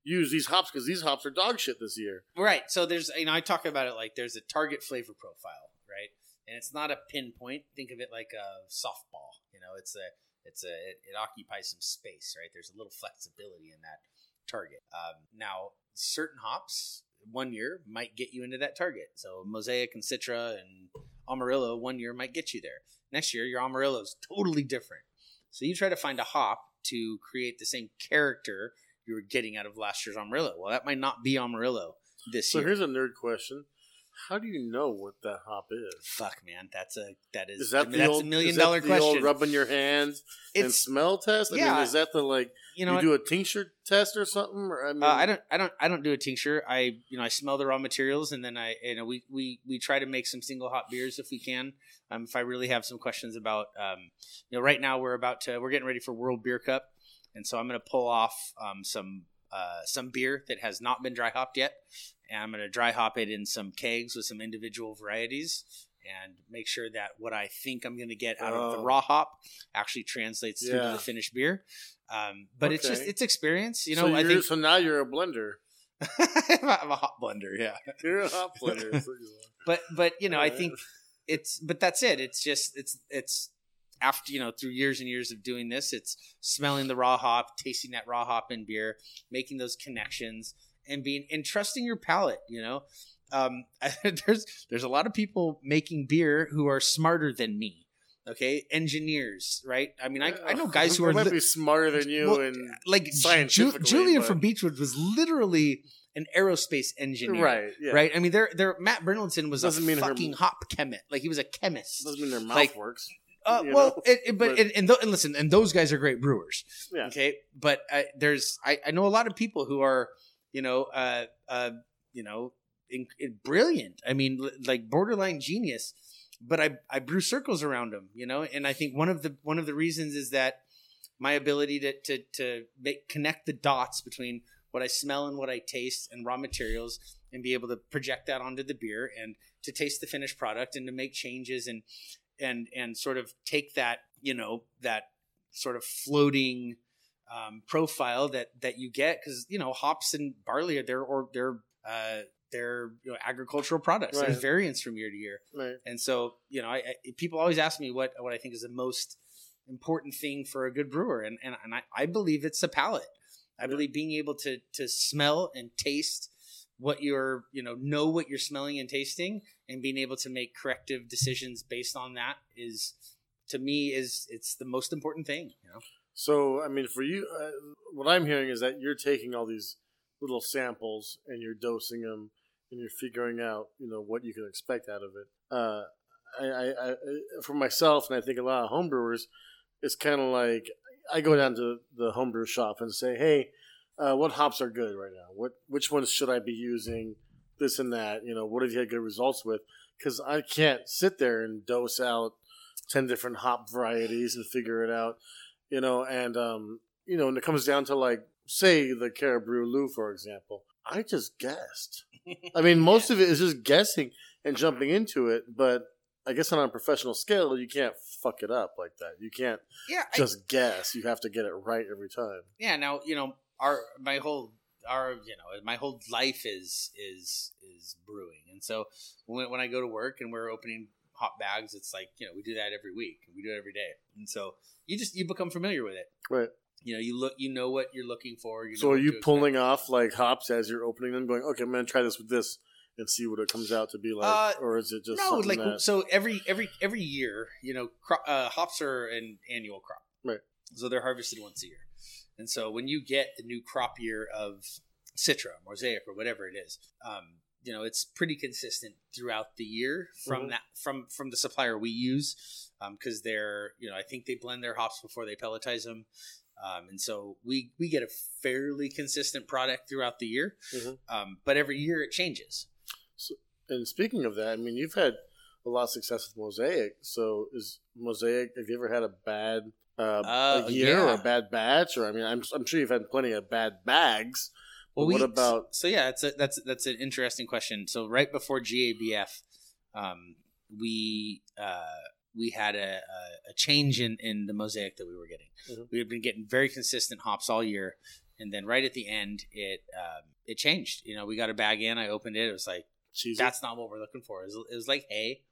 use these hops because these hops are dog shit this year. Right. So there's, you know, I talk about it like there's a target flavor profile, right? And it's not a pinpoint. Think of it like a softball. You know, it's a, it's a, it, it occupies some space, right? There's a little flexibility in that target. Um, now, certain hops one year might get you into that target. So Mosaic and Citra and Amarillo one year might get you there. Next year, your Amarillo is totally different. So you try to find a hop to create the same character you were getting out of last year's Amarillo. Well, that might not be Amarillo this So year. here's a nerd question: How do you know what that hop is? Fuck, man, that's a that is, Is that I mean, the that's old a million is that dollar the question. Old rubbing your hands and smell test. I yeah. mean, is that the like you you, know what? do a tincture test or something? Or, I mean, Uh, I don't, I don't, I don't do a tincture. I, you know, I smell the raw materials, and then I, you know, we, we, we try to make some single hop beers if we can. Um, if I really have some questions about, um, you know, right now we're about to, we're getting ready for World Beer Cup, and so I'm going to pull off um, some, uh, some beer that has not been dry hopped yet, and I'm going to dry hop it in some kegs with some individual varieties. And make sure that what I think I'm going to get out of the Oh. raw hop actually translates through to the finished beer. Um, but it's just it's experience, you so know. I think so. Now you're a blender. I'm a hot blender, yeah. You're a hop blender. That's what you are. But but you know, I think it's but that's it. It's just it's it's after you know through years and years of doing this, it's smelling the raw hop, tasting that raw hop in beer, making those connections, and being and trusting your palate. You know, um, there's there's a lot of people making beer who are smarter than me. Okay, engineers, right? I mean, I, I know guys who are might li- be smarter than you, well, and like Ju- Julian but- from Beachwood was literally an aerospace engineer, right, yeah. right? I mean, they're, they're Matt Brynildson was Doesn't a mean her- fucking hop chemist. Like he was a chemist. Doesn't mean their mouth Like, works. Uh, well, it, it- but, But- and, and, th- and listen, and those guys are great brewers. Yeah. Okay, but uh, there's I, I know a lot of people who are you know uh uh you know in, in brilliant. I mean, l- like borderline genius. But I I brew circles around him, you know, and I think one of the one of the reasons is that my ability to to to make connect the dots between what I smell and what I taste and raw materials and be able to project that onto the beer and to taste the finished product and to make changes and and and sort of take that you know that sort of floating um, profile that that you get because you know hops and barley are they're or they're uh, they're you know, agricultural products. Right. There's variance from year to year, Right. and so you know I, I people always ask me what what I think is the most important thing for a good brewer, and and, and I, I believe it's the palate. I believe being able to to smell and taste what you're you know know what you're smelling and tasting and being able to make corrective decisions based on that is to me is it's the most important thing you know So, I mean, for you, uh, what I'm hearing is that you're taking all these little samples and you're dosing them, and you're figuring out, you know, what you can expect out of it. Uh, I, I, I, for myself, and I think a lot of homebrewers, it's kind of like I go down to the homebrew shop and say, "Hey, uh, what hops are good right now? What which ones should I be using? This and that. You know, what have you had good results with? Because I can't sit there and dose out ten different hop varieties and figure it out." You know, and um, you know, when it comes down to like, say, the Caribou Lou, for example, I just guessed. I mean, most of it is just guessing and jumping into it, but I guess on a professional scale, you can't fuck it up like that. You can't yeah I- just guess. You have to get it right every time. yeah now you know our my whole our you know my whole life is is is brewing and so when, when i go to work and we're opening hop bags it's like you know we do that every week we do it every day and so you just you become familiar with it Right. you know you look you know what you're looking for you know So are you expect. pulling off like hops as you're opening them, going, okay, I'm to try this with this and see what it comes out to be like, Uh, or is it just no like that, so every every every year you know cro- uh, hops are an annual crop Right. so they're harvested once a year and so when you get the new crop year of citra mosaic or whatever it is um, you know it's pretty consistent throughout the year from Mhm. that from from the supplier we use because they're you know i think they blend their hops before they pelletize them um, and so we we get a fairly consistent product throughout the year Mhm. um, but every year it changes So, And speaking of that, I mean, you've had a lot of success with Mosaic. So is Mosaic? Have you ever had a bad uh, Uh, a year or a bad batch? Or I mean, I'm I'm sure you've had plenty of bad bags. Well, we, what about- So yeah, it's a, that's that's an interesting question. So right before GABF, um, we uh, we had a, a, a change in, in the mosaic that we were getting. Mhm. We had been getting very consistent hops all year, and then right at the end, it um, it changed. You know, we got a bag in. I opened it. It was like Cheesy. that's not what we're looking for. It was, it was like hay.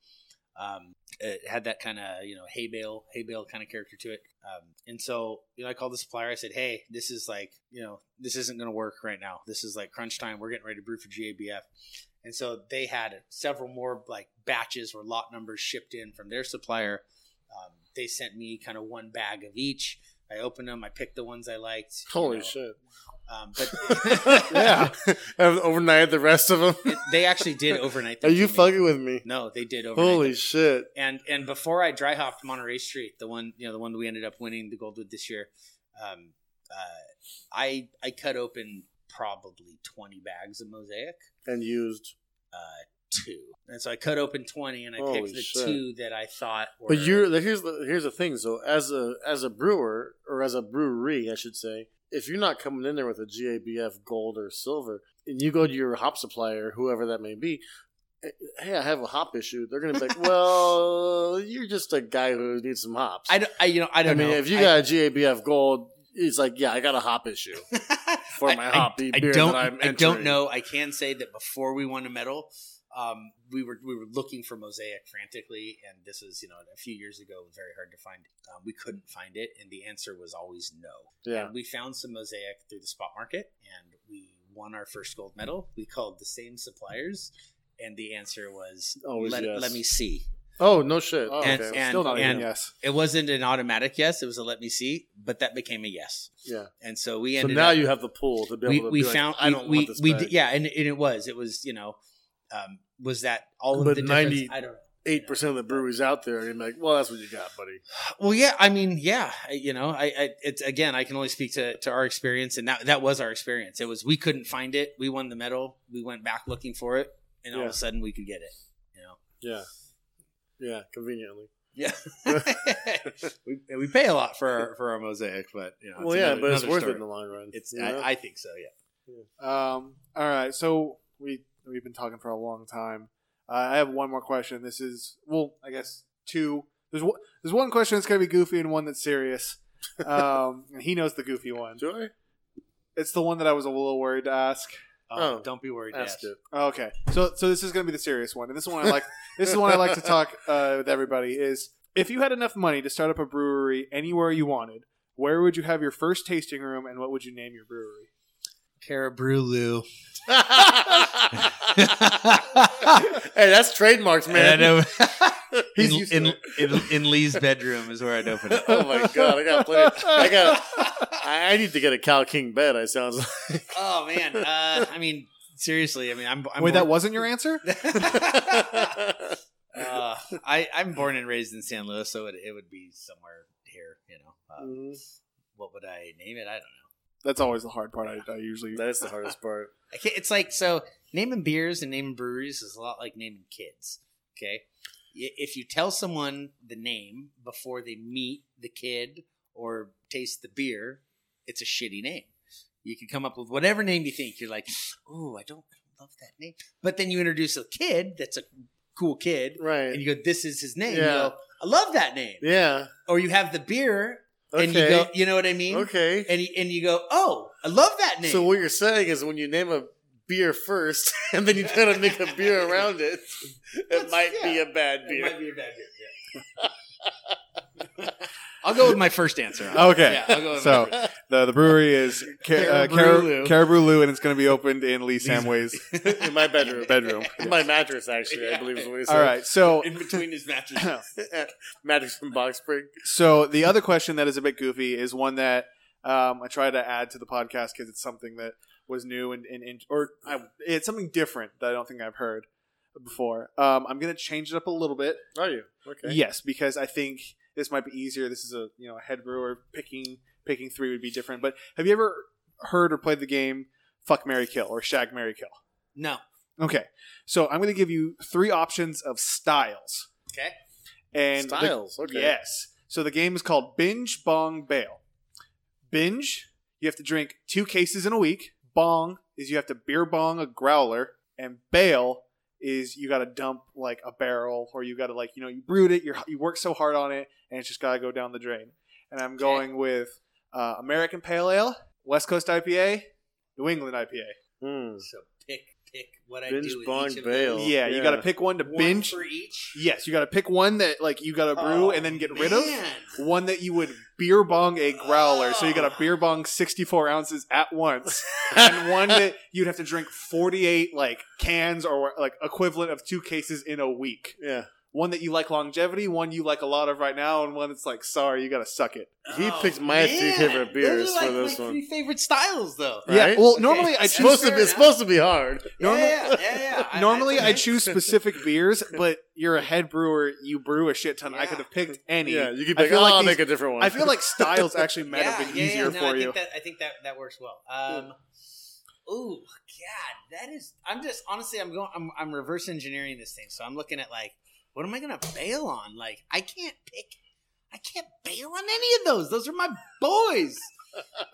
Um, it had that kind of you know hay bale hay bale kind of character to it. Um, and so you know I called the supplier. I said, hey, this is like you know this isn't going to work right now. This is like crunch time. We're getting ready to brew for GABF. And so they had several more like batches or lot numbers shipped in from their supplier. Um, they sent me kind of one bag of each. I opened them. I picked the ones I liked. you Holy know. shit! Um, but yeah, Have overnight the rest of them. it- they actually did overnight. Are you to me. fucking with me? No, they did overnight. Holy them. shit! and and before I dry hopped Monterey Street, the one you know the one that we ended up winning the gold with this year, um, uh, I I cut open probably twenty bags of mosaic, And used. uh, two, and so I cut open twenty, and I Holy picked the shit. two that I thought were. But you're here's the here's the thing. So as a as a brewer or as a brewery, I should say, if you're not coming in there with a GABF gold or silver, and you go to your hop supplier, whoever that may be, eh, hey, I have a hop issue. They're gonna be like, well, you're just a guy who needs some hops. I, don't- I you know I I don't mean, know if you got a GABF gold, it's like, yeah, I got a hop issue for I- my I- hoppy I beer don't. that I'm I don't know. I can say that before we won a medal, um, we were we were looking for mosaic frantically, and this is you know a few years ago. Very hard to find. Um, we couldn't find it, and the answer was always no. Yeah, And we found some mosaic through the spot market, and we won our first gold medal. We called the same suppliers, and the answer was Always let, yes. let me see. Oh no shit. Oh, And- okay. and- Still not even and- yes. It wasn't an automatic yes; it was a let me see, but that became a yes. yeah. And so we ended. Up So now up, you have the pool to be we, able to we be like, found I don't we want this we bag. did, yeah, and, and it was it was you know um, was that all of But the difference? 90 I don't eight percent of the breweries out there, and you're like, well, that's what you got, buddy. Well, yeah, I mean, yeah, I- you know, I, I it's again, I can only speak to, to our experience, and that that was our experience. It was we couldn't find it. We won the medal. We went back looking for it, and all Yeah. of a sudden we could get it. You know, Yeah, yeah, conveniently. yeah, we, we pay a lot for our, for our mosaic, but you know, well, yeah, but it's worth it in the long run. It's? I, I think so. Yeah. Um, all right, so we we've been talking for a long time. Uh, I have one more question. This is well, I guess two. There's one, there's one question that's gonna be goofy and one that's serious. Um, and he knows the goofy one. Do I? It's the one that I was a little worried to ask. Oh, don't be worried. Ask yes. it. Okay, so so this is going to be the serious one, and this is one I like. this is one I like to talk uh, with everybody. Is if you had enough money to start up a brewery anywhere you wanted, where would you have your first tasting room, and what would you name your brewery? Carabrulu. hey, that's trademarks, And I man. know He's in, in, in, in Lee's bedroom is where I'd open it. oh my god, I got plenty. I got. I, I need to get a Cal King bed. I sounds like. oh man. Uh, I mean, seriously. I mean, I'm. I'm Wait, that wasn't your answer? uh, I I'm born and raised in San Luis, so it, it would be somewhere here. You know. Uh, Mhm. what would I name it? I don't know. That's always the hard part. I, I usually. That's the hardest part. I can't, it's like so naming beers and naming breweries is a lot like naming kids. Okay, if you tell someone the name before they meet the kid or taste the beer, it's a shitty name. You can come up with whatever name you think. You're like, oh, I don't love that name, but then you introduce a kid that's a cool kid, Right. and you go, this is his name. You Yeah. go, I love that name. yeah. Or you have the beer, Okay. and you go, you know what I mean? okay. And you, and you go, oh, I love that name. So what you're saying is when you name a beer first and then you try to make a beer around it, it That's- might be a bad beer. It might be a bad beer. Yeah. I'll go with my first answer. Okay. Yeah, I'll go with So- my first. The the brewery is Ca- uh, Caribou Car- Lou. Caribou Lou, and it's going to be opened in Lee Samway's In my bedroom. bedroom. In my mattress, actually, I believe is what he said. All right, so in between his mattresses. mattress from Box Spring. So the other question that is a bit goofy is one that um, I try to add to the podcast because it's something that was new and, and, and or I, it's something different that I don't think I've heard before. Um, I'm going to change it up a little bit. Are you? Okay. Yes, because I think this might be easier. This is a you know a head brewer picking picking three would be different. But have you ever heard or played the game Fuck Mary Kill or Shag Mary Kill? No. Okay, so I'm going to give you three options of styles. Okay. And the- Styles. okay. Yes. So the game is called Binge Bong Bail. Binge, you have to drink two cases in a week. Bong is you have to beer bong a growler, and bail is you got to dump like a barrel, or you got to like you know you brewed it, you you work so hard on it, and it's just got to go down the drain. And I'm going with uh, American Pale Ale, West Coast IPA, New England IPA. Hmm. So pick pick what I Binge, do with bong, each of bail. those. Yeah, you got to pick one to One binge. for each. Yes, you got to pick one that like you got to brew Oh, and then get rid of. one that you would beer bong a growler, so you got Oh. to beer bong 64 ounces at once, and one that you'd have to drink 48 like cans or like equivalent of two cases in a week. Yeah. One that you like longevity, one you like a lot of right now, and one that's like, sorry, you got to suck it. He Oh, picked my three favorite beers Those are for this my one. Three favorite styles, though. Yeah, Right? well, Okay. normally I choose supposed to be. It's enough. supposed to be hard. Normal- yeah, yeah, yeah. I- normally I, I- choose specific beers, but you're a head brewer, you brew a shit ton. I could have picked any. Yeah, you could I pick. feel Oh, like I'll these- make a different one. I feel like styles actually might have been yeah, easier yeah, no, for I you. Think that, I think that that works well. Um, ooh, God, that is. I'm just honestly, I'm going. I'm, I'm reverse engineering this thing, so I'm looking at like, what am I going to bail on? Like, I can't pick. I can't bail on any of those. Those are my boys.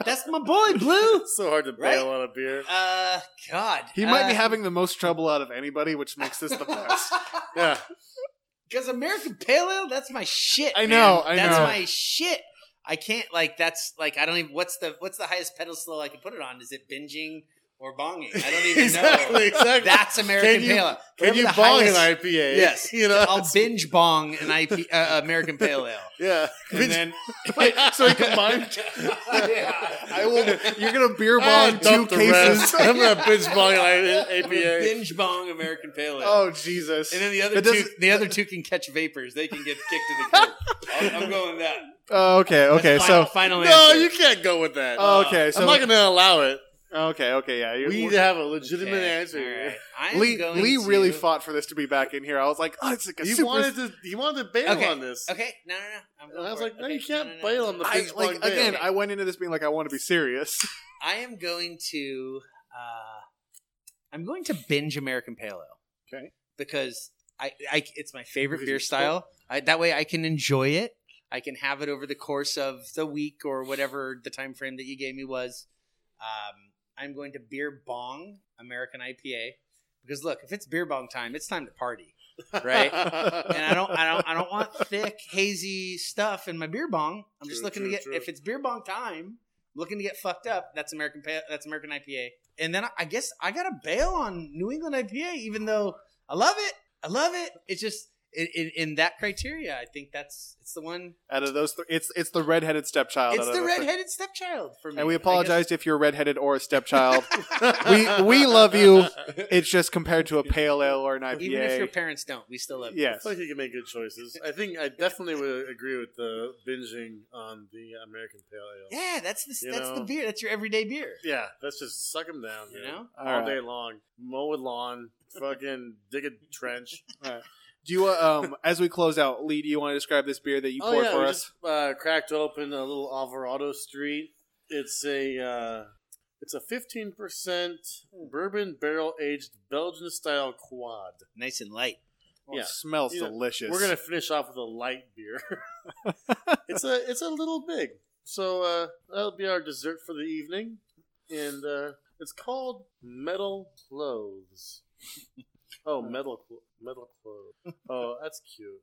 That's my boy, Blue. so hard to Right? bail on a beer. Uh, God, He might be Uh, having the most trouble out of anybody, which makes this the best. Yeah. Because American Pale Ale, that's my shit. I man. know, I know. that's know. my shit. I can't like that's like I don't even what's the what's the highest pedestal I can put it on? Is it binging or bonging? I don't even exactly. know. Exactly. That's American Can you- Pale Ale. Can you bong highest- an IPA? Yes. You know. I'll binge bong an IP uh, American Pale Ale. Yeah. And then, so combined. yeah. I will. You're gonna beer bong two cases. I'm gonna binge bong an IPA. binge bong American Pale Ale. Oh Jesus! And then the other two, the other two can catch vapors. They can get kicked to the curb. I'm, I'm going with that. Oh, okay, okay. That's So final, final No, answer. you can't go with that. oh, okay, so I'm not gonna allow it. Okay, okay, yeah. You, We need to have a legitimate Okay, answer. all here. right. I am Lee going Lee really fought for this to be back in here. I was like, oh, it's like a He super. wanted to. He wanted to bail Okay. on this. Okay, no, no, no. I'm going I was for like, it. no, Okay, you can't bail on the. I, like bail. again, I went into this being like, I want to be serious. I am going to. Uh, I'm going to binge American Pale Ale. Okay. Because I, I it's my favorite Because beer style. I, that way, I can enjoy it. I can have it over the course of the week or whatever the time frame that you gave me was. Um, I'm going to beer bong American IPA because look, if it's beer bong time, it's time to party, right? and I don't, I don't, I don't want thick, hazy stuff in my beer bong. I'm just looking true, to get. true. If it's beer bong time, I'm looking to get fucked up. That's American. That's American IPA. And then I- guess I gotta bail on New England IPA, even though I love it. I love it. It's just in, in, in that criteria. I think that's it's the one. Out of those, th- it's it's the redheaded stepchild. It's the three. redheaded stepchild for me. And we apologize if you're redheaded or a stepchild. we we love you. It's just compared to a pale ale or an IPA. Even if your parents don't, we still love you. yes. I feel like you can make good choices. I think I definitely would agree with the binging on the American Pale Ale. Yeah, that's the You that's the beer. That's your everyday beer. Yeah, let's just suck them down, You man. know? all All right. day long. Mow a lawn, fucking dig a trench. Do you um as we close out, Lee? Do you want to describe this beer that you oh poured yeah, for we us? just uh, cracked open a little Alvarado Street. It's a uh, it's a fifteen percent bourbon barrel aged Belgian style quad. Nice and light. Oh, yeah. it smells You know, delicious. We're gonna finish off with a light beer. it's a it's a little big, so uh, that'll be our dessert for the evening, and uh, it's called Metal Clothes. Oh, metal clo- metal clothes. Oh, that's cute.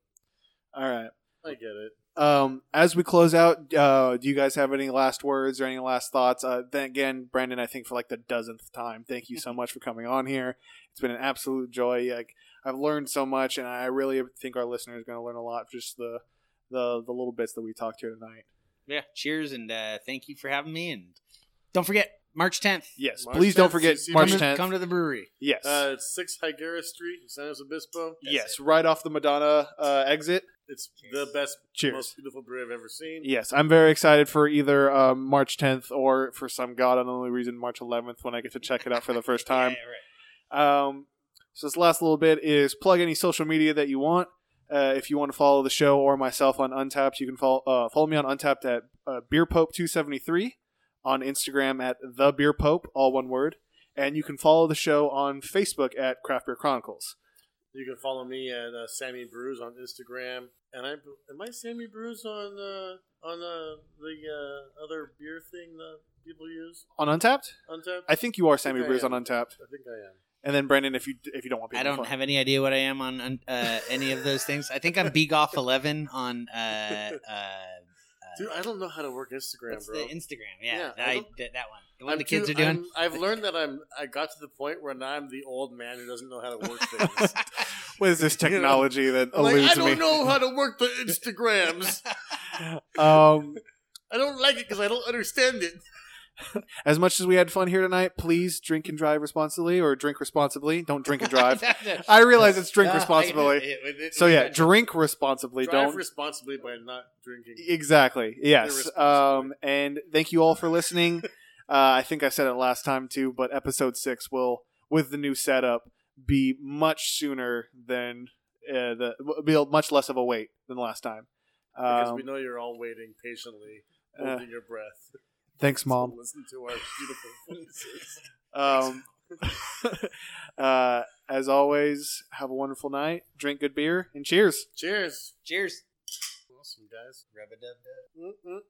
All right. I get it. Um, as we close out, uh, do you guys have any last words or any last thoughts? Uh, then again, Brandon, I think for like the dozenth time, thank you so much for coming on here. It's been an absolute joy. Like I've learned so much, and I really think our listeners are going to learn a lot. Just the the the little bits that we talked here tonight. Yeah. Cheers and uh, thank you for having me. And don't forget March 10th. Yes. March Please don't forget March come to- 10th. Come to the brewery. Yes. Uh, it's 6 Higuera Street, San Luis Obispo. yes, right off the Madonna uh, exit. It's the best, Cheers. most beautiful brewery I've ever seen. Yes, I'm very excited for either uh, March 10th or for some god-unknown reason March 11th when I get to check it out for the first time. Yeah, right. Um, so this last little bit is plug any social media that you want. Uh, if you want to follow the show or myself on Untappd, you can follow uh, follow me on Untappd at uh, BeerPope273 on Instagram at the Beer Pope, all one word, and you can follow the show on Facebook at Craft Beer Chronicles. You can follow me at uh, Sammy Brews on Instagram, and I am I Sammy Brews on uh, on uh, the uh, other beer thing that people use On Untappd, Untappd. I think you are Sammy Brews on Untappd, I think I am. and then Brandon, if you if you don't want people, I don't follow- have any idea what I am on on, uh, any of those things. I think I'm Begoff eleven on uh, uh, Dude, I don't know how to work Instagram, what's bro. the Instagram? Yeah, Yeah, I I, that, that one. The one I'm the kids too- are doing. I'm- I've learned that I'm. I got to the point where now I'm the old man who doesn't know how to work things. What is this technology that I'm like, eludes I don't me? know how to work the Instagrams. Um, I don't like it because I don't understand it. as much as we had fun here tonight, please drink and drive responsibly, or drink responsibly. Don't drink and drive. I realize it's drink responsibly. it- it- it- So yeah, drink responsibly. Drive Don't responsibly by not drinking. exactly. Yes. Um, and thank you all for listening. Uh, I think I said it last time too, but episode six will, with the new setup, be much sooner than uh, the be much less of a wait than last time. Because Um, we know you're all waiting patiently, uh, holding your breath. Thanks, to mom. listen to our beautiful voices. Um, uh, as always, have a wonderful night. Drink good beer and cheers. Cheers. Cheers. Awesome, guys. Rub-a-dub-dub. Mm-mm.